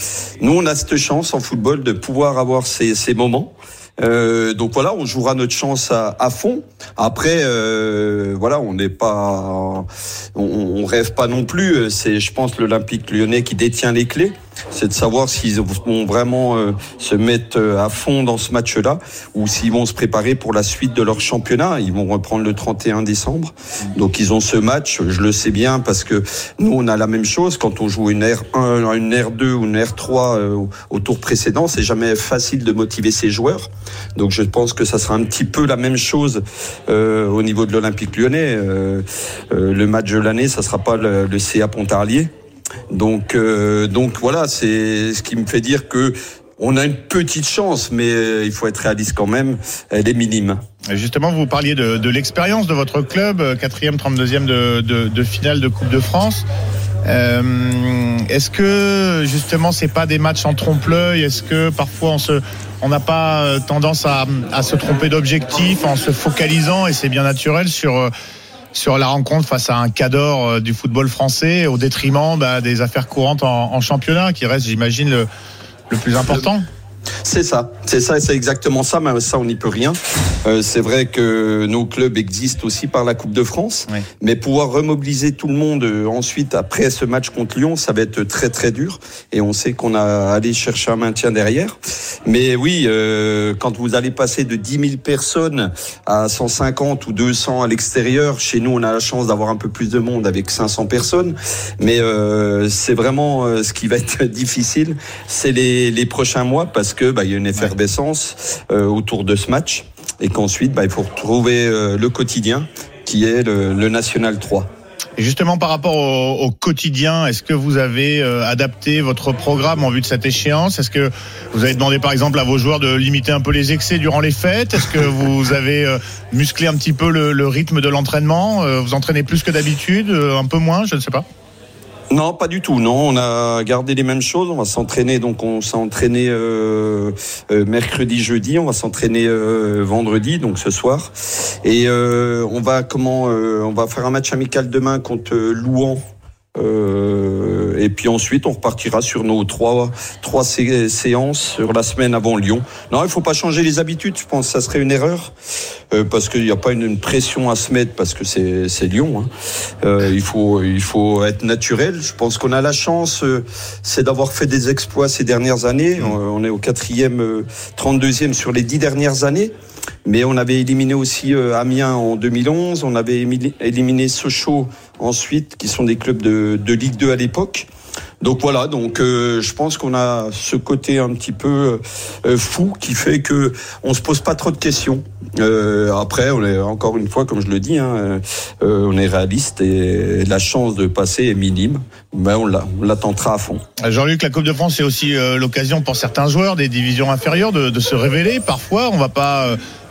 P: Nous, on a cette chance en football de pouvoir avoir ces, ces moments. Euh, donc voilà, on jouera notre chance à, à fond. Après, euh, voilà, on n'est pas, on, on rêve pas non plus. C'est, je pense, l'Olympique Lyonnais qui détient les clés. C'est de savoir s'ils vont vraiment euh, se mettre euh, à fond dans ce match-là ou s'ils vont se préparer pour la suite de leur championnat. Ils vont reprendre le 31 décembre. Donc ils ont ce match, je le sais bien parce que nous on a la même chose quand on joue une R1, une R2 ou une R3 euh, au- tour précédent, c'est jamais facile de motiver ces joueurs. Donc je pense que ça sera un petit peu la même chose euh, au niveau de l'Olympique Lyonnais. Euh, euh, le match de l'année, ça sera pas le, le CA Pontarlier. Donc, euh, donc voilà, c'est ce qui me fait dire que on a une petite chance, mais euh, il faut être réaliste quand même. Elle est minime.
C: Justement, vous parliez de, l'expérience de votre club, euh, quatrième, 32e de, finale de Coupe de France. Est-ce que justement, c'est pas des matchs en trompe-l'œil? Est-ce que parfois on se, on n'a pas tendance à, à se tromper d'objectif en se focalisant et c'est bien naturel sur sur la rencontre face à un cador euh, du football français au détriment bah, des affaires courantes en, en championnat qui reste, j'imagine, le, le plus important.
P: C'est ça, c'est ça, c'est exactement ça, mais ça on n'y peut rien. Euh, c'est vrai que nos clubs existent aussi par la Coupe de France, mais pouvoir remobiliser tout le monde euh, ensuite après ce match contre Lyon, ça va être très très dur. Et on sait qu'on a allé chercher un maintien derrière. Mais oui, euh, quand vous allez passer de 10 000 personnes à 150 ou 200 à l'extérieur, chez nous on a la chance d'avoir un peu plus de monde avec 500 personnes. Mais euh, c'est vraiment euh, ce qui va être difficile, c'est les, les prochains mois parce que bah, il y a une effervescence euh, autour de ce match et qu'ensuite bah, il faut retrouver euh, le quotidien qui est le, le National 3.
C: Et justement, par rapport au, au quotidien, est-ce que vous avez euh, adapté votre programme en vue de cette échéance? Est-ce que vous avez demandé, par exemple, à vos joueurs de limiter un peu les excès durant les fêtes? Est-ce que vous avez euh, musclé un petit peu le, le rythme de l'entraînement? Euh, Vous entraînez plus que d'habitude Un peu moins? Je ne sais pas.
P: Non, pas du tout. Non, on a gardé les mêmes choses. On va s'entraîner. Donc, on s'est entraîné euh, euh, mercredi, jeudi. On va s'entraîner euh, vendredi, donc ce soir. Et on va comment On va faire un match amical demain contre Louan. Euh, et puis ensuite, on repartira sur nos trois trois sé- séances sur la semaine avant Lyon. Non, il faut pas changer les habitudes. Je pense que ça serait une erreur euh, parce qu'il n'y a pas une, pression à se mettre parce que c'est Lyon. hein. Euh, il faut il faut être naturel. Je pense qu'on a la chance, c'est d'avoir fait des exploits ces dernières années. On, on est au quatrième, euh, 32e sur les dix dernières années. Mais on avait éliminé aussi euh, Amiens en 2011, on avait éliminé Sochaux ensuite, qui sont des clubs de, de Ligue 2 à l'époque. Donc voilà, donc euh, je pense qu'on a ce côté un petit peu euh, fou qui fait que on se pose pas trop de questions. Euh, après, on est encore une fois, comme je le dis, hein, on est réaliste et la chance de passer est minime, mais on l'a- on l'attendra à fond.
C: Jean-Luc, la Coupe de France, c'est aussi l'occasion pour certains joueurs des divisions inférieures de, se révéler. Parfois, on va pas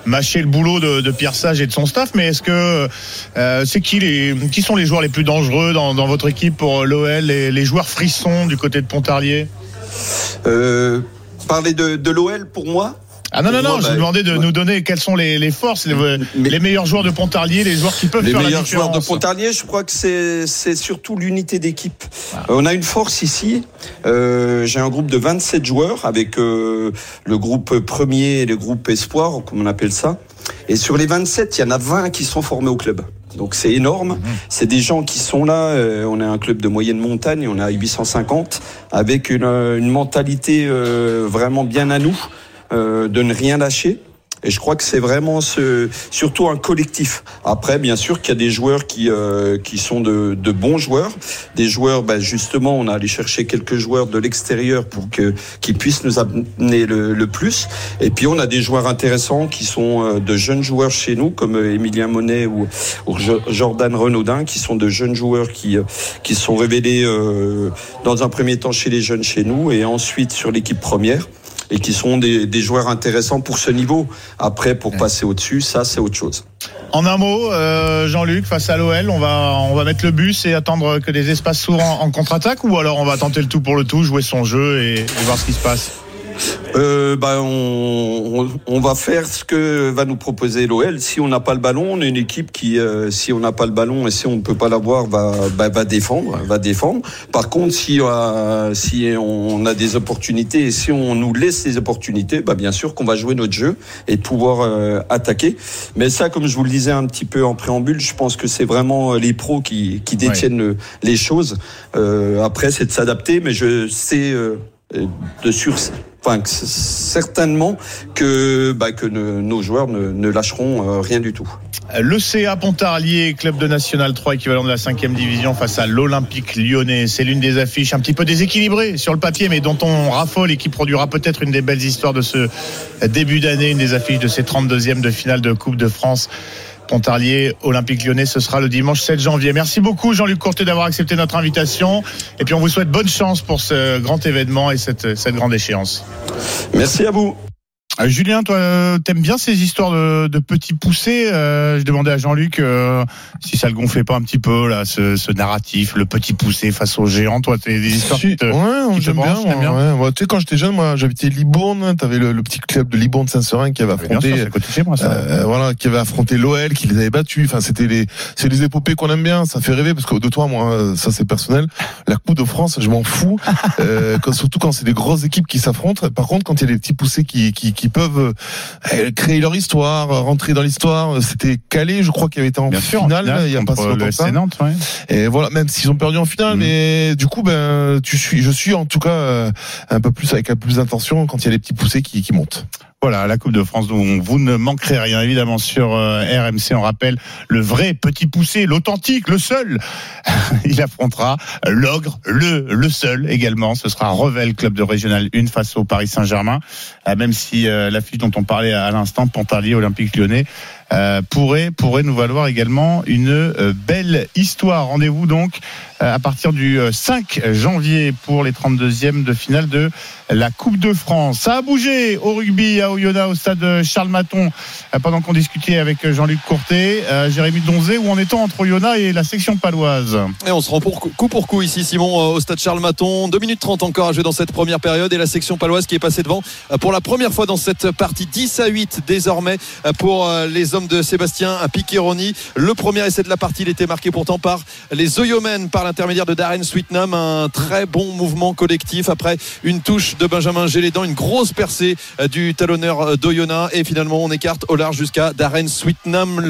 C: mâcher le boulot de, Pierre Sage et de son staff, mais est-ce que euh, c'est qui les qui sont les joueurs les plus dangereux dans, votre équipe pour l'OL, les, les joueurs frissons du côté de Pontarlier?
P: Euh, parler de, de l'OL pour moi
C: Ah non, non, non,
P: moi,
C: je
P: bah,
C: vous demandais de nous donner quelles sont les, les forces, les, les meilleurs joueurs de Pontarlier, les joueurs qui peuvent
P: les
C: faire la
P: meilleurs joueurs de
C: différence.
P: Pontarlier, je crois que c'est c'est surtout l'unité d'équipe.
C: Ah.
P: Euh, On a une force ici. Euh, J'ai un groupe de 27 joueurs avec euh, le groupe premier et le groupe espoir, comme on appelle ça. Et sur les 27, il y en a 20 qui sont formés au club. Donc c'est énorme.
C: Mmh.
P: C'est des gens qui sont là. euh, on est un club de moyenne montagne. On est à 850 avec une, euh, une mentalité euh, vraiment bien à nous euh, de ne rien lâcher. Et je crois que c'est vraiment ce, surtout un collectif. Après, bien sûr qu'il y a des joueurs qui euh, qui sont de, de bons joueurs, des joueurs. Ben justement, on a allé chercher quelques joueurs de l'extérieur pour que qu'ils puissent nous amener le, le plus. Et puis on a des joueurs intéressants qui sont euh, de jeunes joueurs chez nous, comme euh, Emilien Monet ou, ou Jo- Jordan Renaudin, qui sont de jeunes joueurs qui euh, qui sont révélés euh, dans un premier temps chez les jeunes chez nous et ensuite sur l'équipe première et qui sont des, des joueurs intéressants pour ce niveau. Après, pour passer au-dessus, ça, c'est autre chose.
C: En un mot, euh, Jean-Luc, face à l'OL, on va, on va mettre le bus et attendre que des espaces s'ouvrent en, en contre-attaque ou alors on va tenter le tout pour le tout, jouer son jeu et, et voir ce qui se passe?
P: Euh, bah, on, on, on va faire ce que va nous proposer l'OL. Si on n'a pas le ballon, on est une équipe qui, euh, si on n'a pas le ballon et si on ne peut pas l'avoir, va, bah, va défendre, va défendre. Par contre, si, euh, si on a des opportunités et si on nous laisse ces opportunités, bah, bien sûr qu'on va jouer notre jeu et pouvoir euh, attaquer. Mais ça, comme je vous le disais un petit peu en préambule, je pense que c'est vraiment les pros qui, qui détiennent le- les choses. Euh, après, c'est de s'adapter, mais je sais euh, de sur, certainement que, bah, nos joueurs ne, lâcheront euh, rien du tout.
C: Le CA Pontarlier, club de National 3 équivalent de la 5e division face à l'Olympique lyonnais. C'est l'une des affiches un petit peu déséquilibrées sur le papier, mais dont on raffole et qui produira peut-être une des belles histoires de ce début d'année, une des affiches de ces 32e de finale de Coupe de France. Pontarlier, Olympique lyonnais, ce sera le dimanche 7 janvier. Merci beaucoup Jean-Luc Courtet d'avoir accepté notre invitation. Et puis on vous souhaite bonne chance pour ce grand événement et cette, cette grande échéance.
P: Merci à vous.
C: Euh, Julien, toi, euh, t'aimes bien ces histoires de, de petits poussés euh, Je demandais à Jean-Luc euh, si ça le gonflait pas un petit peu là, ce, ce narratif, le petit poussé face aux géants. Toi, t'es des histoires
E: Si,
C: qui te,
E: ouais, j'aime bien.
C: bien
E: ouais. Ouais, tu sais, quand j'étais jeune, moi, j'habitais Libourne. T'avais le, le petit club de Libourne Saint-Seurin qui avait
C: Bien
E: affronté,
C: sûr, côté de chez moi, ça.
E: euh, voilà, qui avait affronté l'OL, qui les avait battus. Enfin, c'était les, c'est les épopées qu'on aime bien. Ça fait rêver parce que de toi, moi, ça c'est personnel. La Coupe de France, je m'en fous. euh, quand- surtout quand c'est des grosses équipes qui s'affrontent. Par contre, quand il y a des petits poussés qui, qui, qui peuvent euh, créer leur histoire, euh, rentrer dans l'histoire, c'était calé. Je crois qu'il avait été en
C: Bien sûr, en
E: finale,
C: finale,
E: il y a pas si longtemps ça.
C: SC Nantes, ouais.
E: Et voilà, même s'ils ont perdu en finale,
C: Mhm.
E: mais du coup, ben, tu suis, je suis en tout cas euh, un peu plus avec un peu plus d'intention quand il y a les petits poussés qui, qui montent.
C: Voilà, la Coupe de France dont vous ne manquerez rien évidemment sur euh, RMC. On rappelle le vrai petit poussé, l'authentique, le seul. Il affrontera l'ogre, le le seul également. Ce sera Revel, club de régional 1 face au Paris Saint-Germain. Euh, même si euh, l'affiche dont on parlait à l'instant, Pontarlier, Olympique Lyonnais, euh, pourrait pourrait nous valoir également une euh, belle histoire. Rendez-vous donc à partir du euh, 5 janvier pour les 32e de finale de la Coupe de France. Ça a bougé au rugby à Oyonnax au stade Charles Maton euh, pendant qu'on discutait avec Jean-Luc Courtet, euh, Jérémy Donzé, où en étant entre Oyonnax et la section paloise.
K: Et on se rend pour coup, pour coup ici, Simon, euh, au stade Charles Maton. 2 minutes 30 encore à jouer dans cette première période et la section paloise qui est passée devant euh, pour la première fois dans cette partie. 10 à 8 désormais euh, pour euh, les hommes de Sébastien Piqueroni. Le premier essai de la partie, il était marqué pourtant par les Oyomen par l'intermédiaire de Darren Sweetnam. Un très bon mouvement collectif après une touche de Benjamin Gélédan, une grosse percée euh, du talonneur euh, d'Oyonnax. Et finalement, on écarte au large jusqu'à Darren Sweetnam,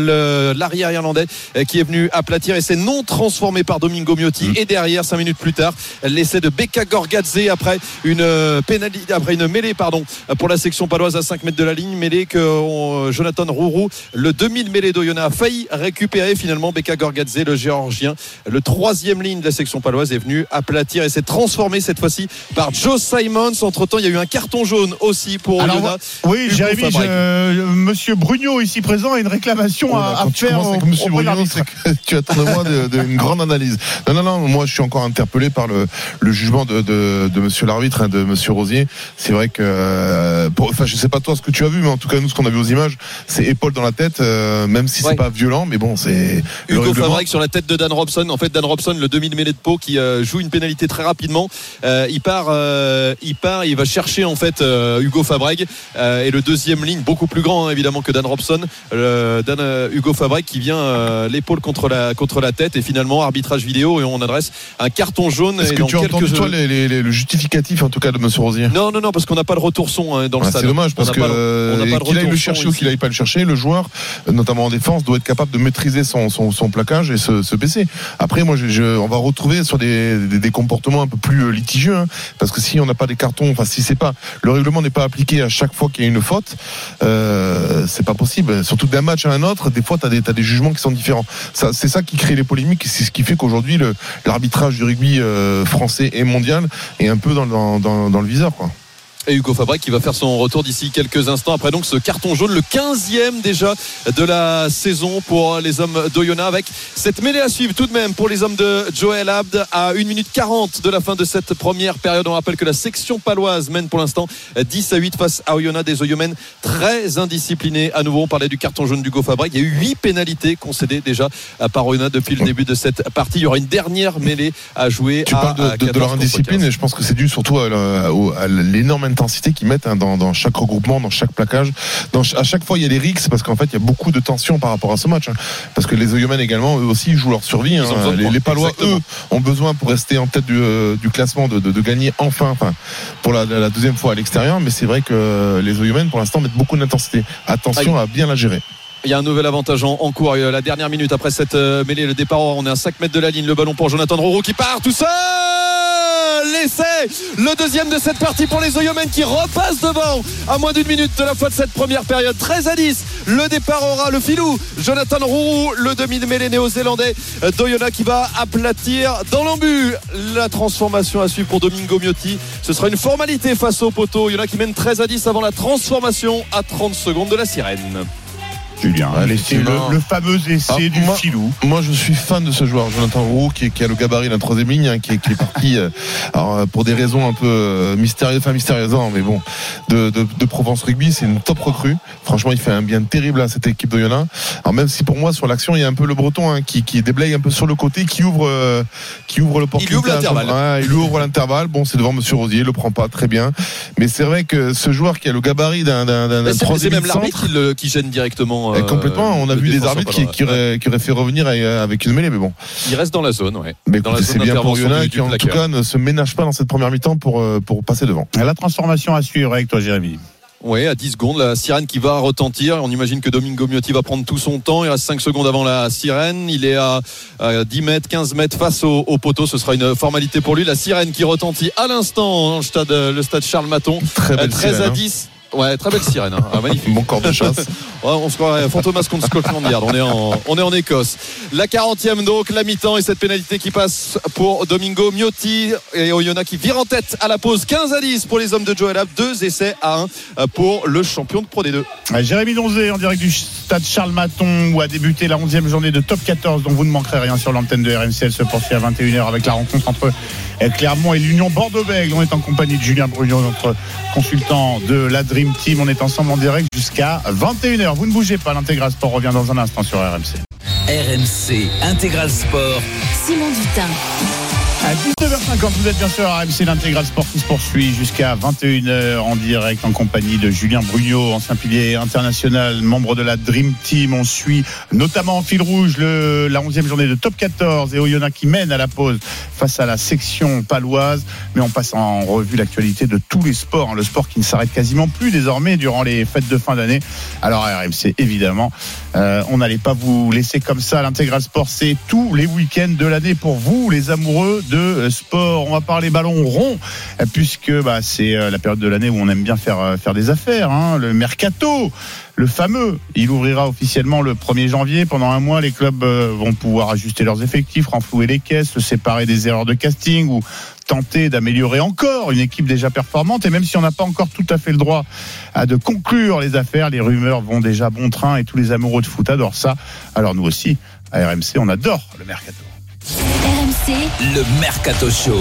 K: l'arrière irlandais euh, qui est venu aplatir et c'est non transformé par Domingo Miotti. Et derrière, cinq minutes plus tard, l'essai de Becca Gorgadze après une pénalité, après une mêlée, pardon, pour la section paloise à 5 mètres de la ligne, mêlée que Jonathan Rourou, le 2000 mêlée d'Oyonnax, a failli récupérer finalement Becca Gorgadze, le géorgien. Le troisième ligne de la section paloise est venu aplatir et s'est transformé cette fois-ci par Joe Simons. Entre temps, il y a eu un carton jaune aussi pour
C: Alors. Oui, Jérémy, je- euh, Monsieur Brugnot ici présent a une réclamation à, à faire au,
E: avec Monsieur Bruno,
C: l'arbitre.
E: c'est que tu attends de moi de- de- une grande analyse. Non, non, non, moi je suis encore interpellé par le, le jugement de, de, de Monsieur l'arbitre, hein, de Monsieur Rosier. C'est vrai que, euh, pour, enfin, je sais pas toi ce que tu as vu, mais en tout cas nous ce qu'on a vu aux images, c'est épaule dans la tête, euh, même si
K: Ouais.
E: c'est pas violent, mais bon, c'est
K: Hugo. Fabreg sur la tête de Dan Robson. En fait, Dan Robson, le demi de mêlée de peau, qui euh, joue une pénalité très rapidement. Euh, il part, euh, il part, il va chercher en fait Hugo Fabreg et le deuxième ligne beaucoup plus grand hein, évidemment que Dan Robson. Dan Hugo Fabreg qui vient l'épaule contre la contre la tête et finalement arbitrage vidéo et on adresse un carton jaune.
E: Est-ce que tu as
K: quelques-
E: entendu toi les, les- les- le justificatif en tout cas de Monsieur Rosier?
K: Non, non, non, parce qu'on n'a pas le retour son hein, dans le
E: Ah,
K: stade.
E: c'est dommage parce
K: On
E: que euh, qu'il aille le chercher ou qu'il aille pas le chercher, le joueur, notamment en défense, doit être capable de maîtriser son, son, son plaquage et se, se baisser. Après, moi, je, je- on va retrouver sur des, comportements un peu plus euh, litigieux, hein, parce que si on n'a pas des cartons, enfin si c'est pas le règlement n'est pas appliqué à chaque fois qu'il y a une faute, euh, c'est pas possible. Surtout d'un match à un autre, des fois, t'as des, t'as des jugements qui sont différents. C'est ça qui crée les polémiques, c'est ce qui fait qu'aujourd'hui l'arbitrage du rugby euh, français et mondial est un peu dans, le viseur.
K: Et Hugo Fabreg qui va faire son retour d'ici quelques instants après donc ce carton jaune, le 15e déjà de la saison pour les hommes d'Oyonnax avec cette mêlée à suivre tout de même pour les hommes de Joel Abd à 1 minute 40 de la fin de cette première période. On rappelle que la section paloise mène pour l'instant 10 à 8 face à Oyonnax des Oyomènes très indisciplinés. À nouveau, on parlait du carton jaune d'Hugo Fabreg. Il y a eu 8 pénalités concédées déjà par Oyonnax depuis le début de cette partie. Il y aura une dernière mêlée à jouer
E: Tu
K: à,
E: parles de,
K: à
E: de- de
K: 14
E: leur indiscipline
K: 15.
E: et je pense que c'est dû surtout à l'énorme l'intensité qu'ils mettent hein, dans, dans chaque regroupement, dans chaque plaquage. Dans, à chaque fois, il y a des risques parce qu'en fait, il y a beaucoup de tension par rapport à ce match. hein. Parce que les Oyonnax également, eux aussi, jouent leur survie. hein. Les, Palois,
K: Exactement.
E: eux, ont besoin pour rester en tête du, euh, du classement de, de, de gagner enfin, enfin, pour la, la deuxième fois à l'extérieur. Mais c'est vrai que les Oyonnax, pour l'instant, mettent beaucoup d'intensité. Attention à bien la gérer.
K: Il y a un nouvel avantage en, en cours. Euh, La dernière minute après cette euh, mêlée, le départ, on est à 5 mètres de la ligne. Le ballon pour Jonathan Roro qui part tout seul. L'essai, le deuxième de cette partie pour les Oyomen qui repasse devant à moins d'une minute de la fin de cette première période. 13 à 10. Le départ aura le filou. Jonathan Rourou, le demi de mêlée néo-zélandais d'Oyonnax qui va aplatir dans l'embut. La transformation à suivre pour Domingo Miotti. Ce sera une formalité face au poteau. Oyonnax qui mène 13 à 10 avant la transformation à 30 secondes de la sirène.
C: Julien, le, le fameux essai
E: Ah,
C: du
E: moi-
C: filou.
E: Moi, je suis fan de ce joueur, Jonathan Roux, qui, qui a le gabarit de la troisième ligne, hein, qui, est- qui est parti, euh, alors, euh, pour des raisons un peu euh, mystérieuses, enfin mystérieuses, hein, mais bon, de, de, de Provence Rugby, c'est une top recrue. Franchement, il fait un bien terrible à cette équipe de Yona. Alors même si pour moi, sur l'action, il y a un peu le Breton hein, qui, qui déblaye un peu sur le côté, qui ouvre, euh, qui ouvre l'opportunité.
K: Il ouvre l'intervalle.
E: Ouais, il ouvre l'intervalle. Bon, c'est devant Monsieur Rosier, il le prend pas très bien. Mais c'est vrai que ce joueur qui a le gabarit d'un d'un- d'un- d'un
K: Mais C'est
E: troisième
K: même
E: ligne
K: l'arbitre le- qui gêne directement.
E: Et
K: euh,
E: complètement, on a vu des arbitres qui, qui, auraient, qui auraient fait revenir euh, avec une mêlée, mais bon.
K: Il reste dans la zone, ouais.
E: Mais
K: Dans la
E: écoutez,
K: zone
E: c'est bien pour Yona qui en tout cas ne se ménage pas dans cette première mi-temps pour, euh, pour passer devant.
C: La transformation à suivre avec toi, Jérémy.
K: Oui, à 10 secondes, la sirène qui va retentir. On imagine que Domingo Miotti va prendre tout son temps. Il reste 5 secondes avant la sirène. Il est à, à 10 mètres, 15 mètres face au, au poteau. Ce sera une formalité pour lui. La sirène qui retentit à l'instant dans le stade, le stade Charles Maton.
E: Très belle
K: 13
E: sirène,
K: à
E: hein.
K: 10. Ouais, très belle sirène. hein. Ah, magnifique.
E: Bon corps de chasse.
K: Ouais, on se croirait Fantomas contre Scotland Yard. On est en, on est en Écosse. La 40e donc, la mi-temps et cette pénalité qui passe pour Domingo Miotti et Oyonnax qui vire en tête à la pause 15 à 10 pour les hommes de Joel Ab. Deux essais à 1 pour le champion de Pro D2.
C: Euh, Jérémy Donzé en direct du stade Charles Maton où a débuté la 11e journée de top 14 dont vous ne manquerez rien sur l'antenne de RMC. Elle se poursuit à 21h avec la rencontre entre euh, Clermont et l'Union Bordeaux-Bègles. On est en compagnie de Julien Brugnot, notre consultant de la Dream Team. On est ensemble en direct jusqu'à 21h. Vous ne bougez pas, l'intégral sport revient dans un instant sur RMC.
B: RMC Intégral Sport.
Q: Simon Dutin.
C: À 19h50, vous êtes bien sûr à RMC, l'intégral sport qui se poursuit jusqu'à 21h en direct en compagnie de Julien Brugnot, ancien pilier international, membre de la Dream Team. On suit notamment en fil rouge le, la 11e journée de top 14 et Oyonnax qui mène à la pause face à la section paloise. Mais on passe en revue l'actualité de tous les sports, hein, le sport qui ne s'arrête quasiment plus désormais durant les fêtes de fin d'année. Alors à RMC, évidemment, euh, on n'allait pas vous laisser comme ça. L'intégral sport, c'est tous les week-ends de l'année pour vous, les amoureux de euh, sport. On va parler ballon rond, puisque bah, c'est euh, la période de l'année où on aime bien faire, faire des affaires. hein. Le mercato, le fameux, il ouvrira officiellement le 1er janvier. Pendant un mois, les clubs vont pouvoir ajuster leurs effectifs, renflouer les caisses, se séparer des erreurs de casting ou tenter d'améliorer encore une équipe déjà performante. Et même si on n'a pas encore tout à fait le droit à de conclure les affaires, les rumeurs vont déjà bon train et tous les amoureux de foot adorent ça. Alors nous aussi, à RMC, on adore le mercato.
Q: RMC,
B: Le Mercato Show.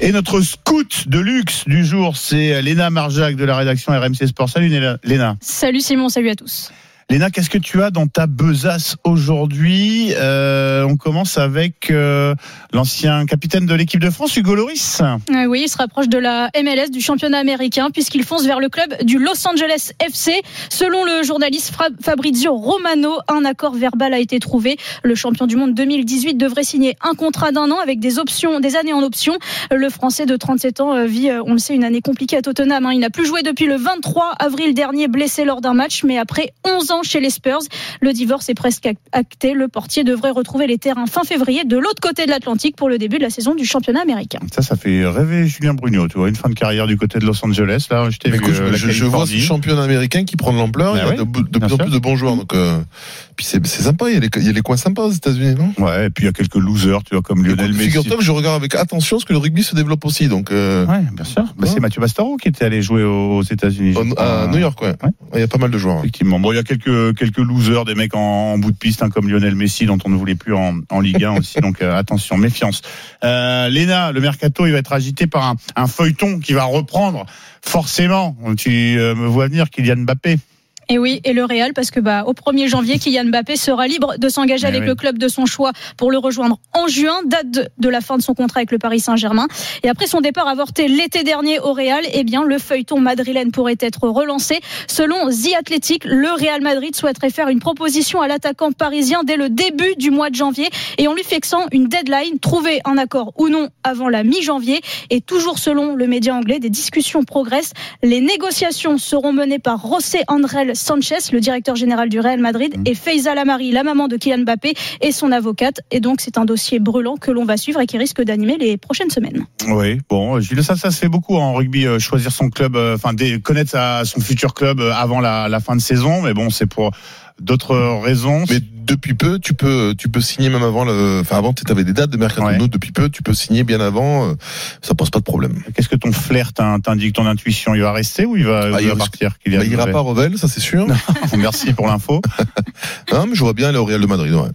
C: Et notre scout de luxe du jour, c'est Léna Marjac de la rédaction RMC Sport. Salut Léna- Léna.
R: Salut Simon, salut à tous.
C: Léna, qu'est-ce que tu as dans ta besace aujourd'hui? Euh, On commence avec euh, l'ancien capitaine de l'équipe de France, Hugo Loris.
R: Euh, oui, il se rapproche de la MLS, du championnat américain, puisqu'il fonce vers le club du Los Angeles FC. Selon le journaliste Fabrizio Romano, un accord verbal a été trouvé. Le champion du monde 2018 devrait signer un contrat d'un an avec des options, des années en option. Le Français de 37 ans vit, on le sait, une année compliquée à Tottenham. hein. Il n'a plus joué depuis le 23 avril dernier, blessé lors d'un match, mais après 11 ans chez les Spurs, le divorce est presque ac- acté. Le portier devrait retrouver les terrains fin février de l'autre côté de l'Atlantique pour le début de la saison du championnat américain.
C: Ça, ça fait rêver Julien Brugnot. Tu vois, une fin de carrière du côté de Los Angeles. Là, je vu
E: écoute,
C: euh,
E: je, je vois ce championnat américain qui prend de l'ampleur.
C: Bah
E: il y a de, de plus en plus de bons joueurs. Donc, euh, puis c'est sympa. Il y, a les, il y a les coins sympas aux États-Unis, non?
C: Ouais, et puis il y a quelques losers, tu vois, comme Lionel Messi.
E: Figure-toi que je regarde avec attention parce que le rugby se développe aussi. Donc, euh,
C: Ouais, bien sûr. Bah, c'est Mathieu Bastaro qui était allé jouer aux États-Unis.
E: à New York, ouais. Il y a pas mal de joueurs.
C: Effectivement. Bon, il y a quelques quelques losers, des mecs en, en bout de piste, hein, comme Lionel Messi, dont on ne voulait plus en, en Ligue 1 aussi. Donc euh, attention, méfiance. Euh, Léna, le mercato, il va être agité par un, un feuilleton qui va reprendre forcément. Tu euh, me vois venir, Kylian Mbappé.
R: Et oui, et le Real, parce que bah, au 1er janvier, Kylian Mbappé sera libre de s'engager
C: Eh
R: avec
C: oui.
R: le club de son choix pour le rejoindre en juin, date de, de la fin de son contrat avec le Paris Saint-Germain. Et après son départ avorté l'été dernier au Real, eh bien, le feuilleton madrilène pourrait être relancé. Selon The Athletic, le Real Madrid souhaiterait faire une proposition à l'attaquant parisien dès le début du mois de janvier et en lui fixant une deadline, trouver un accord ou non avant la mi-janvier. Et toujours selon le média anglais, des discussions progressent. Les négociations seront menées par José Andrés Sanchez, le directeur général du Real Madrid, et Faiza Lamari, la maman de Kylian Mbappé, et son avocate. Et donc, c'est un dossier brûlant que l'on va suivre et qui risque d'animer les prochaines semaines.
C: Oui, bon, Gilles, ça, ça se fait beaucoup en rugby, euh, choisir son club, euh, enfin, connaître sa- son futur club euh, avant la, la fin de saison, mais bon, c'est pour d'autres raisons.
E: Mais depuis peu, tu peux, tu peux signer même avant le, enfin avant, tu avais des dates de mercato. Nous, Depuis peu, tu peux signer bien avant. euh, Ça pose pas de problème.
C: Qu'est-ce que ton flair t'in- t'indique, ton intuition? Il va rester ou il va,
E: Ah,
C: il va partir
E: Bah, il ira
C: Mbappé
E: pas à Revel, ça c'est sûr.
C: Merci pour l'info.
E: non, mais je vois bien aller au Real de Madrid. Ouais.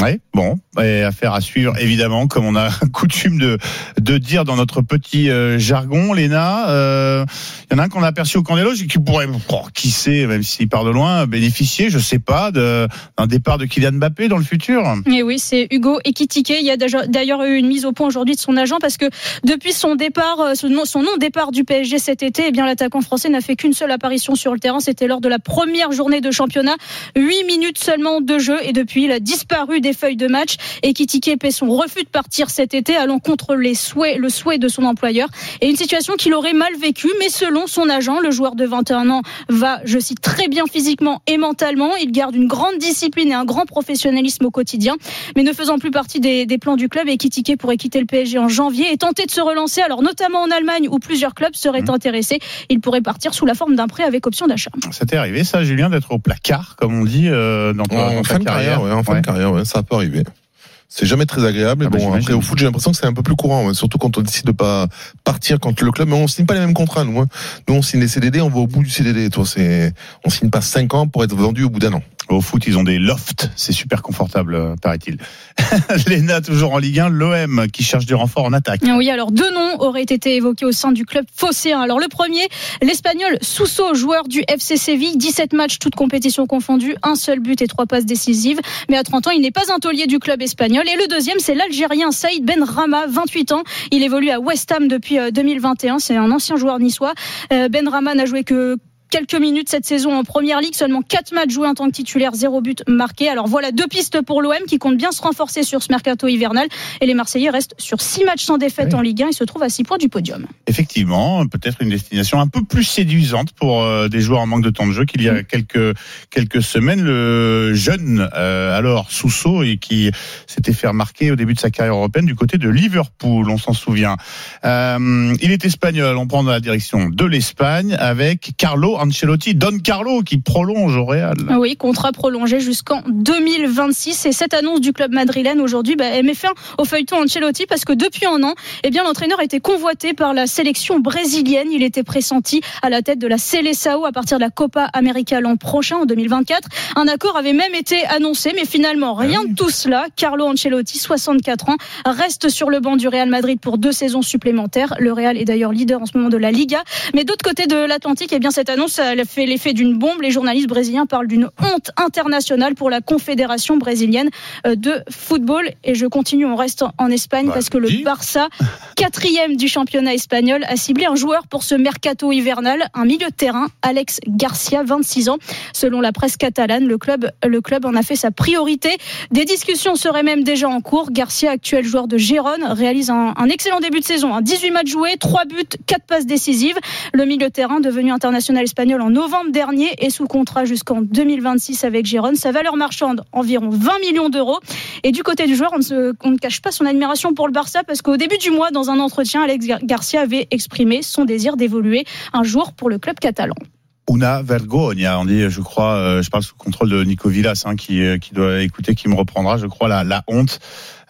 C: Ouais, bon, et affaire à suivre évidemment, comme on a coutume de de dire dans notre petit euh, jargon, Léna. euh, Il y en a un qu'on a aperçu au et qui pourrait, oh, qui sait, même s'il part de loin, bénéficier, je sais pas, d'un départ de Kylian Mbappé dans le futur.
R: Et oui, c'est Hugo Ekitike. Il y a d'ailleurs eu une mise au point aujourd'hui de son agent parce que depuis son départ, euh, son non-départ du PSG cet été, eh bien l'attaquant français n'a fait qu'une seule apparition sur le terrain. C'était lors de la première journée de championnat. Huit minutes seulement de jeu et depuis, il a disparu des feuilles de match. Ekitike paie son refus de partir cet été allant contre les souhaits, le souhait de son employeur et une situation qu'il aurait mal vécue. Mais selon son agent, le joueur de 21 ans va, je cite, très bien physiquement et mentalement. Il garde une grande discipline et un grand professionnalisme au quotidien mais ne faisant plus partie des, des plans du club et Ekitike pourrait quitter le PSG en janvier et tenter de se relancer, alors notamment en Allemagne où plusieurs clubs seraient
C: Mmh.
R: intéressés. Il pourrait partir sous la forme d'un prêt avec option d'achat.
C: Ça t'est arrivé, ça, Julien, d'être au placard, comme on dit, euh, dans, ta-
E: En
C: dans ta
E: fin de carrière, ouais, en fin
C: Ouais.
E: de carrière, ouais, ça peut arriver. C'est jamais très agréable.
C: Ah bah,
E: bon, après, au foot, j'ai l'impression que c'est un peu plus courant, ouais, surtout quand on décide de pas partir quand le club, mais on signe pas les mêmes contrats, nous. hein. Nous, on signe les CDD, on va au bout du CDD. Toi, c'est, on signe pas 5 ans pour être vendu au bout d'un an.
C: Au foot, ils ont des lofts, c'est super confortable, euh, paraît-il. Léna, toujours en Ligue 1, l'OM qui cherche du renfort en attaque.
R: Ah Oui, alors deux noms auraient été évoqués au sein du club phocéen. Alors le premier, l'Espagnol Sousso, joueur du FC Séville, 17 matchs, toutes compétitions confondues, un seul but et trois passes décisives. Mais à 30 ans, il n'est pas un taulier du club espagnol. Et le deuxième, c'est l'Algérien Saïd Ben Rama, 28 ans. Il évolue à West Ham depuis euh, 2021. C'est un ancien joueur niçois. Euh, Ben Rama n'a joué que quelques minutes cette saison en première ligue, seulement 4 matchs joués en tant que titulaire, zéro but marqué. Alors voilà deux pistes pour l'OM qui compte bien se renforcer sur ce mercato hivernal et les Marseillais restent sur 6 matchs sans défaite en Ligue 1 et se trouvent à 6 points du podium.
C: Effectivement, peut-être une destination un peu plus séduisante pour euh, des joueurs en manque de temps de jeu qu'il y a quelques quelques semaines. Le jeune, euh, alors Sousso, et qui s'était fait remarquer au début de sa carrière européenne du côté de Liverpool, on s'en souvient. Euh, il est espagnol, on prend dans la direction de l'Espagne avec Carlo Ancelotti, Don Carlo, qui prolonge au Real.
R: Oui, contrat prolongé jusqu'en 2026. Et cette annonce du club madrilène aujourd'hui bah, elle met fin au feuilleton Ancelotti parce que depuis un an, eh bien, l'entraîneur était convoité par la sélection brésilienne. Il était pressenti à la tête de la Seleção à partir de la Copa América l'an prochain, en 2024. Un accord avait même été annoncé, mais finalement, rien de tout cela. Carlo Ancelotti, 64 ans, reste sur le banc du Real Madrid pour deux saisons supplémentaires. Le Real est d'ailleurs leader en ce moment de la Liga. Mais d'autre côté de l'Atlantique, eh bien, cette annonce elle a fait l'effet d'une bombe. Les journalistes brésiliens parlent d'une honte internationale pour la Confédération brésilienne euh, de football. Et je continue, on reste en Espagne
C: Bah,
R: parce que le Barça, quatrième du championnat espagnol, a ciblé un joueur pour ce mercato hivernal, un milieu de terrain, Alex Garcia, 26 ans. Selon la presse catalane, le club, le club en a fait sa priorité. Des discussions seraient même déjà en cours. Garcia, actuel joueur de Gérone, réalise un, un excellent début de saison. hein. 18 matchs joués, 3 buts, 4 passes décisives. Le milieu de terrain, devenu international espagnol en novembre dernier, est sous contrat jusqu'en 2026 avec Gérone. Sa valeur marchande, environ 20 millions d'euros. Et du côté du joueur, on ne, cache pas son admiration pour le Barça parce qu'au début du mois, dans un entretien, Alex Gar- Garcia avait exprimé son désir d'évoluer un jour pour le club catalan.
C: Una vergogna, on dit, je crois, euh, je parle sous contrôle de Nico Villas, hein, qui, euh, qui doit écouter, qui me reprendra, je crois, la, la honte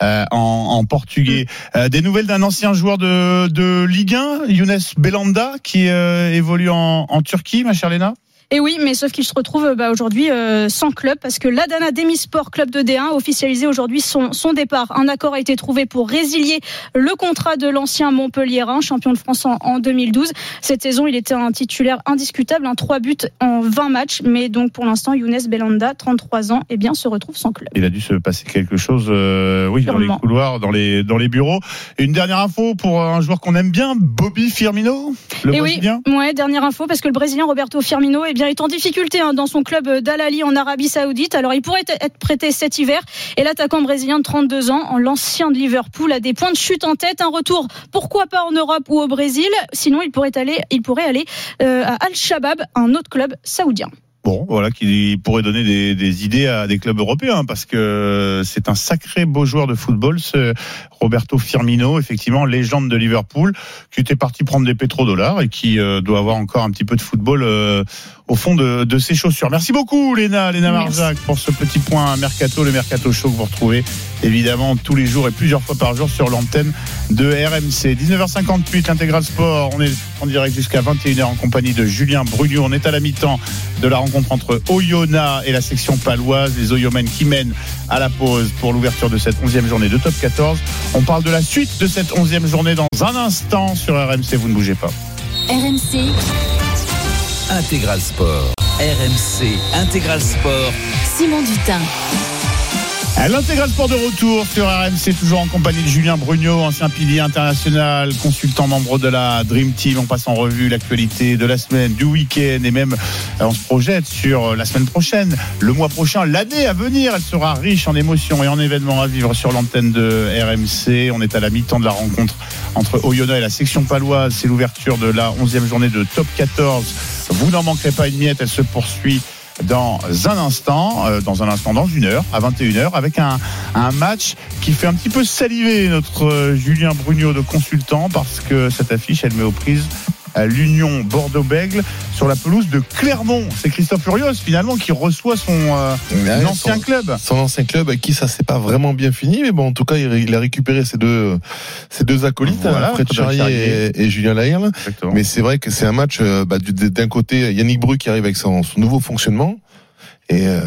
C: euh, en, en portugais. Euh, des nouvelles d'un ancien joueur de, de Ligue 1, Younes Belanda, qui euh, évolue en, en Turquie, ma chère Léna?
R: Et oui, mais sauf qu'il se retrouve bah, aujourd'hui euh, sans club parce que l'Adana Demisport Club de D1 a officialisé aujourd'hui son, son départ. Un accord a été trouvé pour résilier le contrat de l'ancien Montpellierin, champion de France en, en 2012. Cette saison, il était un titulaire indiscutable, un 3 buts en 20 matchs. Mais donc pour l'instant, Younes Belanda, 33 ans, eh bien, se retrouve sans club.
C: Il a dû se passer quelque chose, euh, oui, dans les couloirs, dans les dans les bureaux. Et une dernière info pour un joueur qu'on aime bien, Bobby Firmino, le
R: Et oui,
C: Brésilien.
R: ouais, dernière info parce que le Brésilien Roberto Firmino eh bien, est en difficulté hein, dans son club d'Al Ahly en Arabie Saoudite. Alors il pourrait être prêté cet hiver et l'attaquant brésilien de 32 ans, en l'ancien de Liverpool, a des points de chute en tête. Un retour, pourquoi pas en Europe ou au Brésil Sinon, il pourrait aller, pourrait aller euh, à Al Shabab, un autre club saoudien.
C: Bon, voilà, qui pourrait donner des, des idées à des clubs européens, parce que c'est un sacré beau joueur de football, ce Roberto Firmino, effectivement, légende de Liverpool, qui était parti prendre des pétrodollars et qui euh, doit avoir encore un petit peu de football euh, au fond de, de ses chaussures. Merci beaucoup, Léna, Léna. Marzac, pour ce petit point mercato, le mercato show que vous retrouvez évidemment tous les jours et plusieurs fois par jour sur l'antenne de RMC. 19h58, l'intégral sport. On est en direct jusqu'à 21h en compagnie de Julien Brugnon. On est à la mi-temps de la rencontre entre Oyonnax et la section paloise. Les Oyomens qui mènent à la pause pour l'ouverture de cette 11e journée de top 14. On parle de la suite de cette 11e journée dans un instant sur RMC. Vous ne bougez pas.
Q: RMC,
B: Intégral Sport. RMC Intégral Sport.
Q: Simon Dutin.
C: L'intégral sport de retour sur RMC, toujours en compagnie de Julien Brugnot, ancien pilier international, consultant membre de la Dream Team. On passe en revue l'actualité de la semaine, du week-end et même euh, on se projette sur euh, la semaine prochaine, le mois prochain, l'année à venir. Elle sera riche en émotions et en événements à vivre sur l'antenne de RMC. On est à la mi-temps de la rencontre entre Oyonnax et la section paloise. C'est l'ouverture de la 11e journée de top 14. Vous n'en manquerez pas une miette, elle se poursuit dans un instant, euh, dans un instant, dans une heure, à 21h, avec un, match qui fait un petit peu saliver notre euh, Julien Brugnot de consultant, parce que cette affiche, elle met aux prises l'Union Bordeaux-Bègle sur la pelouse de Clermont. C'est Christophe Furios, finalement, qui reçoit son euh,
E: Ouais,
C: ancien
E: son-
C: club.
E: Son ancien club, avec qui ça s'est pas vraiment bien fini, mais bon, en tout cas, il, il a récupéré ses deux, ses deux acolytes,
C: Voilà,
E: Fred Charrier et, et Julien.
C: Exactement.
E: Mais c'est vrai que c'est un match, euh, bah, du- d'un côté, Yannick Bru qui arrive avec son, son nouveau fonctionnement. Et, euh,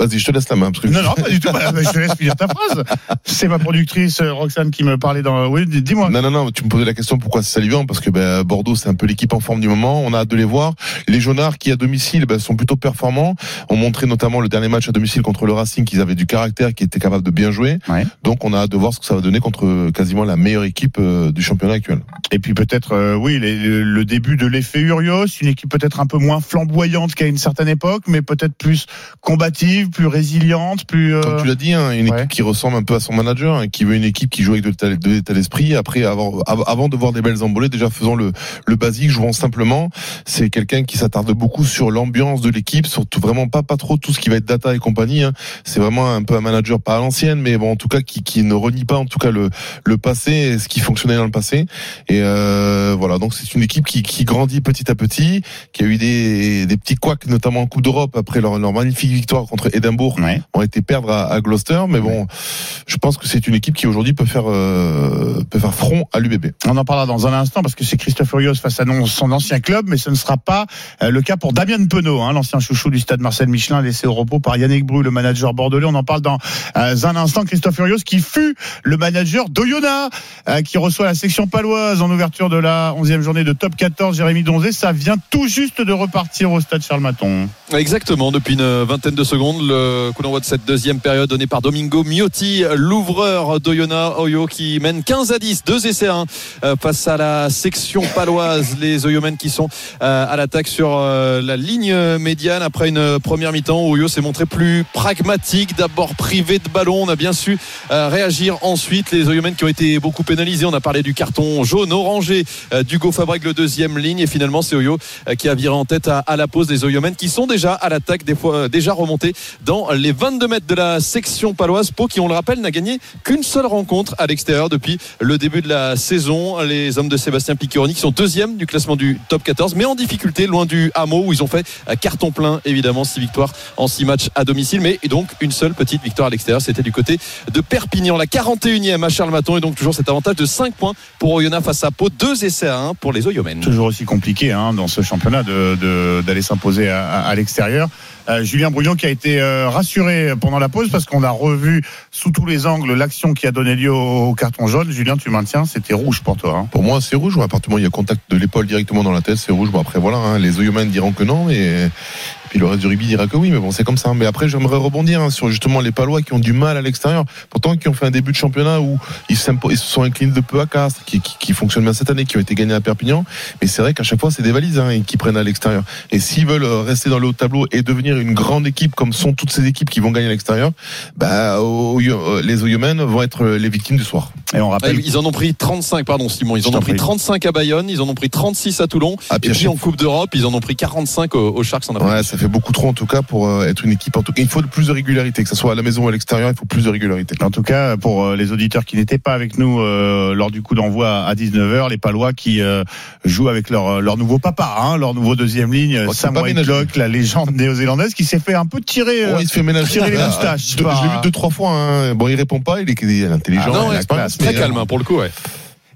E: vas-y, je te laisse la main. Parce que
C: Non, non, pas du tout. Bah, bah, je te laisse finir ta phrase. C'est ma productrice euh, Roxane qui me parlait dans. Oui, dis-moi.
E: Non, non, non, tu me posais la question pourquoi c'est salivant Parce que ben, Bordeaux, c'est un peu l'équipe en forme du moment. On a hâte de les voir. Les Jaunards, qui à domicile ben, sont plutôt performants, ont montré notamment le dernier match à domicile contre le Racing qu'ils avaient du caractère, qui étaient capables de bien jouer.
C: Ouais.
E: Donc on a hâte de voir ce que ça va donner contre euh, quasiment la meilleure équipe euh, du championnat actuel.
C: Et puis peut-être, euh, oui, les- le début de l'effet Urios, une équipe peut-être un peu moins flamboyante qu'à une certaine époque, mais peut-être plus combative, plus résiliente, plus. euh,
E: Comme tu l'as dit, hein, une
C: ouais.
E: équipe qui ressemble un peu à son manager, hein, qui veut une équipe qui joue avec de l'état- de l'état d'esprit. Après, avant, av- avant de voir des belles embolées, déjà faisons le, le basique, jouons simplement. C'est quelqu'un qui s'attarde beaucoup sur l'ambiance de l'équipe, surtout vraiment pas pas trop tout ce qui va être data et compagnie. hein. C'est vraiment un peu un manager pas à l'ancienne, mais bon, en tout cas qui, qui ne renie pas en tout cas le, le passé, et ce qui fonctionnait dans le passé. Et euh, voilà, donc c'est une équipe qui, qui grandit petit à petit, qui a eu des, des petits couacs, notamment en Coupe d'Europe après leur, leur magnifique victoire contre Édimbourg
C: Ouais.
E: ont été perdre à, à Gloucester, mais bon, je pense que c'est une équipe qui aujourd'hui peut faire euh, peut faire front à l'UBB.
C: On en parlera dans un instant parce que c'est Christophe Furios face à son ancien club, mais ce ne sera pas euh, le cas pour Damien Penaud, hein, l'ancien chouchou du stade Marcel Michelin, laissé au repos par Yannick Bru, le manager bordelais. On en parle dans euh, un instant. Christophe Furios qui fut le manager d'Oyonnax, qui reçoit la section paloise en ouverture de la 11e journée de top 14. Jérémy Donzé, ça vient tout juste de repartir au stade Charles Maton.
K: Exactement, depuis une vingtaine de secondes, le coup d'envoi de cette deuxième période donné par Domingo Miotti, l'ouvreur d'Oyonnax, Oyo qui mène 15 à 10, deux essais à un, euh, face à la section paloise, les Oyomen qui sont euh, à l'attaque sur euh, la ligne médiane. Après une première mi-temps Oyo s'est montré plus pragmatique, d'abord privé de ballon, on a bien su réagir ensuite, les Oyomen qui ont été beaucoup pénalisés, on a parlé du carton jaune orangé d'Hugo Fabreg le deuxième ligne. Et finalement c'est Oyo qui a viré en tête à, à la pause. Des Oyomen qui sont déjà déjà à l'attaque, des fois déjà remonté dans les 22 mètres de la section paloise. Pau qui, on le rappelle, n'a gagné qu'une seule rencontre à l'extérieur depuis le début de la saison. Les hommes de Sébastien Piccioni qui sont deuxième du classement du top 14, mais en difficulté, loin du hameau où ils ont fait carton plein, évidemment, six victoires en six matchs à domicile, mais donc une seule petite victoire à l'extérieur. C'était du côté de Perpignan, la 41e à Charles Maton, et donc toujours cet avantage de 5 points pour Oyonnax face à Pau, 2 essais à 1 pour les Oyomènes.
C: Toujours aussi compliqué hein, dans ce championnat d'aller de, s'imposer à, à l'extérieur. Euh, Julien Brouillon qui a été euh, rassuré pendant la pause parce qu'on a revu sous tous les angles l'action qui a donné lieu au, carton jaune. Julien, tu maintiens, c'était rouge pour toi. Hein.
E: Pour moi, c'est rouge. À il y a contact de l'épaule directement dans la tête, c'est rouge. Bon, après, voilà, hein, les diront que non, mais puis le reste du rugby dira que oui, mais bon, c'est comme ça. Mais après, j'aimerais rebondir hein, sur justement les Palois qui ont du mal à l'extérieur. Pourtant, qui ont fait un début de championnat où ils, se sont inclinés de peu à Castres, qui, qui, qui fonctionnent bien cette année, qui ont été gagnés à Perpignan. Mais c'est vrai qu'à chaque fois, c'est des valises hein, qui prennent à l'extérieur. Et s'ils veulent rester dans le haut tableau et devenir une grande équipe, comme sont toutes ces équipes qui vont gagner à l'extérieur, bah, les Oyomènes vont être les victimes du soir.
C: Et on rappelle.
K: Ils en ont pris 35, pardon, Simon. Ils en ont pris 35 à Bayonne, ils en ont pris 36 à Toulon.
E: Ah,
K: et puis en Coupe d'Europe, ils en ont pris 45 aux, aux Sharks en Afrique.
E: Ouais, fait beaucoup trop en tout cas pour euh, être une équipe. En tout cas, il faut plus de régularité, que ce soit à la maison ou à l'extérieur, il faut plus de régularité.
C: En tout cas, pour euh, les auditeurs qui n'étaient pas avec nous euh, lors du coup d'envoi à 19h, les Palois qui euh, jouent avec leur, leur nouveau papa, hein, leur nouveau deuxième ligne,
E: Oh,
C: Sam Whitelock, la légende néo-zélandaise, qui s'est fait un peu tirer,
E: Oh, il se fait ménager.
C: tirer les
E: Ah,
C: moustaches.
E: Je,
C: par-
E: je l'ai vu deux trois fois. Hein. Bon, il répond pas. Il est, il est intelligent.
C: Ah non,
E: il a l'expérience,
C: très
K: calme hein, pour le coup, ouais.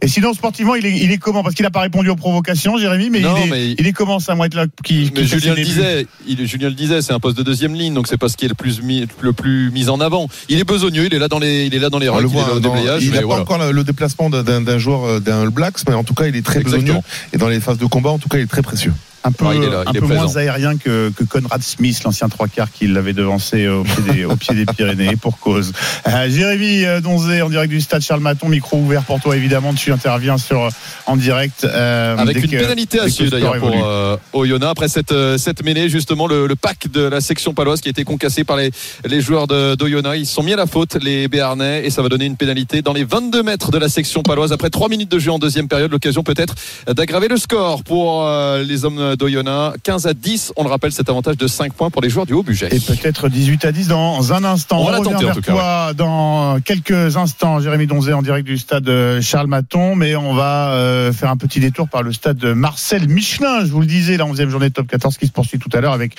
C: Et sinon, sportivement, il est, il est comment? Parce qu'il n'a pas répondu aux provocations, Jérémy, mais,
K: Non,
C: il, est,
K: mais-
C: il est comment Sam Whitelock qui, qui
K: Julien le disait, il, Julien le disait, c'est un poste de deuxième ligne, donc c'est pas ce qui est le plus mis, le plus mis en avant. Il est besogneux, il est là dans les, il est là dans les
E: le
K: il est
E: voit
K: là au
E: dans-
K: déblayage,
E: il n'a pas
K: voilà.
E: encore le, le déplacement d'un- joueur euh, d'un Blacks, mais en tout cas, il est très
K: Exactement.
E: besogneux. Et dans les phases de combat, en tout cas, il est très précieux.
C: Un peu,
K: il est là,
C: un peu moins
K: présent.
C: aérien que, que Conrad Smith, l'ancien trois quarts qui l'avait devancé au pied des, au pied des Pyrénées, pour cause. Euh, Jérémy euh, Donzé, en direct du stade Charles Maton, micro ouvert pour toi évidemment, tu interviens sur, en direct. euh,
K: Avec une
C: que-
K: pénalité à suivre
C: le
K: d'ailleurs pour euh, Oyonnax. Après cette, euh, cette mêlée, justement, le, le pack de la section paloise qui a été concassé par les, les joueurs d'Oyonnax. Ils se sont mis à la faute, les Béarnais, et ça va donner une pénalité dans les 22 mètres de la section paloise. Après 3 minutes de jeu en deuxième période, l'occasion peut-être d'aggraver le score pour euh, les hommes d'Oyonnax. 15 à 10, on le rappelle, cet avantage de 5 points pour les joueurs du haut budget.
C: Et peut-être 18 à 10 dans un instant.
K: On va
C: revient
K: tenter, en
C: vers
K: tout cas,
C: toi dans quelques instants, Jérémy Donzé en direct du stade euh, Charles Maton, mais on va euh, faire un petit détour par le stade de Marcel Michelin. Je vous le disais, la 11e journée de top 14 qui se poursuit tout à l'heure avec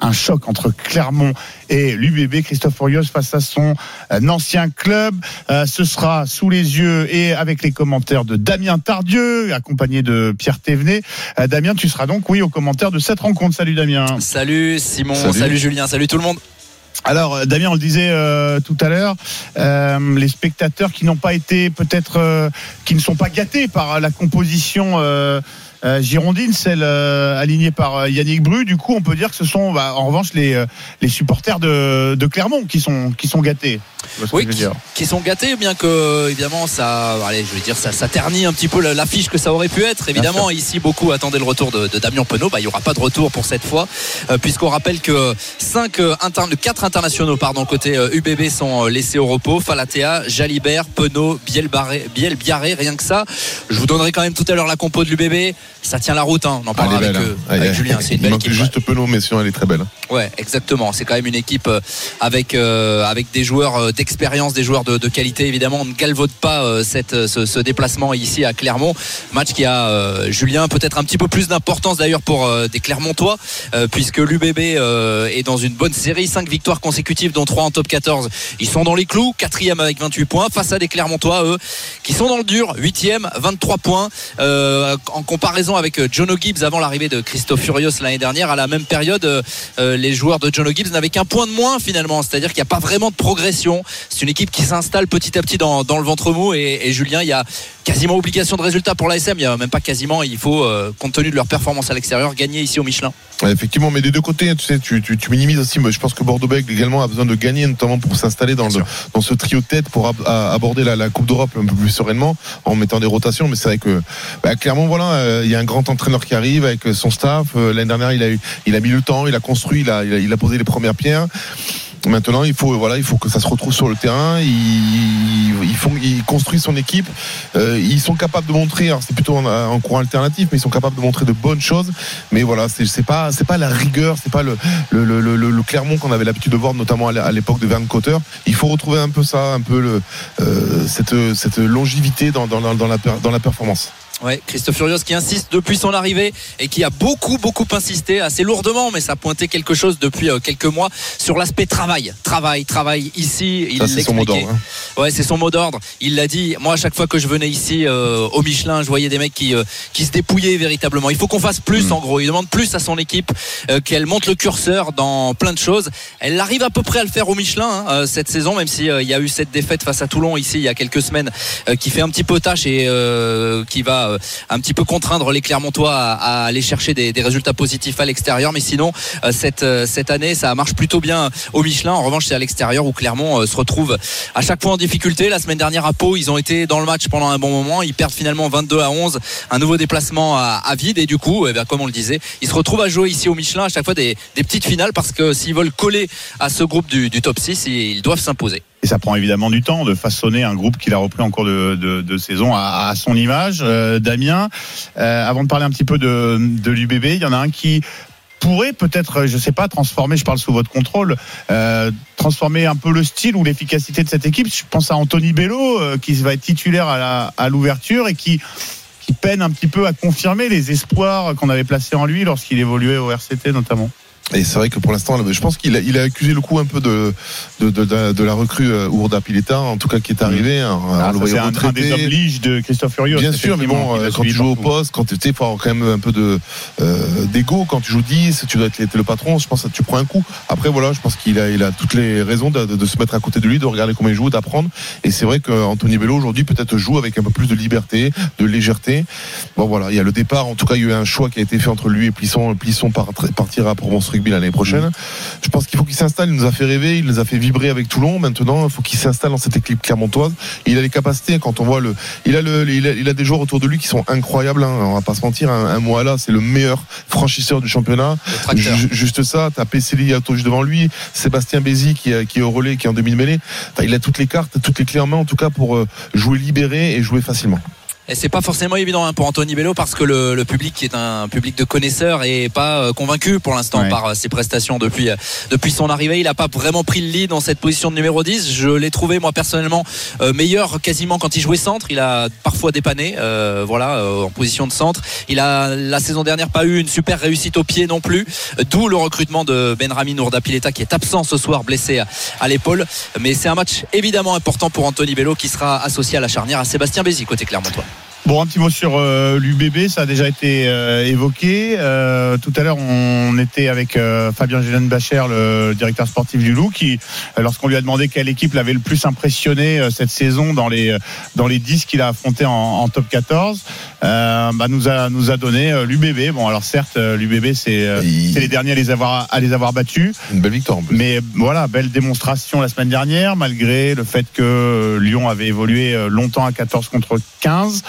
C: un choc entre Clermont et l'UBB. Christophe Furios face à son euh, ancien club. Euh, ce sera sous les yeux et avec les commentaires de Damien Tardieu, accompagné de Pierre Thévenet. Euh, Damien, tu seras donc, oui, aux commentaires de cette rencontre. Salut Damien.
D: Salut Simon,
C: Salut.
D: salut, Julien, salut tout le monde.
C: Alors, Damien, on le disait euh, tout à l'heure, euh, les spectateurs qui n'ont pas été peut-être, euh, qui ne sont pas gâtés par la composition euh, girondine, celle euh, alignée par euh, Yannick Bru. Du coup, on peut dire que ce sont, bah, en revanche, les, les supporters de, de Clermont qui sont, qui sont gâtés.
D: Oui, qui, sont gâtés, bien que évidemment ça, allez, je vais dire ça, ça ternit un petit peu la- l'affiche que ça aurait pu être. Évidemment, ici beaucoup attendaient le retour de, de Damien Penaud. Bah, il y aura pas de retour pour cette fois, euh, puisqu'on rappelle que cinq, euh, interne- quatre internationaux, pardon, côté UBB sont laissés au repos. Falatea, Jalibert, Penaud, Biel, Biel Biarré, rien que ça. Je vous donnerai quand même tout à l'heure la compo de l'UBB. Ça tient la route, hein. on en
E: Ah, est
D: avec,
E: belle,
D: euh,
E: hein.
D: avec
E: Ouais,
D: Julien. C'est une
E: Il
D: belle équipe.
E: juste Penaud, mais sinon, elle est très belle.
D: Ouais, exactement. C'est quand même une équipe euh, avec euh, avec des joueurs euh, d'expérience, des joueurs de, de qualité. Évidemment, on ne galvaude pas euh, cette euh, ce, ce déplacement ici à Clermont. Match qui a euh, Julien peut-être un petit peu plus d'importance d'ailleurs pour euh, des Clermontois, euh, puisque l'UBB euh, est dans une bonne série, 5 victoires consécutives, dont 3 en top 14. Ils sont dans les clous, quatrième avec 28 points, face à des Clermontois, eux, qui sont dans le dur, huitième, 23 points. Euh, en comparaison avec euh, Jono Gibbs avant l'arrivée de Christophe Furios l'année dernière, à la même période, euh, euh, les joueurs de Jono Gibbs n'avaient qu'un point de moins finalement, c'est-à-dire qu'il n'y a pas vraiment de progression. C'est une équipe qui s'installe petit à petit dans, le ventre mou. Et, Julien, il y a quasiment obligation de résultat pour l'ASM, il n'y a même pas quasiment, il faut, compte tenu de leur performance à l'extérieur, gagner ici au Michelin.
E: Effectivement, mais des deux côtés, tu sais, tu, tu, tu minimises aussi. Moi, je pense que Bordeaux-Bègles également a besoin de gagner, notamment pour s'installer dans, le, dans ce trio de tête pour ab- aborder la, la Coupe d'Europe un peu plus sereinement en mettant des rotations. Mais c'est vrai que, bah, clairement, voilà, euh, il y a un grand entraîneur qui arrive avec son staff. Euh, L'année dernière, il a eu, il a mis le temps, il a construit, il a, il a, il a posé les premières pierres. Maintenant, il faut voilà, il faut que ça se retrouve sur le terrain. Ils, construisent son équipe. Euh, ils sont capables de montrer. Alors c'est plutôt en, en courant alternatif, mais ils sont capables de montrer de bonnes choses. Mais voilà, c'est pas pas la rigueur, c'est pas le le, le, le, le Clermont qu'on avait l'habitude de voir, notamment à l'époque de Verne Cotter. Il faut retrouver un peu ça, un peu euh, cette cette longévité dans la dans la performance.
D: Ouais, Christophe Furios qui insiste depuis son arrivée et qui a beaucoup beaucoup insisté assez lourdement, mais ça a pointé quelque chose depuis euh, quelques mois sur l'aspect travail, travail, travail ici. Il
E: c'est son mot d'ordre, hein.
D: Ouais, c'est son mot d'ordre. Il l'a dit. Moi, à chaque fois que je venais ici euh, au Michelin, je voyais des mecs qui euh, qui se dépouillaient véritablement. Il faut qu'on fasse plus, en gros. Il demande plus à son équipe, euh, qu'elle monte le curseur dans plein de choses. Elle arrive à peu près à le faire au Michelin hein, cette saison, même si il y a eu cette défaite face à Toulon ici il y a quelques semaines, euh, qui fait un petit peu tâche et euh, qui va euh, un petit peu contraindre les Clermontois à, aller chercher des, résultats positifs à l'extérieur. Mais sinon, euh, cette euh, cette année, ça marche plutôt bien au Michelin. En revanche, c'est à l'extérieur où Clermont se retrouve à chaque fois en difficulté. La semaine dernière à Pau, ils ont été dans le match pendant un bon moment. Ils perdent finalement 22 à 11. Un nouveau déplacement à, vide et du coup, eh comme on le disait, ils se retrouvent à jouer ici au Michelin à chaque fois des, des petites finales parce que s'ils veulent coller à ce groupe du, du top 6, ils doivent s'imposer.
C: Et ça prend évidemment du temps de façonner un groupe qu'il a repris en cours de, saison à, son image. Euh, Damien, euh, avant de parler un petit peu de, l'UBB, il y en a un qui pourrait peut-être, je sais pas, transformer, je parle sous votre contrôle, euh, transformer un peu le style ou l'efficacité de cette équipe. Je pense à Anthony Bello, qui va être titulaire à la- à l'ouverture et qui qui peine un petit peu à confirmer les espoirs qu'on avait placés en lui lorsqu'il évoluait au RCT notamment.
E: Et c'est vrai que pour l'instant, je pense qu'il a, il a accusé le coup un peu de, de, de, de- la recrue euh, Ourda Pileta, en tout cas qui est arrivé. hein.
C: Ah, c'est un, des hommes liges de Christophe Furios.
E: Bien sûr, mais bon, euh, quand tu joues au poste, quand tu sais, faut avoir quand même un peu de euh, d'ego. Quand tu joues 10, tu dois être le patron. Je pense que tu prends un coup. Après, voilà, je pense qu'il a, il a toutes les raisons de, de- se mettre à côté de lui, de regarder comment il joue, d'apprendre. Et c'est vrai qu'Anthony Bello aujourd'hui peut-être joue avec un peu plus de liberté, de légèreté. Bon, voilà, il y a le départ. En tout cas, il y a eu un choix qui a été fait entre lui et Plisson. Plisson part- partira pour Mons Rugby l'année prochaine. Je pense qu'il faut qu'il s'installe. Il nous a fait rêver, il nous a fait vibrer avec Toulon. Maintenant, il faut qu'il s'installe dans cette équipe clermontoise. Et il a les capacités. Quand on voit le, il a le, il a, il a des joueurs autour de lui qui sont incroyables. Hein. On va pas se mentir. Un, un Moala, c'est le meilleur franchisseur du championnat. Juste ça. T'as Pesseli juste devant lui. Sébastien Bézi qui, est- qui est au relais, qui est en demi-mêlée. Enfin, il a toutes les cartes, toutes les clés en main, en tout cas, pour euh, jouer libéré et jouer facilement.
D: Et c'est pas forcément évident hein, pour Anthony Bello parce que le, le public qui est un public de connaisseurs est pas euh, convaincu pour l'instant
C: Ouais.
D: par euh, ses prestations depuis euh, depuis son arrivée. Il a pas vraiment pris le lead dans cette position de numéro 10. Je l'ai trouvé moi personnellement meilleur quasiment quand il jouait centre. Il a parfois dépanné, euh, voilà, euh, en position de centre. Il a la saison dernière pas eu une super réussite au pied non plus. D'où le recrutement de Benrami Nourda Pileta qui est absent ce soir, blessé à, à l'épaule. Mais c'est un match évidemment important pour Anthony Bello qui sera associé à la charnière à Sébastien Bézi côté Clermontois.
C: Bon, un petit mot sur euh, l'UBB, ça a déjà été euh, évoqué. Euh, tout à l'heure, on était avec euh, Fabien Gélène Bacher, le directeur sportif du Loup, qui, euh, lorsqu'on lui a demandé quelle équipe l'avait le plus impressionné euh, cette saison dans les dans les 10 qu'il a affronté en, en top 14, euh, bah, nous a nous a donné euh, l'UBB. Bon, alors certes, l'UBB c'est euh, c'est les derniers à les avoir à les avoir battus.
E: Une belle victoire. en plus.
C: Mais voilà, belle démonstration la semaine dernière, malgré le fait que Lyon avait évolué longtemps à 14 contre 15.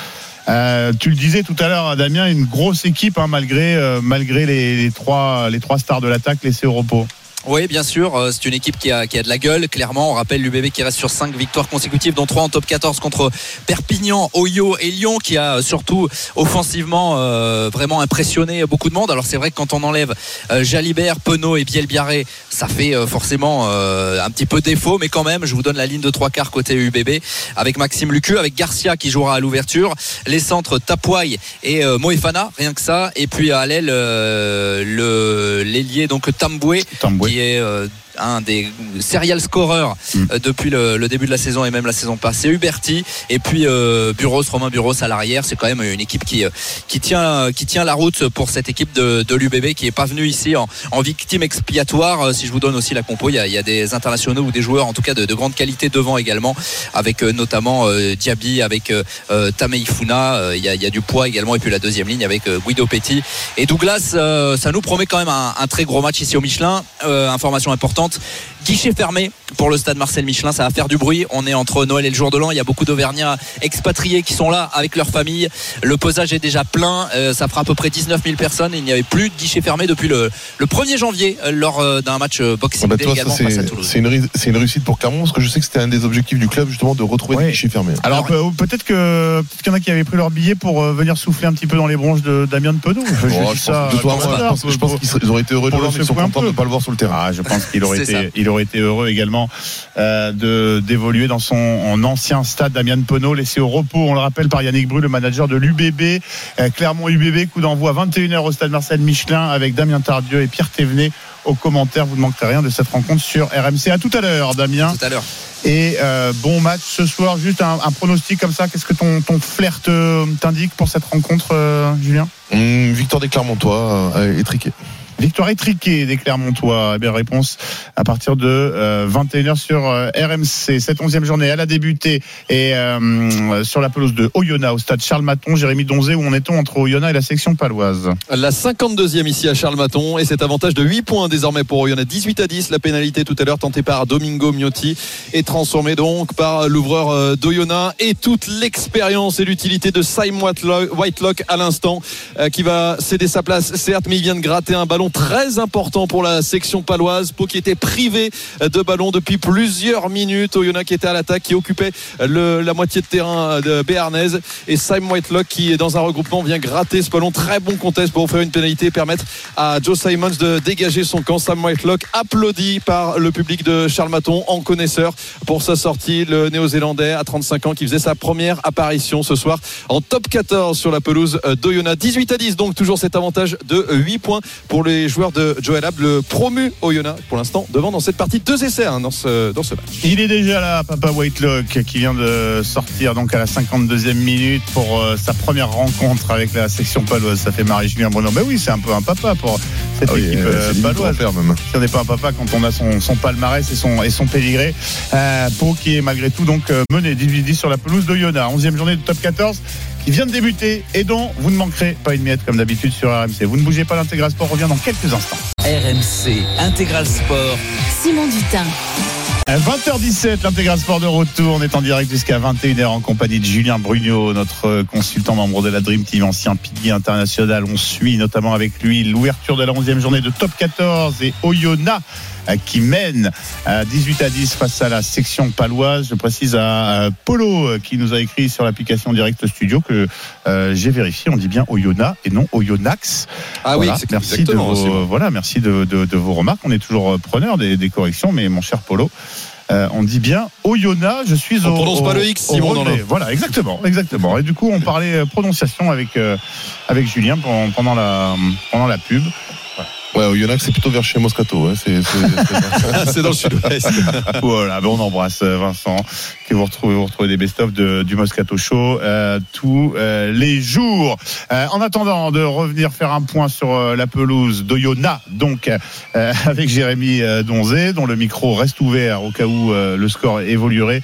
C: Euh, tu le disais tout à l'heure, Damien, une grosse équipe hein, malgré euh, les trois les trois stars de l'attaque laissées au repos.
D: Oui, bien sûr. euh, C'est une équipe qui a, qui a de la gueule. Clairement, on rappelle l'UBB qui reste sur 5 victoires consécutives, dont 3 en top 14 contre Perpignan, Oyo et Lyon, qui a euh, surtout offensivement euh, vraiment impressionné beaucoup de monde. Alors c'est vrai que quand on enlève euh, Jalibert, Penaud et Bielbiaré, ça fait euh, forcément euh, un petit peu défaut, mais quand même, je vous donne la ligne de trois quarts côté UBB avec Maxime Lucu, avec Garcia qui jouera à l'ouverture, les centres Tapouaille et Moefana, rien que ça, et puis à l'aile le l'ailier donc Tamboué
C: Tamboué.
D: Qui est euh, un des serial scorers euh, depuis le, le début de la saison et même la saison passée. Huberti et puis euh, Buros, Romain Buros à l'arrière. C'est quand même une équipe qui euh, qui tient qui tient la route pour cette équipe de, de l'UBB qui est pas venue ici en, en victime expiatoire. Euh, Si je vous donne aussi la compo, il y a, il y a des internationaux ou des joueurs en tout cas de, de grande qualité devant également, avec euh, notamment euh, Diaby, avec Tamei Funa. Euh, Il y, a, il y a du poids également et puis la deuxième ligne avec Guido Petit et Douglas. ça nous promet quand même un, un très gros match ici au Michelin. Information importante. Nederland.
S: Guichet fermé pour le stade Marcel Michelin. Ça va faire du bruit. On est entre Noël et le jour de l'an. Il y a beaucoup d'Auvergnats expatriés qui sont là avec leur famille. Le posage est déjà plein. Euh, ça fera à peu près 19 000 personnes. Il n'y avait plus de guichet fermé depuis le, le 1er janvier euh, lors euh, d'un match Boxing
E: bah,
S: Day
E: toi, ça,
S: également face à
E: c'est
S: Toulouse.
E: c'est une, ré- c'est une réussite pour Clermont parce que je sais que c'était un des objectifs du club justement de retrouver des guichets fermés.
C: Alors, peut-être que peut-être qu'il y en a qui avaient pris leur billet pour venir souffler un petit peu dans les bronches de Damien de Penaud. Je,
E: Oh, pense je qu'ils auraient été heureux de le voir, mais ils sont contents de ne pas le voir sur le terrain.
C: Ah, je pense qu'il aurait été. Il aurait été heureux également euh, de d'évoluer dans son en ancien stade Damien Penaud, laissé au repos, on le rappelle par Yannick Bru, le manager de l'UBB, euh, Clermont UBB, coup d'envoi 21h au stade Marcel Michelin avec Damien Tardieu et Pierre Thévenet aux commentaires. Vous ne manquerez rien de cette rencontre sur RMC. À tout à l'heure, Damien.
S: Tout à l'heure.
C: Et euh, bon match ce soir. Juste un, un pronostic comme ça. Qu'est-ce que ton, ton flair t'indique pour cette rencontre, euh, Julien?
E: Hum, victoire des Clermontois euh, étriquée.
C: Victoire étriquée des Clermontois. Eh bien, réponse à partir de euh, 21h sur euh, RMC. Cette onzième journée, elle a débuté et euh, sur la pelouse de Oyonnax au stade Charles Maton. Jérémy Donzé, où en est-on entre Oyonnax et la section paloise?
K: La 52e ici à Charles Maton et cet avantage de 8 points désormais pour Oyonnax 18 à 10 la pénalité tout à l'heure tentée par Domingo Miotti est transformée donc par l'ouvreur euh, d'Oyonnax et toute l'expérience et l'utilité de Simon Whitelock, à l'instant euh, qui va céder sa place certes mais il vient de gratter un très important pour la section paloise. Pau qui était privé de ballon depuis plusieurs minutes. Oyonnax qui était à l'attaque qui occupait la moitié de terrain de Béarnaise. Et Simon Whitelock qui est dans un regroupement vient gratter ce ballon. Très bon contest pour offrir une pénalité et permettre à Joe Simons de dégager son camp. Sam Whitelock applaudi par le public de Charles Maton en connaisseur pour sa sortie. Le néo-zélandais à 35 ans qui faisait sa première apparition ce soir en top 14 sur la pelouse d'Oyonnax. 18 à 10 donc toujours cet avantage de 8 points pour les joueurs de Joel Ab le promu Oyonnax pour l'instant devant dans cette partie deux essais hein, dans ce dans ce match
C: Il est déjà là, Papa Whitelock, qui vient de sortir donc à la 52e minute pour euh, sa première rencontre avec la section paloise. Ça fait Marie-Julien Bruno. Mais oui, c'est un peu un papa pour cette
E: Ah oui,
C: équipe
E: euh,
C: euh, paloise.
E: grand-père, même.
C: Si on n'est pas un papa quand on a son, son palmarès et son, et son pédigré. Euh, Pau qui est malgré tout donc euh, mené 18-10 sur la pelouse de Yona. 11e journée de top 14 qui vient de débuter et dont vous ne manquerez pas une miette comme d'habitude sur RMC. Vous ne bougez pas, l'intégral sport revient dans quelques instants.
B: RMC Intégral Sport.
Q: Simon Dutin.
C: À 20h17, l'intégral sport de retour. On est en direct jusqu'à 21h en compagnie de Julien Brugnot, notre euh, consultant membre de la Dream Team, ancien pilier international. On suit notamment avec lui l'ouverture de la 11e journée de top 14 et Oyonnax qui mène à 18 à 10 face à la section paloise. Je précise à euh, Polo euh, qui nous a écrit sur l'application Direct Studio que euh, j'ai vérifié. On dit bien Oyonnax et non Oyonnax.
K: Ah oui,
C: Voilà. merci de vos,
K: bon.
C: voilà, merci de, de- de vos remarques. On est toujours euh, preneur des, des corrections, mais mon cher Polo, euh, on dit bien Oyonnax. Je suis
K: On
C: au.
K: prononce
C: au-
K: pas le X, Simon, dans le-
C: Voilà, exactement, exactement. Et du coup, on parlait euh, prononciation avec euh, avec Julien pendant la pendant la pub.
E: Ouais, Oyonnax, c'est plutôt vers chez Moscato. hein, c'est-
K: dans le sud-ouest.
C: voilà, ben on embrasse euh, Vincent, que vous retrouvez, vous retrouvez des best-of de, du Moscato Show euh, tous euh, les jours. Euh, en attendant de revenir faire un point sur euh, la pelouse d'Oyonnax, donc euh, avec Jérémy Donzé, dont le micro reste ouvert au cas où euh, le score évoluerait.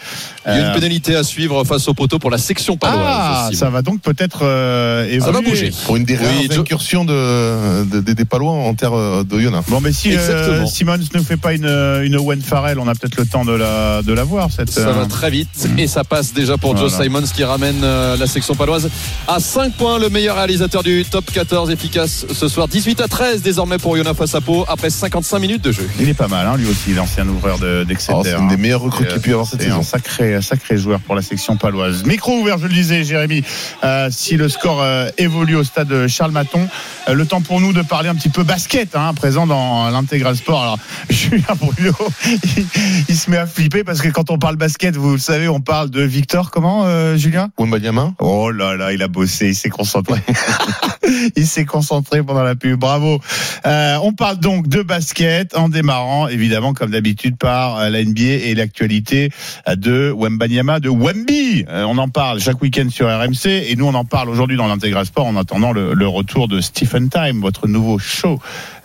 K: Il y a une pénalité à suivre face au poteau pour la section paloise.
C: ah, ça va donc peut-être euh,
K: Ça va
C: évoluer.
K: bouger.
E: Pour une des
K: Oui,
E: rares
K: Joe-
E: incursions de, de- des- des Palois en terre euh, d'Oyonnax.
C: Bon, mais si euh. Simons ne fait pas une, une Owen Farrell, on a peut-être le temps de la, de la voir. Cette,
K: Ça
C: euh,
K: va très vite et ça passe déjà pour Joe. Simons qui ramène euh, la section paloise à 5 points. Le meilleur réalisateur du top 14 efficace ce soir. 18 à 13 désormais pour Yona face à Pau après 55 minutes de jeu.
C: Il est pas mal, hein, lui aussi, l'ancien ouvreur de- d'Exeter.
E: Oh, c'est une des
C: hein.
E: meilleures recrues qu'il a pu y avoir cette saison.
C: un sacré, un sacré joueur pour la section paloise. Micro ouvert, je le disais, Jérémy. Euh, si le score euh, évolue au stade Charles Maton, euh, le temps pour nous de parler un petit peu basket, hein, présent dans l'intégral sport. Alors, Julien Bruno, il, il se met à flipper parce que quand on parle basket, vous le savez, on parle de Victor. Comment, euh, Julien?
E: Wembanyama
C: Oh là là, il a bossé, il s'est concentré. il s'est concentré pendant la pub. Bravo. Euh, on parle donc de basket en démarrant, évidemment, comme d'habitude, par euh, la NBA et l'actualité euh, de Wembanyama, de Wemby. Euh, on en parle chaque week-end sur RMC et nous, on en parle aujourd'hui dans l'intégral sport en attendant le, le retour de Stephen Time, votre nouveau show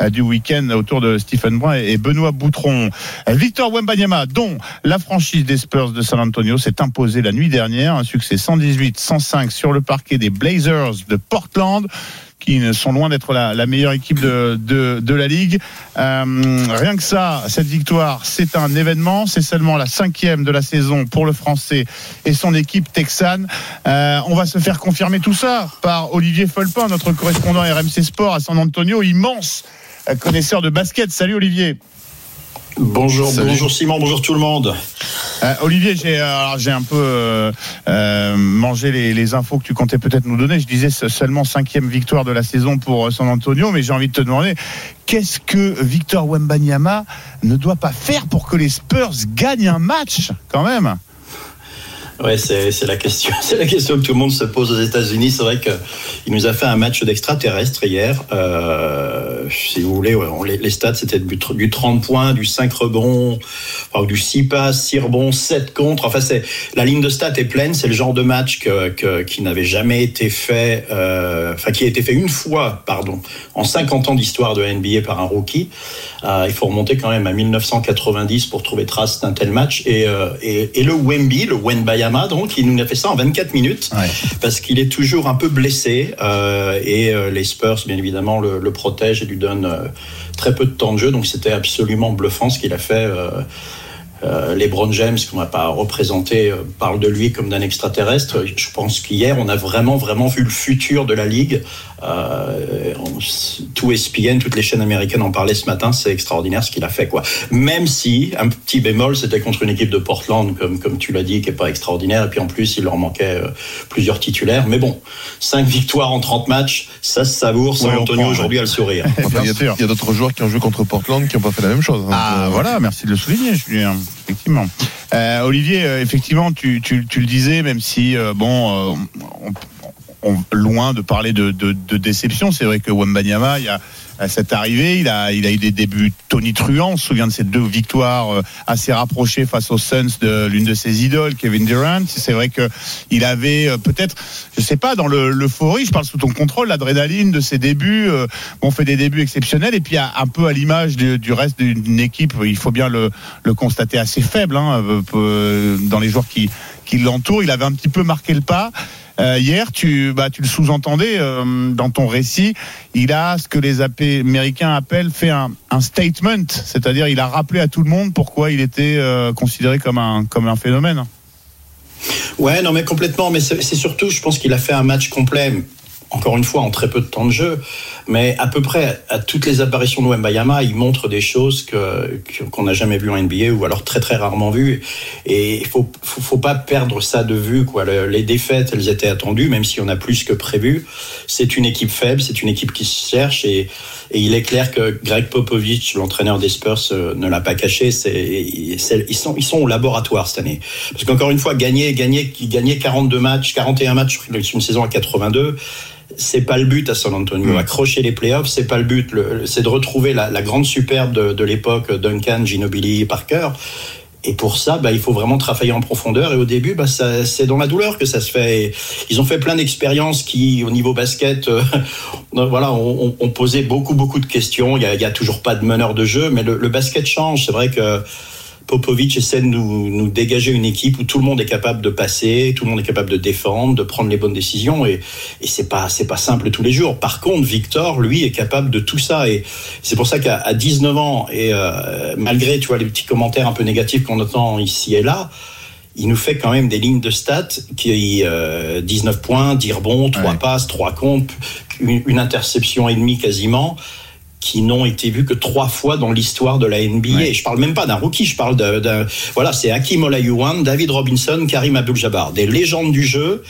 C: du week-end autour de Stephen Brun et, Benoît Boutron. Euh, Victor Wembanyama, dont la franchise des Spurs de San Antonio s'est imposée la nuit dernière, un succès 118-105 sur le parquet des Blazers de Portland. qui ne sont loin d'être la, meilleure équipe de, de, de la ligue. Euh, rien que ça, cette victoire, c'est un événement. C'est seulement la cinquième de la saison pour le Français et son équipe texane. Euh, on va se faire confirmer tout ça par Olivier Folpin, notre correspondant RMC Sport à San Antonio, immense euh, connaisseur de basket. Salut Olivier.
T: Bonjour, bonjour Simon, bonjour tout le monde.
C: Euh, Olivier, j'ai euh, j'ai un peu euh, euh, mangé les, les infos que tu comptais peut-être nous donner. Je disais seulement cinquième victoire de la saison pour San Antonio, mais j'ai envie de te demander qu'est-ce que Victor Wembanyama ne doit pas faire pour que les Spurs gagnent un match quand même?
T: Ouais, c'est la question, c'est la question que tout le monde se pose aux États-Unis. C'est vrai que il nous a fait un match d'extraterrestre hier. Euh, si vous voulez, les, stats c'était du, du 30 points, du 5 rebonds, du 6 passes, 6 rebonds, 7 contre. Enfin, c'est la ligne de stats est pleine. C'est le genre de match qui n'avait jamais été fait, euh, enfin qui a été fait une fois, pardon, en 50 ans d'histoire de NBA par un rookie. Euh, il faut remonter quand même à 1990 pour trouver trace d'un tel match. Et, le Wemby, le Donc, il nous a fait ça en 24 minutes parce qu'il est toujours un peu blessé. euh, et euh, les Spurs, bien évidemment, le, le protègent et lui donnent euh, très peu de temps de jeu. Donc, c'était absolument bluffant ce qu'il a fait. Euh, LeBron James, qu'on va pas représenter, euh, parle de lui comme d'un extraterrestre. Je pense qu'hier, on a vraiment, vraiment vu le futur de la ligue. Euh, on- tout ESPN, toutes les chaînes américaines en parlaient ce matin. C'est extraordinaire ce qu'il a fait, quoi. Même si, un petit bémol, c'était contre une équipe de Portland, comme, comme tu l'as dit, qui est pas extraordinaire. Et puis en plus, il leur manquait euh, plusieurs titulaires. Mais bon, cinq victoires en 30 matchs, ça se savoure. San
E: on
T: Antonio aujourd'hui
E: ouais.
T: a le sourire.
E: Enfin, il y a, il y a d'autres joueurs qui ont joué contre Portland qui n'ont pas fait la même chose. hein.
C: Ah voilà, merci de le souligner, Julien. Effectivement. Euh, Olivier, euh, effectivement, tu, tu, tu le disais, même si euh, bon, euh, on, loin de parler de, déception, c'est vrai que Wembanyama, il a à cette arrivée, il a, il a eu des débuts tonitruants. On se souvient de ces deux victoires euh, assez rapprochées face aux Suns de l'une de ses idoles, Kevin Durant. C'est vrai que il avait euh, peut-être, je sais pas, dans le- l'euphorie, je parle sous ton contrôle, l'adrénaline de ses débuts. euh, on fait des débuts exceptionnels et puis un peu à l'image du, reste d'une équipe, il faut bien le, constater assez faible hein, dans les joueurs qui, qui l'entourent. Il avait un petit peu marqué le pas. Euh, hier, tu, bah, tu le sous-entendais euh, dans ton récit. Il a ce que les AP américains appellent fait un, statement, c'est-à-dire il a rappelé à tout le monde pourquoi il était euh, considéré comme un, comme un phénomène.
T: Ouais, non, mais complètement. Mais c'est surtout, je pense qu'il a fait un match complet. Encore une fois, en très peu de temps de jeu, mais à peu près à toutes les apparitions de Wembayama, il montre des choses que qu'on n'a jamais vues en NBA ou alors très très rarement vues. Et il faut, faut pas perdre ça de vue. Quoi. Le- les défaites, elles étaient attendues, même si on a plus que prévu. C'est une équipe faible, c'est une équipe qui se cherche et, et il est clair que Greg Popovich, l'entraîneur des Spurs, euh, ne l'a pas caché. C'est, ils sont ils sont au laboratoire cette année. Parce qu'encore une fois, gagner gagner gagner 42 matchs, 41 matchs sur une saison à 82 c'est pas le but à San Antonio. Accrocher les playoffs, c'est pas le but. C'est de retrouver la, la grande superbe de, de l'époque, Duncan, Ginobili, Parker. Et pour ça, bah, il faut vraiment travailler en profondeur. Et au début, bah, c'est dans la douleur que ça se fait. Ils ont fait plein d'expériences qui, au niveau basket, euh, voilà, on, on- posait beaucoup, beaucoup de questions. Il y a, a toujours pas de meneur de jeu, mais le, le basket change. C'est vrai que Popovic essaie de nous, nous dégager une équipe où tout le monde est capable de passer, tout le monde est capable de défendre, de prendre les bonnes décisions et, et c'est pas c'est pas simple tous les jours. Par contre, Victor, lui, est capable de tout ça et c'est pour ça qu'à à 19 ans et euh, malgré tu vois les petits commentaires un peu négatifs qu'on entend ici et là, il nous fait quand même des lignes de stats qui euh, 19 points, 10 rebonds, 3 passes, 3 comptes, une, une interception et demie quasiment qui n'ont été vus que trois fois dans l'histoire de la NBA. Et je parle même pas d'un rookie, je parle d'un, d'un- voilà, c'est Hakim Olajuwon, David Robinson, Karim Abdul-Jabbar, des légendes du jeu.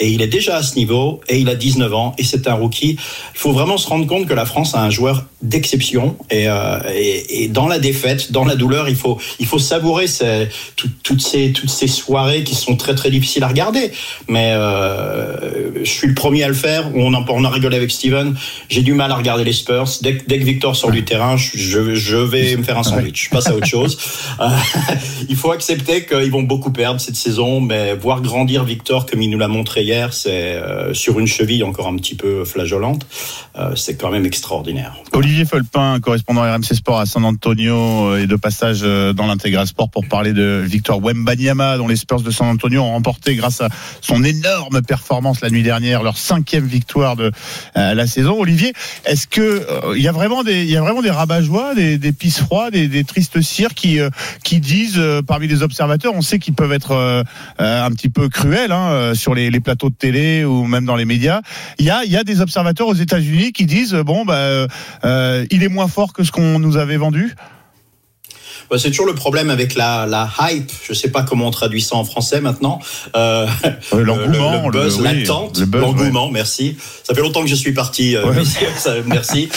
T: Et il est déjà à ce niveau, et il a 19 ans, et c'est un rookie. Il faut vraiment se rendre compte que la France a un joueur d'exception, et, euh, et, et dans la défaite, dans la douleur, il faut, il faut savourer ces, tout- toutes, ces, toutes ces soirées qui sont très très difficiles à regarder. Mais euh, je suis le premier à le faire. On en, on a rigolé avec Steven. J'ai du mal à regarder les Spurs. Dès, dès que Victor sort du terrain, je, je, vais me faire un sandwich. Je passe à autre chose. Euh, il faut accepter qu'ils vont beaucoup perdre cette saison, mais voir grandir Victor comme il nous l'a montré hier, c'est euh, sur une cheville encore un petit peu flageolante, euh, c'est quand même extraordinaire.
C: Folpin, correspondant RMC Sport à San Antonio et de passage euh, dans l'intégral sport pour parler de Victor Wembanyama dont les Spurs de San Antonio ont remporté grâce à son énorme performance la nuit dernière leur cinquième victoire de euh, la saison. Olivier, est-ce que euh, il y a vraiment des il y a vraiment des rabat-joie, des, des pisses froides, des, des tristes cires qui euh, qui disent euh, parmi les observateurs, on sait qu'ils peuvent être euh, euh, un petit peu cruels hein, euh, sur les, les plateaux de télé ou même dans les médias. Il y a il y a des observateurs aux États-Unis qui disent bon bah euh, il est moins fort que ce qu'on nous avait vendu.
T: Bah, c'est toujours le problème avec la, la hype. Je sais pas comment on traduit ça en français maintenant. Euh,
C: l'engouement,
T: le, le buzz,
C: le-
T: l'attente, l'engouement. Merci. Ça fait longtemps que je suis parti. Euh, merci.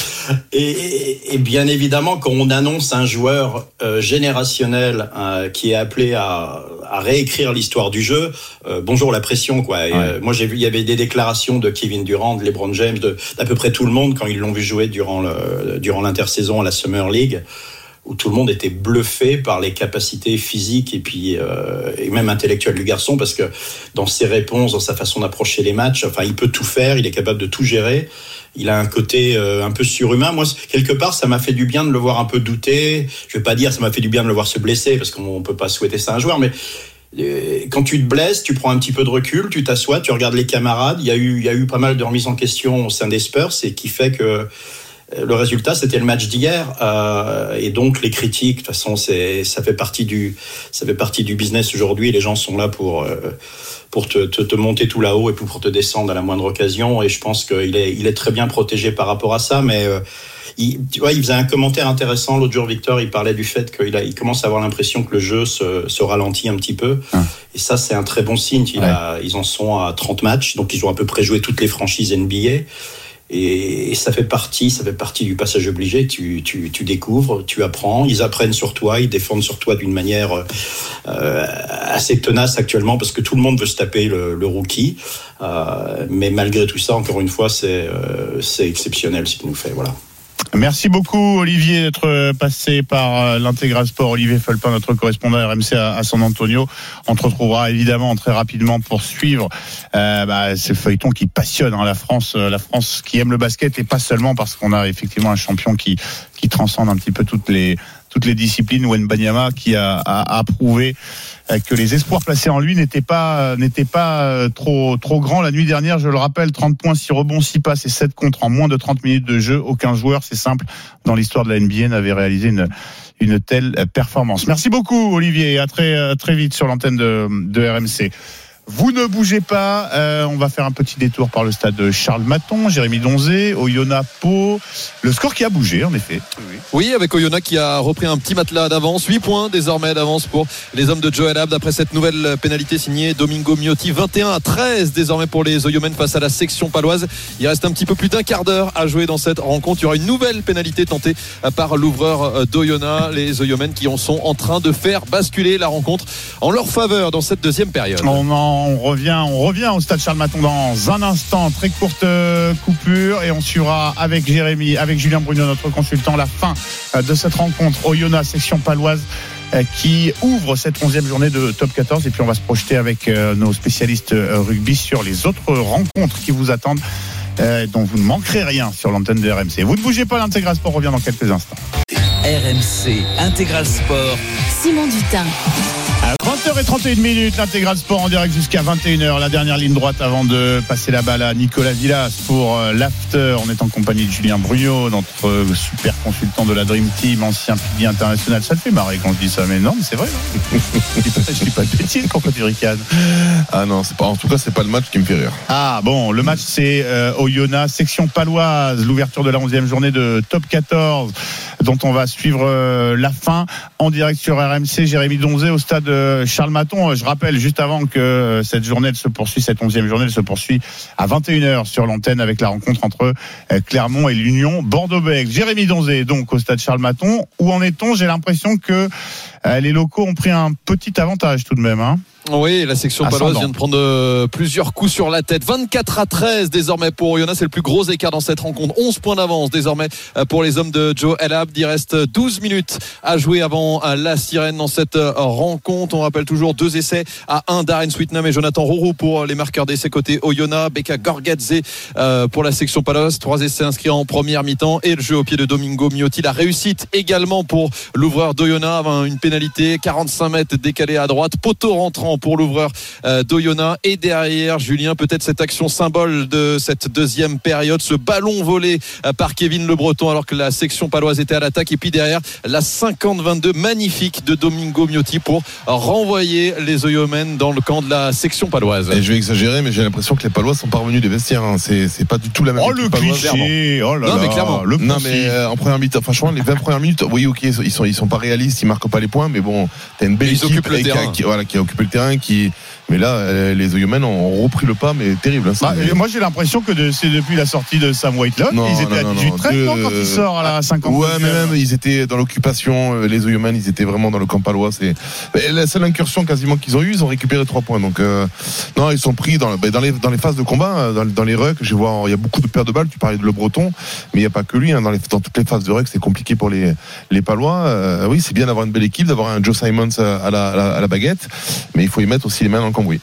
T: Et, et- et bien évidemment, quand on annonce un joueur euh, générationnel qui est appelé à, à réécrire l'histoire du jeu, euh, bonjour la pression quoi. Euh, moi j'ai vu, il y avait des déclarations de Kevin Durant, de LeBron James, d'à peu près tout le monde quand ils l'ont vu jouer durant le, durant l'intersaison à la Summer League où tout le monde était bluffé par les capacités physiques et puis euh, et même intellectuelles du garçon parce que dans ses réponses, dans sa façon d'approcher les matchs, enfin il peut tout faire, il est capable de tout gérer. Il a un côté euh, un peu surhumain. Moi, quelque part, ça m'a fait du bien de le voir un peu douter. Je vais pas dire ça m'a fait du bien de le voir se blesser parce qu'on peut pas souhaiter ça à un joueur, mais euh, quand tu te blesses, tu prends un petit peu de recul, tu t'assois, tu regardes les camarades. Il y a eu, il y a eu pas mal de remises en question au sein des Spurs, et qui fait que euh, le résultat, c'était le match d'hier, et donc les critiques. De toute façon, ça fait partie du, ça fait partie du business aujourd'hui. Les gens sont là pour pour te, te, te monter tout là-haut et pour te descendre à la moindre occasion. Et je pense qu'il est, il est très bien protégé par rapport à ça, mais euh, il, tu vois, il faisait un commentaire intéressant l'autre jour, Victor. Il parlait du fait qu'il a, il commence à avoir l'impression que le jeu se, se ralentit un petit peu. Et ça, c'est un très bon signe. Il a, ils en sont à 30 matchs, donc ils ont à peu près joué toutes les franchises NBA. Et, ça fait partie, ça fait partie du passage obligé. Tu, tu, tu découvres, tu apprends, ils apprennent sur toi, ils défendent sur toi d'une manière euh, assez tenace actuellement parce que tout le monde veut se taper le, le rookie. Euh, mais malgré tout ça, encore une fois, c'est euh, exceptionnel ce qu'il nous fait. Voilà.
C: Merci beaucoup Olivier d'être passé par euh, l'intégral sport. Olivier Folpin, notre correspondant RMC à, San Antonio. On te retrouvera évidemment très rapidement pour suivre euh, bah, ce feuilleton qui passionne hein, la France, euh, la France qui aime le basket et pas seulement parce qu'on a effectivement un champion qui qui transcende un petit peu toutes les toutes les disciplines. Wen Banyama qui a, a, a prouvé euh, que les espoirs placés en lui n'étaient pas n'étaient pas euh, trop trop grands la nuit dernière. Je le rappelle, 30 points, 6 rebonds, 6 passes et 7 contre en moins de 30 minutes de jeu. Aucun joueur, c'est simple, dans l'histoire de la NBA n'avait réalisé une une telle euh, performance. Merci beaucoup Olivier à très euh, très vite sur l'antenne de, de RMC. Vous ne bougez pas, euh, on va faire un petit détour par le stade de Charles Maton, Jérémy Donzé, Oyonnax Pau. Le score qui a bougé en effet.
K: Oui, avec Oyonnax qui a repris un petit matelas d'avance. 8 points désormais d'avance pour les hommes de Joel Abd après cette nouvelle pénalité signée Domingo Miotti. 21 à 13 désormais pour les Oyomens face à la section paloise. Il reste un petit peu plus d'un quart d'heure à jouer dans cette rencontre. Il y aura une nouvelle pénalité tentée par l'ouvreur d'Oyonnax. Les Oyomens qui en sont en train de faire basculer la rencontre en leur faveur dans cette deuxième période.
C: On revient, on revient au stade Charles Maton dans un instant. Très courte euh, coupure et on suivra avec Jérémy, avec Julien Bruno, notre consultant, la fin euh, de cette rencontre Oyonnax section paloise euh, qui ouvre cette 11e journée de top 14 et puis on va se projeter avec nos spécialistes rugby sur les autres rencontres qui vous attendent euh, dont vous ne manquerez rien sur l'antenne de RMC. Vous ne bougez pas, l'intégral sport revient dans quelques instants.
B: RMC Intégral Sport.
Q: Simon Dutin.
C: À 20h31 minutes, l'intégral sport en direct jusqu'à 21h. La dernière ligne droite avant de passer la balle à Nicolas Villas pour euh, l'after. On est en compagnie de Julien Brugnot, notre euh, super consultant de la Dream Team, ancien pilier international. Ça te fait marrer quand je dis ça, mais non, mais c'est vrai. non je dis pas, de bêtises, pourquoi tu ricanes
E: Ah non, c'est pas, en tout cas, c'est pas le match qui me fait rire.
C: Ah bon, le match c'est euh, Oyonnax, section paloise, l'ouverture de la 11e journée de Top 14 dont on va suivre euh, la fin en direct sur RMC. Jérémy Donzé au stade euh, Charles Maton. Euh, Je rappelle juste avant que euh, cette journée se poursuit, cette 11e journée se poursuit à 21h sur l'antenne avec la rencontre entre euh, Clermont et l'Union Bordeaux-Bègles. Jérémy Donzé donc au stade Charles Maton. Où en est-on? J'ai l'impression que les locaux ont pris un petit avantage tout de même. Hein
K: Oui, la section paloise vient de prendre euh, plusieurs coups sur la tête. 24 à 13 désormais pour Oyonnax. C'est le plus gros écart dans cette rencontre. 11 points d'avance désormais euh, pour les hommes de Joe Elab. Il reste 12 minutes à jouer avant euh, la sirène dans cette rencontre. On rappelle toujours deux essais à 1 Darren Sweetnam et Jonathan Rourou pour les marqueurs d'essais côté Oyonnax. Becca Gorgadze pour la section paloise. Trois essais inscrits en première mi-temps et le jeu au pied de Domingo Miotti. La réussite également pour l'ouvreur d'Oyonnax. Une pénalité 45 mètres décalé à droite. Poteau rentrant pour l'ouvreur euh, d'Oyonnax. Et derrière, Julien, peut-être cette action symbole de cette deuxième période. Ce ballon volé euh, par Kevin Le Breton alors que la section paloise était à l'attaque. Et puis derrière, la 50-22 magnifique de Domingo Miotti pour renvoyer les Oyomens dans le camp de la section paloise.
E: Et je vais exagérer, mais j'ai l'impression que les Palois sont parvenus des vestiaires. hein. C'est, c'est pas du tout la même
C: Oh, le cliché. Oh là
K: Non, mais clairement.
C: Le
E: Non mais euh, en première mi-temps, franchement les 20 premières minutes, oui ok ils sont ils sont pas réalistes, ils marquent pas les points, mais bon t'as une belle
K: Ils
E: équipe
K: le terrain.
E: qui, voilà, qui a occupé le terrain, qui mais là euh, les Oyomens ont repris le pas, mais terrible. Hein,
C: Bah, moi j'ai l'impression que de- c'est depuis la sortie de Sam Whitelock,
E: Non,
C: ils étaient
E: non,
C: à
E: non,
C: 18
E: non,
C: 13
E: de-
C: non, quand il sort à la 50
E: Ouais, mais même ils étaient dans l'occupation, euh, les Oyomens, ils étaient vraiment dans le camp palois. C'est la seule incursion quasiment qu'ils ont eu, ils ont récupéré trois points. Donc euh, non, ils sont pris dans, ben, dans les dans les phases de combat, euh, dans, dans les rucks. Je vois, il y a beaucoup de paires de balles. Tu parlais de Le Breton, mais il n'y a pas que lui. hein, dans, les, dans toutes les phases de ruck, c'est compliqué pour les les palois. Euh, oui, c'est bien d'avoir une belle équipe, d'avoir un Joe Simons à la, à la, à la baguette, mais il faut y mettre aussi les mains dans le cambouis.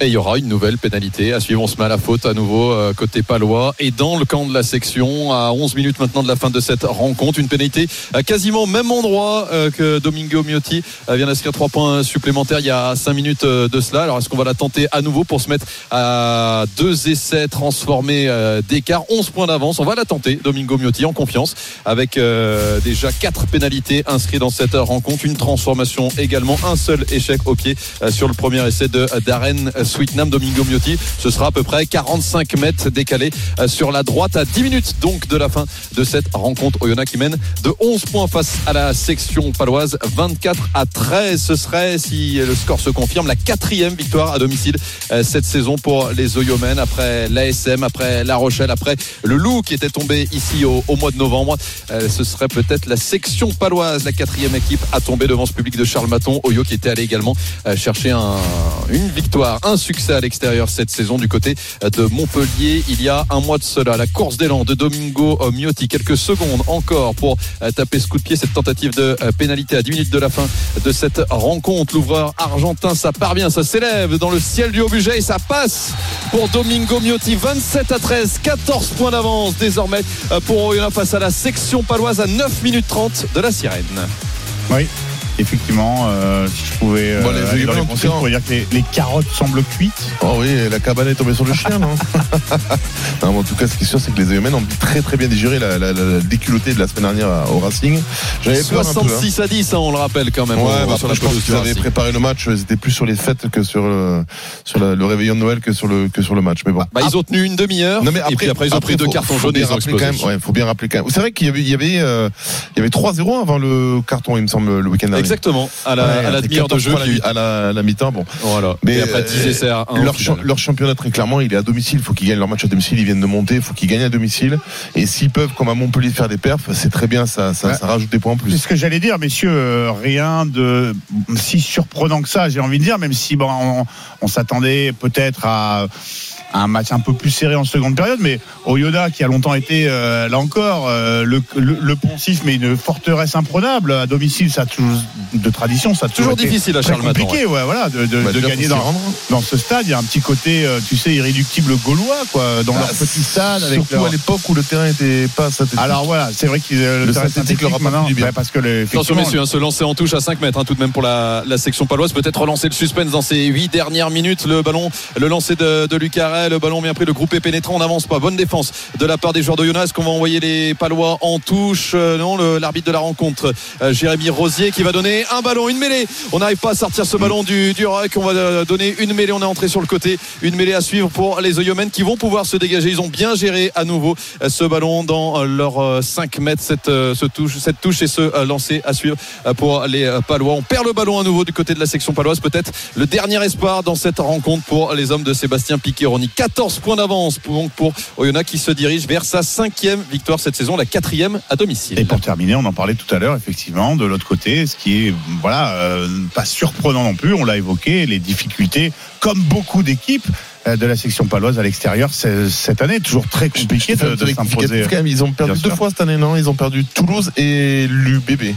K: Et il y aura une nouvelle pénalité à suivre. On se met à la faute à nouveau euh, côté palois et dans le camp de la section à 11 minutes maintenant de la fin de cette rencontre. Une pénalité à quasiment au même endroit euh, que Domingo Miotti euh, vient d'inscrire trois points supplémentaires il y a 5 minutes euh, de cela. Alors est-ce qu'on va la tenter à nouveau pour se mettre à deux essais transformés euh, d'écart? 11 points d'avance. On va la tenter, Domingo Miotti en confiance avec euh, déjà quatre pénalités inscrites dans cette rencontre. Une transformation également, un seul échec au pied euh, sur le premier essai de euh, Darren Sweetnam, Domingo Miotti. Ce sera à peu près 45 mètres décalé euh, sur la droite à 10 minutes donc de la fin de cette rencontre. Oyonnax qui mène de 11 points face à la section paloise, 24 à 13. Ce serait, si le score se confirme, la quatrième victoire à domicile euh, cette saison pour les Oyomens après l'ASM, après La Rochelle, après le Loup qui était tombé ici au, mois de novembre. Euh, ce serait peut-être la section paloise, la quatrième équipe à tomber devant ce public de Charles Maton. Oyo qui était allé également chercher un- une victoire, succès à l'extérieur cette saison du côté de Montpellier. Il y a un mois de cela, la course d'élan de Domingo euh, Miotti. Quelques secondes encore pour euh, taper ce coup de pied, cette tentative de euh, pénalité à 10 minutes de la fin de cette rencontre. L'ouvreur argentin, ça parvient, ça s'élève dans le ciel du haut budget et ça passe pour Domingo Miotti. 27 à 13, 14 points d'avance désormais euh, pour Oyonnax face à la section paloise à 9 minutes 30 de la sirène.
C: Oui, effectivement, euh, si je pouvais euh,
E: Bon, les
C: aller dans les conseils, je pourrais dire que les, les carottes semblent cuites.
E: Oh oui, la cabane est tombée sur le chien, non Non, mais en tout cas, ce qui est sûr, c'est que les Oyomens ont très très bien digéré la, la, la, la déculottée de la semaine dernière au Racing. J'avais peur un peu, hein.
K: 66 à 10, hein, on le rappelle quand même.
E: Ouais, bah
K: sur
E: après,
K: la
E: je pense qu'ils avaient préparé le match. Ils étaient plus sur les fêtes que sur le, sur la- le réveillon de Noël que sur le, que sur le match. Mais bon.
K: Bah, ils ont tenu une demi-heure.
E: Non, mais
K: et puis après, ils ont pris deux cartons
E: faut
K: jaunes.
E: Ouais, faut bien rappeler quand même. C'est vrai qu'il y avait, il y avait, euh, il y avait 3-0 avant le carton, il me semble, le week-end dernier.
K: Exactement, à la,
E: Ouais,
K: à la
E: c'est
K: demi-heure de jeu.
E: 14 à la,
K: qui-
E: à la, à la mi-temps. Bon.
K: Voilà.
E: Mais
K: et après 10 essais à 1.
E: leur, cha- leur championnat très clairement il est à domicile il faut qu'ils gagnent leur match à domicile ils viennent de monter il faut qu'ils gagnent à domicile et s'ils peuvent comme à Montpellier faire des perfs c'est très bien ça, ça,
C: Ouais.
E: ça rajoute des points en
C: C'est
E: plus
C: ce que j'allais dire, messieurs. euh, rien de si surprenant que ça, j'ai envie de dire, même si bon, on, on s'attendait peut-être à un match un peu plus serré en seconde période, mais Oyoda qui a longtemps été euh, là encore euh, le, le, le poncif, mais une forteresse imprenable à domicile, ça a toujours de tradition, ça a toujours,
K: Toujours
C: été
K: difficile à Charles Maton,
C: compliqué, ouais, voilà, de, de,
E: Bah,
C: gagner dans, dans ce stade. Il y a un petit côté, euh, tu sais, irréductible gaulois, quoi, dans leur petit stade avec
E: surtout
C: leur-
E: à l'époque où le terrain était pas synthétique
C: Alors voilà, c'est vrai qu'ils euh,
E: Le
C: le terrain
E: synthétique leur a pas
C: maintenant,
E: fait du bien.
C: ouais, parce que le,
K: Attention messieurs, hein, se lancer en touche à 5 mètres hein, tout de même pour la, la section paloise. Peut-être relancer le suspense dans ces 8 dernières minutes. Le ballon, le lancer de, de Le ballon bien pris, le groupe est pénétrant, on n'avance pas. Bonne défense de la part des joueurs de Jonas. Qu'on va envoyer les palois en touche Euh, Non, l'arbitre de la rencontre, euh, Jérémy Rosier, qui va donner un ballon, une mêlée. On n'arrive pas à sortir ce ballon du, du. On va euh, donner une mêlée. On est entré sur le côté. Une mêlée à suivre pour les Oyomens qui vont pouvoir se dégager. Ils ont bien géré à nouveau ce ballon dans leurs 5 mètres. Cette, ce touche, cette touche et ce lancer à suivre pour les Palois. On perd le ballon à nouveau du côté de la section paloise. Peut-être le dernier espoir dans cette rencontre pour les hommes de Sébastien Piquet. 14 points d'avance pour, pour Oyonnax qui se dirige vers sa cinquième victoire cette saison, la quatrième à domicile.
C: Et pour terminer, on en parlait tout à l'heure, effectivement, de l'autre côté, ce qui est voilà euh, pas surprenant non plus. On l'a évoqué, les difficultés, comme beaucoup d'équipes euh, de la section paloise à l'extérieur c'est- cette année, toujours très compliqué de, de s'imposer.
E: Quand même, ils ont perdu deux fois cette année, non? Ils ont perdu Toulouse et l'UBB.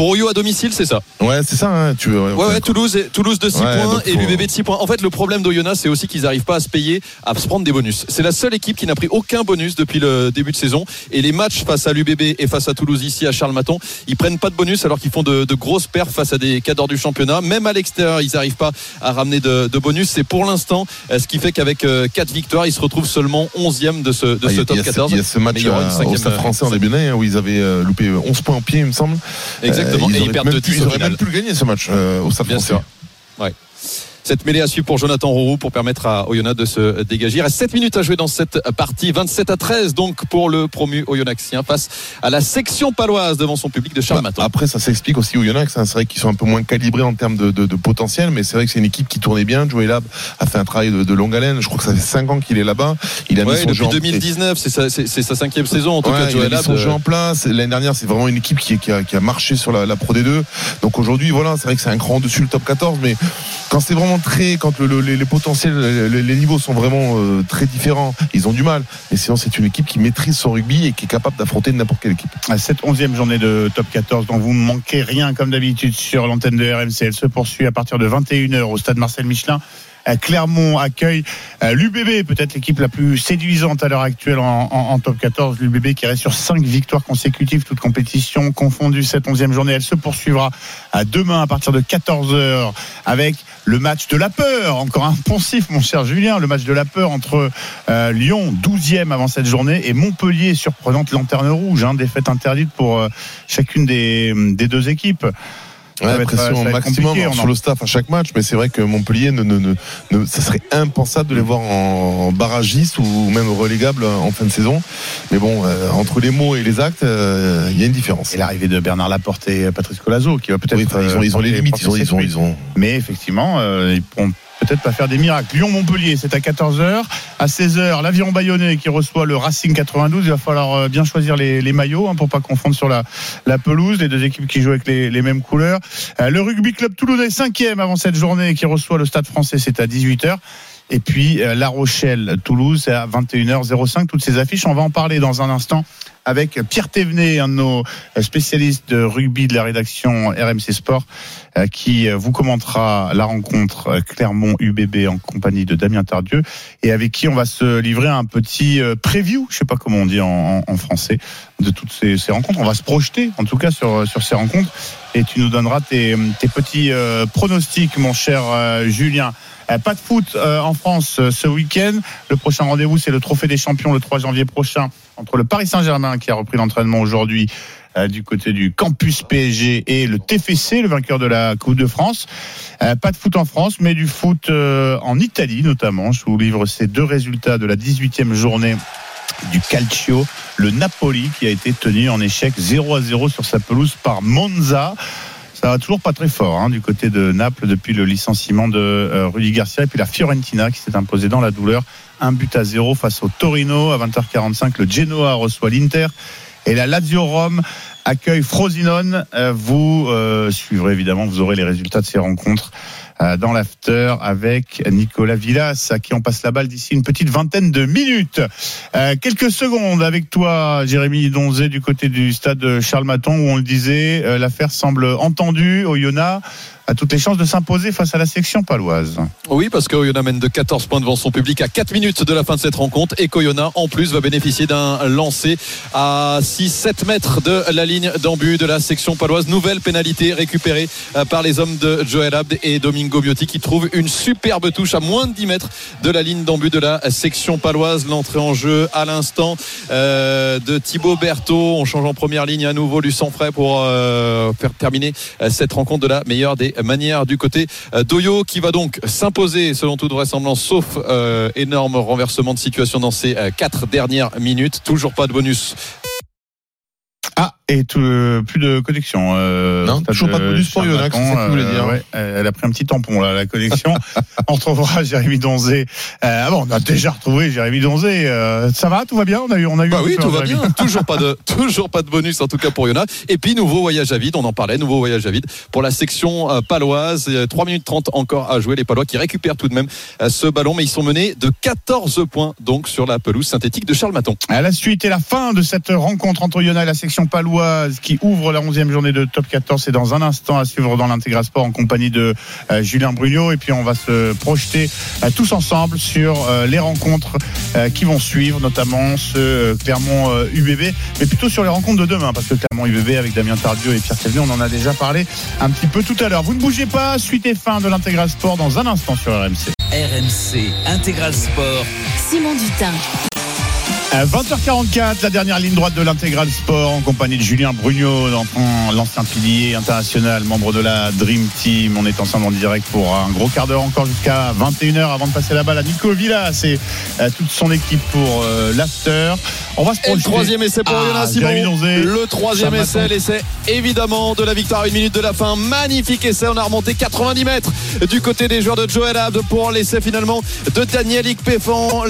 K: Pour Oyo à domicile, c'est ça.
E: Ouais, c'est ça. Hein, tu,
K: Ouais, ouais, Toulouse, et- Toulouse de 6
E: Ouais,
K: points et l'UBB de 6 points. En fait, le problème d'Oyonnax, c'est aussi qu'ils n'arrivent pas à se payer, à se prendre des bonus. C'est la seule équipe qui n'a pris aucun bonus depuis le début de saison. Et les matchs face à l'UBB et face à Toulouse ici à Charles-Maton, ils prennent pas de bonus alors qu'ils font de, de grosses perfs face à des cadors du championnat. Même à l'extérieur, ils n'arrivent pas à ramener de, de bonus. C'est pour l'instant euh, ce qui fait qu'avec 4 victoires, ils se retrouvent seulement 11e de ce, de
E: Ah,
K: ce top
E: il y a ce-
K: 14.
E: Il y a ce match euh,
K: cinquième,
E: au Stade
K: euh,
E: français en début d'année hein, où ils avaient euh, loupé 11 points au pied, il me semble.
K: Exactement.
E: Euh,
K: Et ils perdent
E: même
K: de
E: pu-
K: 10
E: Ils
K: au
E: auraient
K: final.
E: même pu le gagner ce match euh, au Stade
K: Bien
E: français.
K: sûr. Ouais. Cette mêlée à suivre pour Jonathan Roux pour permettre à Oyonnax de se dégager. Il reste 7 minutes à jouer dans cette partie. 27 à 13 donc pour le promu Oyonnaxien face à la section paloise devant son public de Charles Maton.
E: Après, ça s'explique aussi au Yonax. hein. C'est vrai qu'ils sont un peu moins calibrés en termes de, de- de potentiel, mais c'est vrai que c'est une équipe qui tournait bien. Joey Lab a fait un travail de, de longue haleine. Je crois que ça fait 5 ans qu'il est là-bas. Il a mis son
K: depuis
E: jeu en-
K: 2019, c'est sa, cinquième saison en tout
E: Ouais,
K: cas.
E: il a mis
K: Lab,
E: son
K: euh,
E: jeu en place. L'année dernière, c'est vraiment une équipe qui, qui a, qui a marché sur la, la Pro D2. Donc aujourd'hui, voilà, c'est vrai que c'est un cran au-dessus le top 14, mais quand c'est vraiment quand le- le- les, potentiels, les, niveaux sont vraiment euh, très différents, ils ont du mal. Mais sinon, c'est une équipe qui maîtrise son rugby et qui est capable d'affronter n'importe quelle équipe.
C: Cette onzième journée de top 14 dont vous ne manquez rien comme d'habitude sur l'antenne de RMC. Elle se poursuit à partir de 21h au stade Marcel Michelin. Euh, Clermont accueille euh, l'UBB, peut-être l'équipe la plus séduisante à l'heure actuelle en, top 14. L'UBB qui reste sur cinq victoires consécutives, toutes compétitions confondues. Cette onzième journée, elle se poursuivra à demain à partir de 14h avec le match de la peur. Encore un poncif, mon cher Julien. Le match de la peur entre euh, Lyon, 12e avant cette journée, et Montpellier, surprenante lanterne rouge. Hein, défaite interdite pour euh, chacune des, des deux équipes.
E: Ouais,
C: ça
E: pression
C: être
E: maximum
C: on
E: sur
C: en-
E: le staff à chaque match, mais c'est vrai que Montpellier, ne, ne, ne, ne- ça serait impensable de les voir en barragiste ou même relégable en fin de saison. Mais bon, euh, entre les mots et les actes, euh, il y a une différence.
C: Et l'arrivée de Bernard Laporte et Patrice Colazo, qui va peut-être.
E: Oui, enfin, ils ont- ils ont les
C: porter-
E: limites, ils ont- ils ont- ils ont-
C: Mais effectivement, euh, ils pourront peut-être pas faire des miracles. Lyon-Montpellier, c'est à 14h. À 16h, l'Aviron Bayonnais qui reçoit le Racing 92. Il va falloir euh, bien choisir les, maillots hein, pour pas confondre sur la, pelouse. Les deux équipes qui jouent avec les, les mêmes couleurs. Euh, le Rugby Club Toulouse, cinquième avant cette journée, qui reçoit le Stade français, c'est à 18h. Et puis euh, La Rochelle, Toulouse, à 21h05. Toutes ces affiches, on va en parler dans un instant avec Pierre Thévenet, un de nos spécialistes de rugby de la rédaction RMC Sport, euh, qui euh, vous commentera la rencontre euh, Clermont-UBB en compagnie de Damien Tardieu et avec qui on va se livrer un petit euh, preview, je sais pas comment on dit en, en- français, de toutes ces, ces rencontres. On va se projeter, en tout cas, sur, sur ces rencontres et tu nous donneras tes, tes petits euh, pronostics, mon cher euh, Julien. Euh, Pas de foot euh, en France euh, ce week-end. Le prochain rendez-vous, c'est le Trophée des Champions le 3 janvier prochain entre le Paris Saint-Germain qui a repris l'entraînement aujourd'hui euh, du côté du campus PSG et le TFC, le vainqueur de la Coupe de France. Pas de foot en France, mais du foot en Italie notamment. Je vous livre ces deux résultats de la 18e journée du Calcio, le Napoli qui a été tenu en échec 0 à 0 sur sa pelouse par Monza. Ça va toujours pas très fort hein, du côté de Naples depuis le licenciement de euh, Rudy Garcia et puis la Fiorentina qui s'est imposée dans la douleur. Un but à zéro face au Torino à 20h45. Le Genoa reçoit l'Inter et la Lazio Rome accueille Frosinone. Euh, vous euh, suivrez évidemment, vous aurez les résultats de ces rencontres dans l'after avec Nicolas Villas à qui on passe la balle d'ici une petite vingtaine de minutes. Euh, quelques secondes avec toi, Jérémy Donzé, du côté du stade Charles Maton, où on le disait, euh, l'affaire semble entendue. Oyonnax a toutes les chances de s'imposer face à la section paloise.
K: Oui, parce que Oyonnax mène de 14 points devant son public à 4 minutes de la fin de cette rencontre et qu'Oyonnax, en plus, va bénéficier d'un lancer à 6-7 mètres de la ligne d'embut de la section paloise. Nouvelle pénalité récupérée euh, par les hommes de Joël Abd et Domingo Biotti qui trouvent une superbe touche à moins de 10 mètres de la ligne d'embut de la section paloise. L'entrée en jeu à l'instant euh, de Thibaut Berthaud. On change en première ligne à nouveau sang frais pour euh, faire terminer cette rencontre de la meilleure des manières du côté euh, d'Oyo qui va donc s'imposer selon toute vraisemblance sauf euh, énorme renversement de situation dans ces euh, quatre dernières minutes. Toujours pas de bonus.
C: Ah, Et tout, euh, plus de connexion. Euh,
E: Non, toujours pas de bonus pour Yonax, c'est ça que vous voulez dire.
C: ouais, elle a pris un petit tampon là, la connexion. on retrouvera Jérémy Donzé. Euh, ah bon, on a déjà retrouvé Jérémy Donzé. Euh, ça va, tout va bien On a eu, on a eu.
K: Bah oui, tout va bien. toujours pas de, toujours pas de bonus en tout cas pour Yona. Et puis nouveau voyage à vide, on en parlait, nouveau voyage à vide pour la section euh, paloise. Euh, 3 minutes 30 encore à jouer. Les Palois qui récupèrent tout de même euh, ce ballon, mais ils sont menés de 14 points donc sur la pelouse synthétique de Charles Maton.
C: À la suite et la fin de cette rencontre entre Yona et la section paloise qui ouvre la 11e journée de top 14. C'est dans un instant à suivre dans l'Intégral Sport en compagnie de euh, Julien Brugnot. Et puis on va se projeter euh, tous ensemble sur euh, les rencontres euh, qui vont suivre, notamment ce euh, Clermont euh, UBB, mais plutôt sur les rencontres de demain, parce que Clermont UBB avec Damien Tardieu et Pierre Calvi, on en a déjà parlé un petit peu tout à l'heure. Vous ne bougez pas, suite et fin de l'Intégral Sport dans un instant sur RMC.
B: RMC Intégral Sport.
Q: Simon Dutin.
C: À 20h44, la dernière ligne droite de l'intégral sport en compagnie de Julien Brugnot, l'ancien pilier international, membre de la Dream Team. On est ensemble en direct pour un gros quart d'heure encore jusqu'à 21h avant de passer la balle à Nico Villas et euh, toute son équipe pour euh, l'after. On va se
K: Et le
C: projeter.
K: troisième essai pour
C: Ah, Jérémy
K: Simon. Le troisième essai, l'essai évidemment de la victoire à une minute de la fin. Magnifique essai. On a remonté 90 mètres du côté des joueurs de Joel Abd pour l'essai finalement de Daniel Péfan.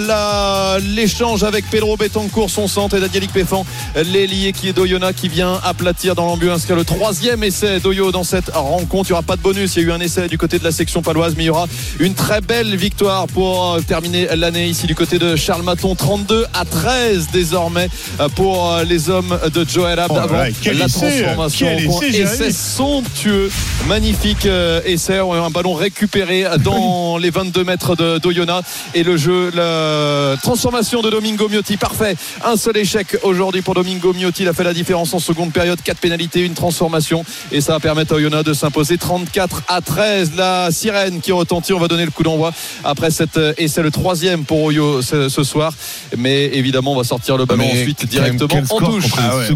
K: L'échange avec Pedro Betancourt, son centre, et Daniel Péfan, l'ailier qui est d'Oyona qui vient aplatir dans l'ambulance. inscrire le troisième essai d'Oyo dans cette rencontre. Il n'y aura pas de bonus. Il y a eu un essai du côté de la section paloise, mais il y aura une très belle victoire pour euh, terminer l'année ici du côté de Charles Maton. 32 à 13 désormais euh, pour euh, les hommes de Joel Abd
C: Oh
K: avant la transformation.
C: essai,
K: somptueux, magnifique essai, un ballon récupéré dans les 22 mètres de d'Oyona et le jeu, la transformation de Domingo Miotti, parfait. Un seul échec aujourd'hui pour Domingo Miotti, il a fait la différence en seconde période, 4 pénalités, une transformation et ça va permettre à Oyona de s'imposer 34 à 13. La sirène qui retentit, on va donner le coup d'envoi après cette euh, essai, le troisième pour Oyo ce, ce soir, mais évidemment on va sortir le ballon
E: Mais
K: ensuite directement
E: quel
K: en
E: score
K: touche.
C: Ah ouais,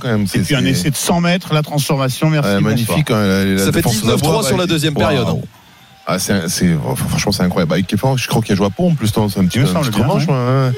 E: quand même.
C: Et puis un essai de 100 mètres, la transformation, merci.
E: Ouais, magnifique. hein, la- la
K: Ça fait
E: défense
K: 19-3
E: d'Abois,
K: sur la deuxième période.
E: Ah, c'est, c'est- franchement, c'est incroyable. Avec Kefan, je crois qu'il a joué à Pont en plus, c'est un petit,
C: Il me
E: un petit
C: bien, ouais.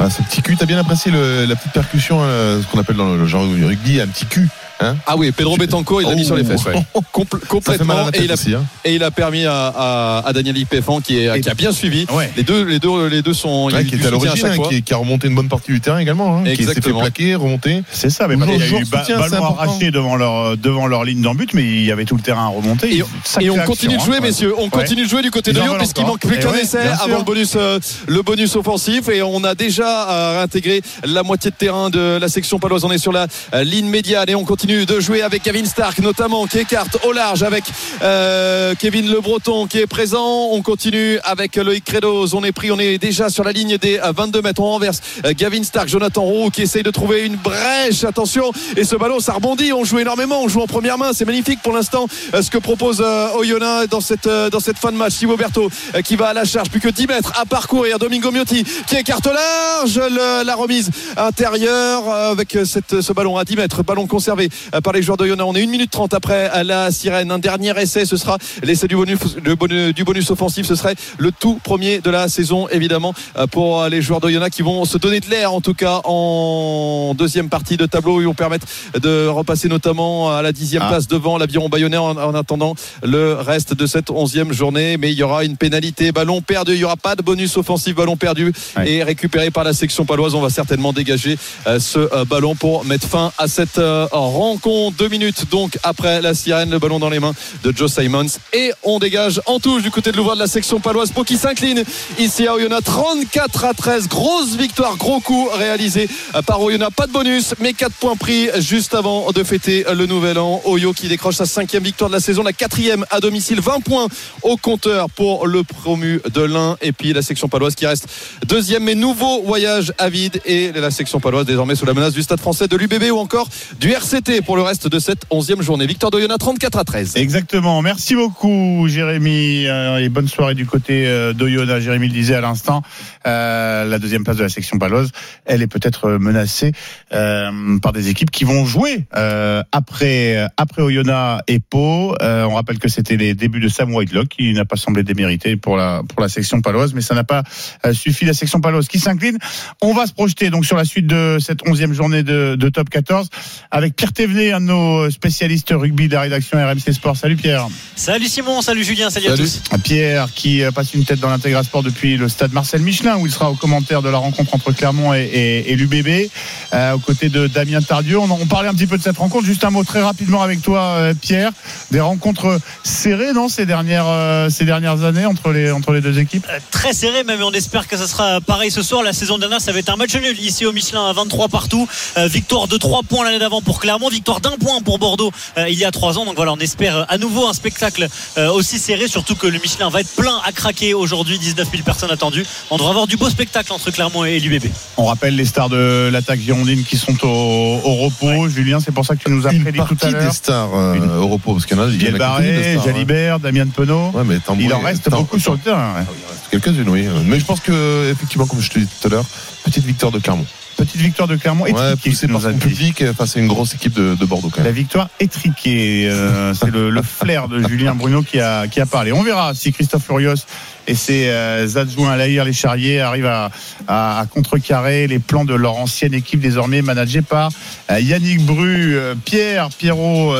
E: Ah, ce petit cul, t'as bien apprécié le- la petite percussion, ce qu'on appelle dans le genre du rugby, un petit cul. Hein
K: Ah oui, Pedro Betancourt, il l'a mis sur les fesses. ouais. Compl-
E: Ça fait mal à
K: complètement.
E: la
K: Et
E: tête
K: il, a,
E: aussi, hein.
K: et il a permis à, à, à Daniel Péfan qui, est, qui a bien suivi. Les deux, les deux, les deux sont.
E: Ouais, qui était à l'origine, hein, qui, qui a remonté une bonne partie du terrain également, hein, qui s'est fait plaquer, remonter.
C: C'est ça, mais
E: Toujours
C: il y a eu
E: soutien,
C: ballon arraché devant leur, devant leur ligne d'en but, mais il y avait tout le terrain à remonter.
K: Et, et on continue de jouer, messieurs. On continue de jouer du côté de Lyon, puisqu'il manque plus
C: Eh
K: qu'un essai avant le bonus, euh, le bonus offensif. Et on a déjà euh, réintégré la moitié de terrain de la section paloise. On est sur la euh, ligne médiane et on continue de jouer avec Gavin Stark, notamment, qui écarte au large avec euh, Kevin Le Breton qui est présent. On continue avec Loïc Credos. On est pris, on est déjà sur la ligne des euh, 22 mètres. On renverse euh, Gavin Stark, Jonathan Roux qui essaye de trouver une brèche. Attention. Et ce ballon, ça rebondit. On joue énormément. On joue en première main. C'est magnifique pour l'instant euh, ce que propose euh, Oyonnax dans cette, euh, dans cette fin de match. Thibaut euh, qui va à la charge. Plus que 10 mètres à parcourir. Domingo Miotti qui écarte au large. La remise intérieure euh, avec euh, cette, ce ballon à 10 mètres. Ballon conservé euh, par les joueurs d'Oyonnax. On est 1 minute 30 après euh, la sirène. Un dernier essai. Ce sera l'essai du bonus, le bonus- du bonus offensif. Ce serait le tout premier de la saison, évidemment, euh, pour euh, les joueurs d'Oyonnax qui vont se donner de l'air, en tout cas, en deuxième partie de tableau. Ils vont permettre de repasser notamment à la dixième
C: Ah.
K: place devant l'aviron bayonnais en, en attendant le reste de cette onzième journée. Mais il y aura une pénalité. Ballon perdu. Il n'y aura pas de bonus offensif. Ballon perdu et récupéré par la section paloise. On va certainement dégager euh, ce euh, ballon pour mettre fin à cette euh, rencontre. Deux minutes donc après la sirène. Le ballon dans les mains de Joe Simons. Et on dégage en touche du côté de l'ouvrage de la section paloise. Pau qui s'incline ici à Oyonnax. 34 à 13. Grosse victoire, gros coup réalisé par Oyonnax. Pas de bonus, mais 4 points pris juste avant de fêter le nouvel an. Oyo qui décroche sa cinquième victoire de la saison, la quatrième à domicile. 20 points au compteur pour le promu de l'Ain. Et puis la section paloise qui reste deuxième, mais nouveau voyage à vide. Et la section paloise désormais sous la menace du stade français de l'UBB ou encore du RCT RMC pour le reste de cette 11e journée. Victor d'Oyonnax 34 à 13.
C: Exactement. Merci beaucoup, Jérémy. Euh, et bonne soirée du côté euh, d'Oyonnax. Jérémy le disait à l'instant. Euh, la deuxième place de la section paloise, elle est peut-être menacée euh, par des équipes qui vont jouer euh, après après Oyonnax et Pau. Euh, on rappelle que c'était les débuts de Sam Whitelock qui n'a pas semblé démérité pour la pour la section paloise, mais ça n'a pas euh, suffi. La section paloise qui s'incline. On va se projeter donc sur la suite de cette onzième journée de, de Top 14 avec Pierre Thévenet, un de nos spécialistes rugby de la rédaction RMC Sport. Salut Pierre.
U: Salut Simon, salut Julien, salut, à tous.
C: Pierre qui euh, passe une tête dans l'intégral sport depuis le stade Marcel Michelin où il sera au commentaire de la rencontre entre Clermont et, et, et l'UBB euh, aux côtés de Damien Tardieu. On, on, parlait un petit peu de cette rencontre. Juste un mot très rapidement avec toi euh, Pierre. Des rencontres serrées non ces dernières euh, ces dernières années entre les entre les deux équipes?
U: Euh, très serré même. On espère que ça sera pareil ce soir. La saison dernière ça va être un match nul ici au Michelin à 23 partout. Euh, victoire de 3 points l'année d'avant pour Clermont. Victoire d'un point pour Bordeaux il y a 3 ans. Donc voilà, on espère à nouveau un spectacle aussi serré. Surtout que le Michelin va être plein à craquer aujourd'hui. 19 000 personnes attendues. On devra avoir du beau spectacle entre Clermont et l'UBB.
C: On rappelle les stars de l'attaque girondine qui sont au, au repos. Ouais. Julien, c'est pour ça que tu nous as prédit tout à l'heure.
E: des stars euh, Une... au repos, parce qu'il y en a.
C: Biel Barré, Jalibert, ouais. Damien Penaud.
E: Ouais, mais
C: il en reste beaucoup sur le terrain. Ouais.
E: Quelques-unes, oui. Mais je pense que, effectivement, comme je te disais tout à l'heure, petite victoire de Clermont.
C: Petite victoire de Clermont
E: ouais, poussée par son public face à une grosse équipe de, de Bordeaux. Quand même.
C: La victoire étriquée, euh, c'est le, le, flair de Julien Bruno qui a, qui a parlé. On verra si Christophe Furios et ses euh, adjoints Laïr les Charriers arrivent à, à, à, contrecarrer les plans de leur ancienne équipe désormais managée par euh, Yannick Bru, euh, Pierre, Pierrot.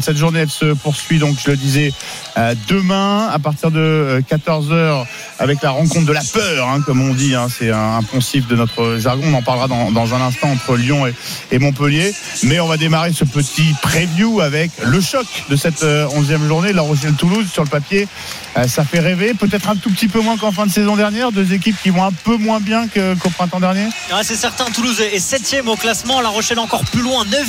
C: cette journée elle se poursuit donc je le disais demain à partir de 14h avec la rencontre de la peur, hein, comme on dit. Hein, c'est un, poncif de notre jargon. On en parlera dans, un instant entre Lyon et, et, Montpellier. Mais on va démarrer ce petit preview avec le choc de cette 11e journée, La Rochelle-Toulouse sur le papier. ça fait rêver, peut-être un tout petit peu moins qu'en fin de saison dernière. Deux équipes qui vont un peu moins bien qu'au qu printemps dernier.
U: C'est certain, Toulouse est 7 au classement. La Rochelle encore plus loin, 9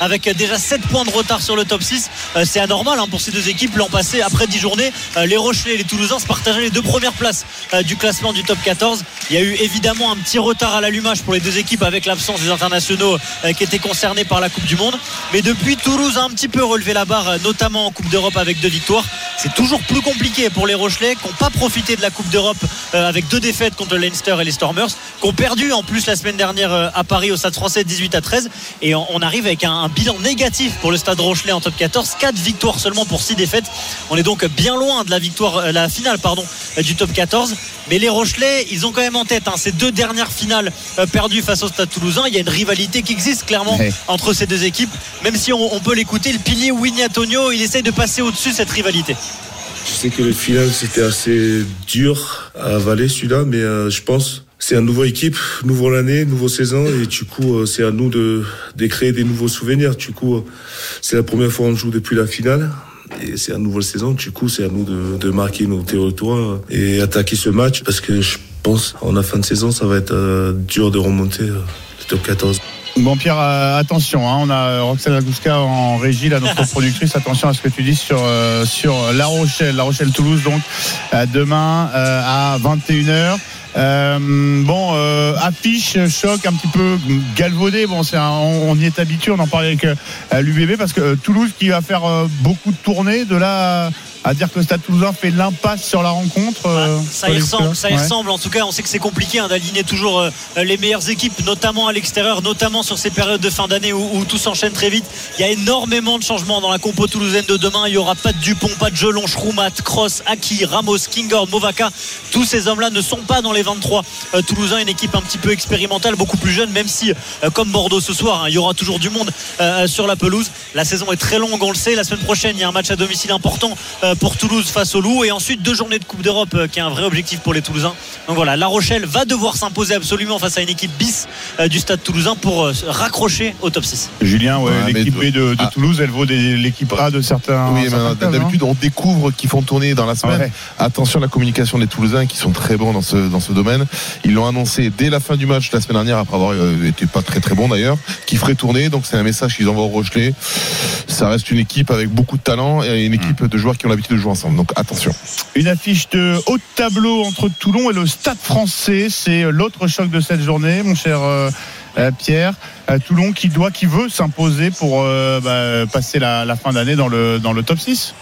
U: avec déjà 7 points de retard sur le top 6. Euh, c'est anormal hein, pour ces deux équipes. L'an passé, après 10 journées, euh, les Rochelais et les Toulousains se partageaient les deux premières places euh, du classement du top 14. Il y a eu évidemment un petit retard à l'allumage pour les deux équipes avec l'absence des internationaux qui étaient concernés par la Coupe du Monde. Mais depuis, Toulouse a un petit peu relevé la barre, notamment en Coupe d'Europe avec deux victoires. C'est toujours plus compliqué pour les Rochelais qui n'ont pas profité de la Coupe d'Europe euh, avec deux défaites contre le Leinster et les Stormers, qui ont perdu en plus la semaine dernière euh, à Paris au Stade Français 18 à 13. Et on, arrive avec un, un, bilan négatif pour le Stade Rochelet en top 14, 4 victoires seulement pour 6 défaites. On est donc bien loin de la victoire, euh, la finale pardon, du top 14. Mais les Rochelais, ils ont quand même en tête hein, ces deux dernières finales perdues face au Stade Toulousain. Il y a une rivalité qui existe clairement entre ces deux équipes. Même si on, on peut l'écouter, le pilier Winnie Antonio, il essaye de passer au-dessus de cette rivalité.
V: Je sais que le final c'était assez dur à avaler celui-là, mais euh, je pense c'est une nouvelle équipe, nouvelle année, nouvelle saison, et du coup euh, c'est à nous de, de, créer des nouveaux souvenirs. Du coup, c'est la première fois qu'on joue depuis la finale. Et c'est une nouvelle saison, du coup c'est à nous de, de, marquer nos territoires et attaquer ce match parce que je pense en la fin de saison ça va être euh, dur de remonter euh, le top 14.
C: Bon Pierre, euh, attention, hein, on a Roxane Agouska en régie, là, notre productrice. Attention à ce que tu dis sur euh, sur La Rochelle, La Rochelle Toulouse, donc euh, demain à 21h. Euh, bon, euh, affiche, choc un petit peu galvaudé. Bon, c'est on, on, y est habitué. On en parlait avec euh, l'UBB parce que Toulouse qui va faire beaucoup de tournées de là à dire que le Stade Toulousain fait l'impasse sur la rencontre.
U: Ah, ça y ressemble, ça y ouais. ressemble. En tout cas, on sait que c'est compliqué hein, d'aligner toujours euh, les meilleures équipes, notamment à l'extérieur, notamment sur ces périodes de fin d'année où, où, tout s'enchaîne très vite. Il y a énormément de changements dans la compo toulousaine de demain. Il y aura pas de Dupont, pas de Gelon, Schroumat, Cross, Aki, Ramos, Kingor, Movaca. Tous ces hommes-là ne sont pas dans les 23 euh, toulousains. Une équipe un petit peu expérimentale, beaucoup plus jeune, même si, euh, comme Bordeaux ce soir, hein, il y aura toujours du monde euh, sur la pelouse. La saison est très longue, on le sait. La semaine prochaine, il y a un match à domicile important pour Toulouse face au Loup et ensuite deux journées de Coupe d'Europe euh, qui est un vrai objectif pour les Toulousains. Donc voilà, La Rochelle va devoir s'imposer absolument face à une équipe bis euh, du Stade Toulousain pour euh, raccrocher au top 6.
C: Julien, ouais, ouais, l'équipe B de, de ah. Toulouse, elle vaut l'équipe A de certains.
E: Oui, mais d'habitude on découvre qu'ils font tourner dans la semaine. Ouais. Attention à la communication des Toulousains qui sont très bons dans ce dans ce domaine. Ils l'ont annoncé dès la fin du match la semaine dernière après avoir été pas très très bon d'ailleurs, qui ferait tourner. Donc c'est un message qu'ils envoient au Rochelet. Ça reste une équipe avec beaucoup de talent et une équipe de joueurs qui ont l'habitude de jouer ensemble. Donc attention.
C: Une affiche de haut tableau entre Toulon et le Stade français. C'est l'autre choc de cette journée, mon cher euh, Euh, Pierre, euh, Toulon qui doit, qui veut s'imposer pour euh, bah, passer la, la fin d'année dans le, dans le top 6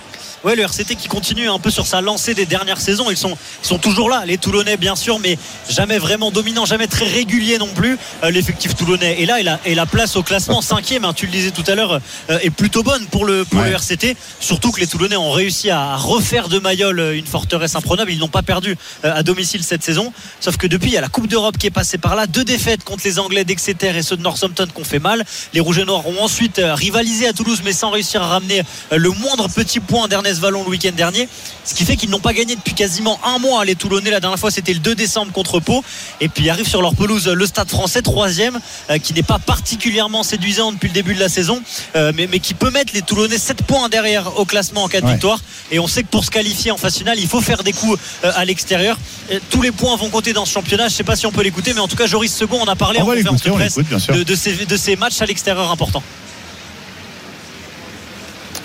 U: Ouais, le RCT qui continue un peu sur sa lancée des dernières saisons. Ils sont, ils sont toujours là, les Toulonnais bien sûr, mais jamais vraiment dominants, jamais très réguliers non plus. Euh, L'effectif toulonnais est là et la, et la place au classement cinquième, hein, tu le disais tout à l'heure, euh, est plutôt bonne pour le, pour le RCT. Surtout que les Toulonnais ont réussi à refaire de Mayol euh, une forteresse imprenable. Ils n'ont pas perdu euh, à domicile cette saison. Sauf que depuis, il y a la Coupe d'Europe qui est passée par là. Deux défaites contre les Anglais d'Exeter et ceux de Northampton qui ont fait mal. Les Rouges et Noirs ont ensuite rivalisé à Toulouse, mais sans réussir à ramener le moindre petit point Vallon le week-end dernier. Ce qui fait qu'ils n'ont pas gagné depuis quasiment un mois les Toulonnais. La dernière fois, c'était le 2 décembre contre Pau. Et puis arrive sur leur pelouse le Stade français, troisième, euh, qui n'est pas particulièrement séduisant depuis le début de la saison, euh, mais, mais qui peut mettre les Toulonnais 7 points derrière au classement en cas de victoire. Et on sait que pour se qualifier en phase finale, il faut faire des coups euh, à l'extérieur. Euh, Tous les points vont compter dans ce championnat. Je ne sais pas si on peut l'écouter, mais en tout cas, Joris Second en a parlé
C: On
U: en conférence de
C: on
U: presse de ces, de ces matchs à l'extérieur importants.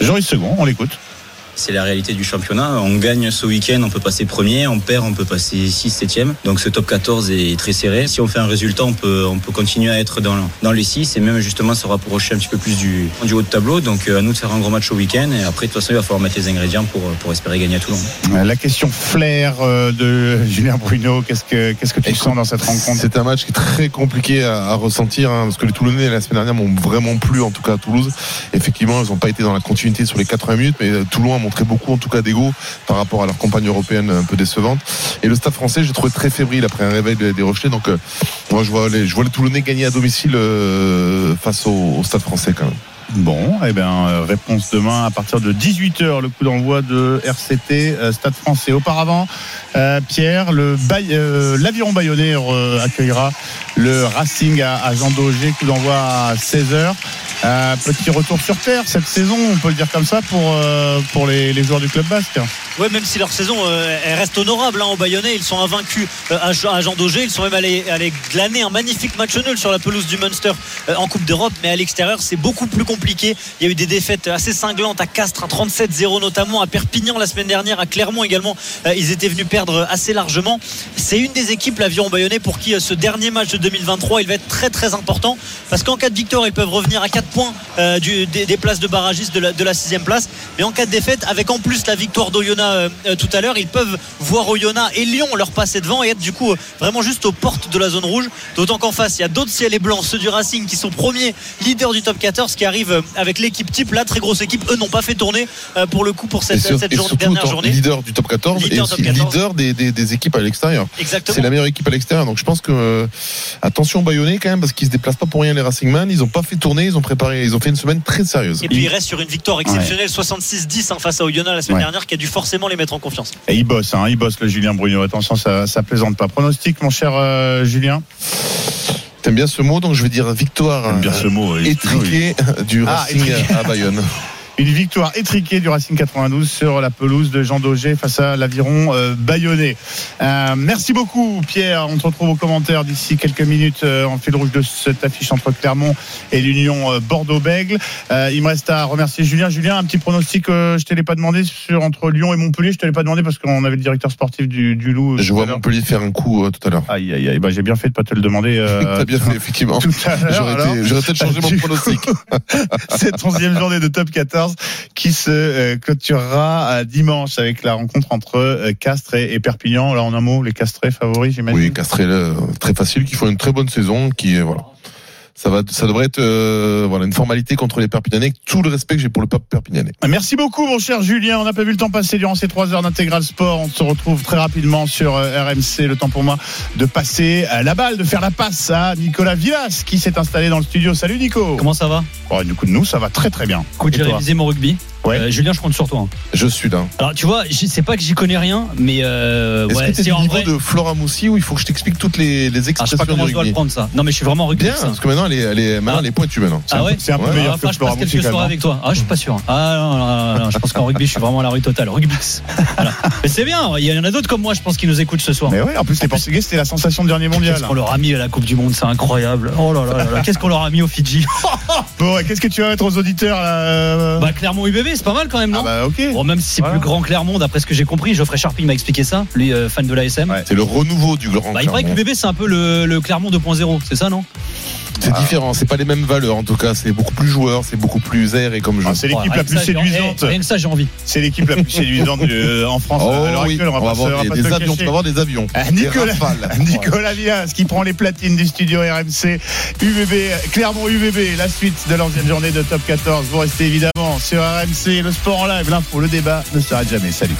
C: Joris Second, on l'écoute.
W: C'est la réalité du championnat. On gagne ce week-end, on peut passer premier. On perd, on peut passer 6 7 Donc ce top 14 est très serré. Si on fait un résultat, on peut, on peut continuer à être dans, dans les 6 et même justement se rapprocher un petit peu plus du, du haut de tableau. Donc euh, à nous de faire un gros match au week-end. Et après, de toute façon, il va falloir mettre les ingrédients pour, pour espérer gagner à Toulon.
C: La question flair euh, de Julien Bruno, qu'est-ce que, qu'est-ce que tu sens dans cette rencontre?
E: C'est un match qui est très compliqué à, à ressentir hein, parce que les Toulonnais la semaine dernière m'ont vraiment plu en tout cas à Toulouse. Effectivement, ils n'ont pas été dans la continuité sur les 80 minutes, mais euh, Toulon a montré beaucoup en tout cas d'ego par rapport à leur compagne européenne un peu décevante. Et le Stade Français, j'ai trouvé très fébrile après un réveil des, Rochelais. Donc euh, moi, je vois les, je vois les Toulonnais gagner à domicile euh, face au, Stade Français quand même.
C: Bon, eh bien, euh, réponse demain à partir de 18h, le coup d'envoi de RCT Stade français. Auparavant, Pierre, Bay- euh, l'aviron bayonnais accueillera le Racing à, à Jean Daugé, coup d'envoi à 16h. Euh, petit retour sur terre cette saison, on peut le dire comme ça pour, euh, pour les, joueurs du club basque.
U: Ouais, même si leur saison euh, elle reste honorable hein, au Bayonnais, ils sont invaincus euh, à, Jean- à Daugé. Ils sont même allés, allés glaner un magnifique match nul sur la pelouse du Munster en Coupe d'Europe, mais à l'extérieur c'est beaucoup plus compliqué. Il y a eu des défaites assez cinglantes à Castres, un 37-0 notamment, à Perpignan la semaine dernière, à Clermont également. Ils étaient venus perdre assez largement. C'est une des équipes, l'aviron Bayonnais, pour qui ce dernier match de 2023 il va être très très important parce qu'en cas de victoire ils peuvent revenir à 4 points euh, du- des, des places de barragistes de la, de la sixième place, mais en cas de défaite, avec en plus la victoire d'Oyonnax euh, euh, tout à l'heure, ils peuvent voir Oyonnax et Lyon leur passer devant et être du coup euh, vraiment juste aux portes de la zone rouge. D'autant qu'en face, il y a d'autres ciels et blancs, ceux du Racing qui sont premiers leaders du top 14 qui arrivent avec l'équipe type, la très grosse équipe. Eux n'ont pas fait tourner pour le coup pour cette,
E: et, sur-
U: cette dernière journée.
E: leader du top 14
U: Leader
E: et aussi
U: top 14.
E: leader des, des, des équipes à l'extérieur.
U: Exactement.
E: C'est la meilleure équipe à l'extérieur. Donc je pense que attention Bayonnais quand même parce qu'ils se déplacent pas pour rien les Racingman. Ils ont pas fait tourner, ils ont préparé, ils ont fait une semaine très sérieuse.
U: Et puis il reste sur une victoire exceptionnelle 66-10 hein, face à Oyonnax la semaine
C: Ouais.
U: dernière qui a dû forcément les mettre en confiance.
C: Et il bosse, hein, il bosse le Julien Bruno. Attention, ça, ça plaisante pas. Pronostic, mon cher euh, Julien
E: T'aimes bien ce mot, donc je vais dire victoire
C: bien ce mot, oui.
E: étriquée du
C: Ah,
E: Racing
C: étriquée.
E: à Bayonne.
C: Une victoire étriquée du Racing 92 sur la pelouse de Jean Daugé face à l'aviron euh, bayonnais. Euh, merci beaucoup Pierre. On te retrouve aux commentaires d'ici quelques minutes euh, en fil rouge de cette affiche entre Clermont et l'Union euh, Bordeaux-Bègle. Euh, il me reste à remercier Julien. Julien, un petit pronostic, euh, je te l'ai pas demandé sur entre Lyon et Montpellier. Je te l'ai pas demandé parce qu'on avait le directeur sportif du, du Loup. euh,
E: Je vois. Montpellier faire un coup euh, tout à l'heure.
C: Aïe aïe aïe. Bah, j'ai bien fait de pas te le demander. euh,
E: T'as bien fait effectivement.
C: tout à l'heure.
E: J'aurais peut-être changé mon pronostic.
C: cette 11e journée de top 14 qui se euh, clôturera euh, dimanche avec la rencontre entre euh, Castres et, Perpignan. Là, en un mot, les Castrés favoris, j'imagine.
E: Oui, Castré, euh, très facile, qui font une très bonne saison, qui voilà. Ça va, ça devrait être euh, voilà une formalité contre les Perpignanais. avec Tout le respect que j'ai pour le peuple perpignanais.
C: Merci beaucoup, mon cher Julien. On n'a pas vu le temps passer durant ces trois heures d'intégral sport. On se retrouve très rapidement sur euh, RMC. Le temps pour moi de passer la balle, de faire la passe à Nicolas Villas qui s'est installé dans le studio. Salut Nico.
X: Comment ça va?
C: Oh, Du coup, nous, ça va très très bien.
X: Écoute, j'ai révisé mon rugby. Euh, Julien, je compte sur toi. hein.
E: Je suis là.
X: Alors, tu vois, je sais pas que j'y connais rien, mais euh,
E: Est-ce
X: ouais,
E: que t'es
X: c'est
E: du
X: en
E: niveau
X: vrai.
E: de Flora Moussi ou il faut que je t'explique toutes les, les
X: Ah, je sais
E: expressions
X: pas comment
E: du
X: je dois le
E: rugby
X: prendre ça. Non, mais je suis vraiment rugby.
E: Bien,
X: ça.
E: parce que maintenant elle est, elle est, maintenant, elle est pointue maintenant.
X: Ah ouais
C: C'est un peu
X: Ouais,
C: meilleur
X: ah,
C: que
X: enfin, je
C: Flora Moussi, quand même.
X: avec toi. Ah, je suis pas sûr. Ah non, non, non, non, je pense qu'en rugby, je suis vraiment à la rue totale. Rugby. Voilà. Mais c'est bien. Il y en a d'autres comme moi, je pense, qui nous écoutent ce soir.
C: Mais ouais, en plus, les Portugais, c'était la sensation de dernier mondial.
X: Qu'est-ce qu'on leur a mis à la Coupe du Monde, c'est incroyable. Oh là là là là. Qu'est-ce qu'on leur a mis au Fidji
C: Bon, ouais, qu'est-ce que tu vas mettre aux auditeurs là euh
X: Bah Clermont UBB, c'est pas mal quand même, non
C: Ah bah ok.
X: Bon, même si c'est
C: Voilà.
X: plus grand Clermont, d'après ce que j'ai compris, Geoffrey Charpie m'a expliqué ça, lui euh, fan de l'ASM.
E: C'est le renouveau du grand.
X: Bah, il paraît que
E: Clermont.
X: l'UBB c'est un peu le, le Clermont 2.0, c'est ça non?
E: C'est différent, c'est pas les mêmes valeurs en tout cas, c'est beaucoup plus joueur, c'est beaucoup plus aéré comme jeu.
C: Ah, c'est l'équipe
X: Ouais,
C: la plus
X: ça,
C: séduisante.
X: eh, Rien que ça, j'ai envie.
C: C'est l'équipe la plus séduisante euh, en France
E: Oh
C: à l'heure
E: oui,
C: actuelle.
E: on va avoir des, avions, vas avoir des avions.
C: Ah,
E: Des
C: Nicolas. Nicolas Vias qui prend les platines du studio RMC UVB, Clermont UVB, la suite de l'ancienne journée de Top 14. Vous restez évidemment sur RMC, le sport en live, l'info, le débat ne s'arrête jamais. Salut.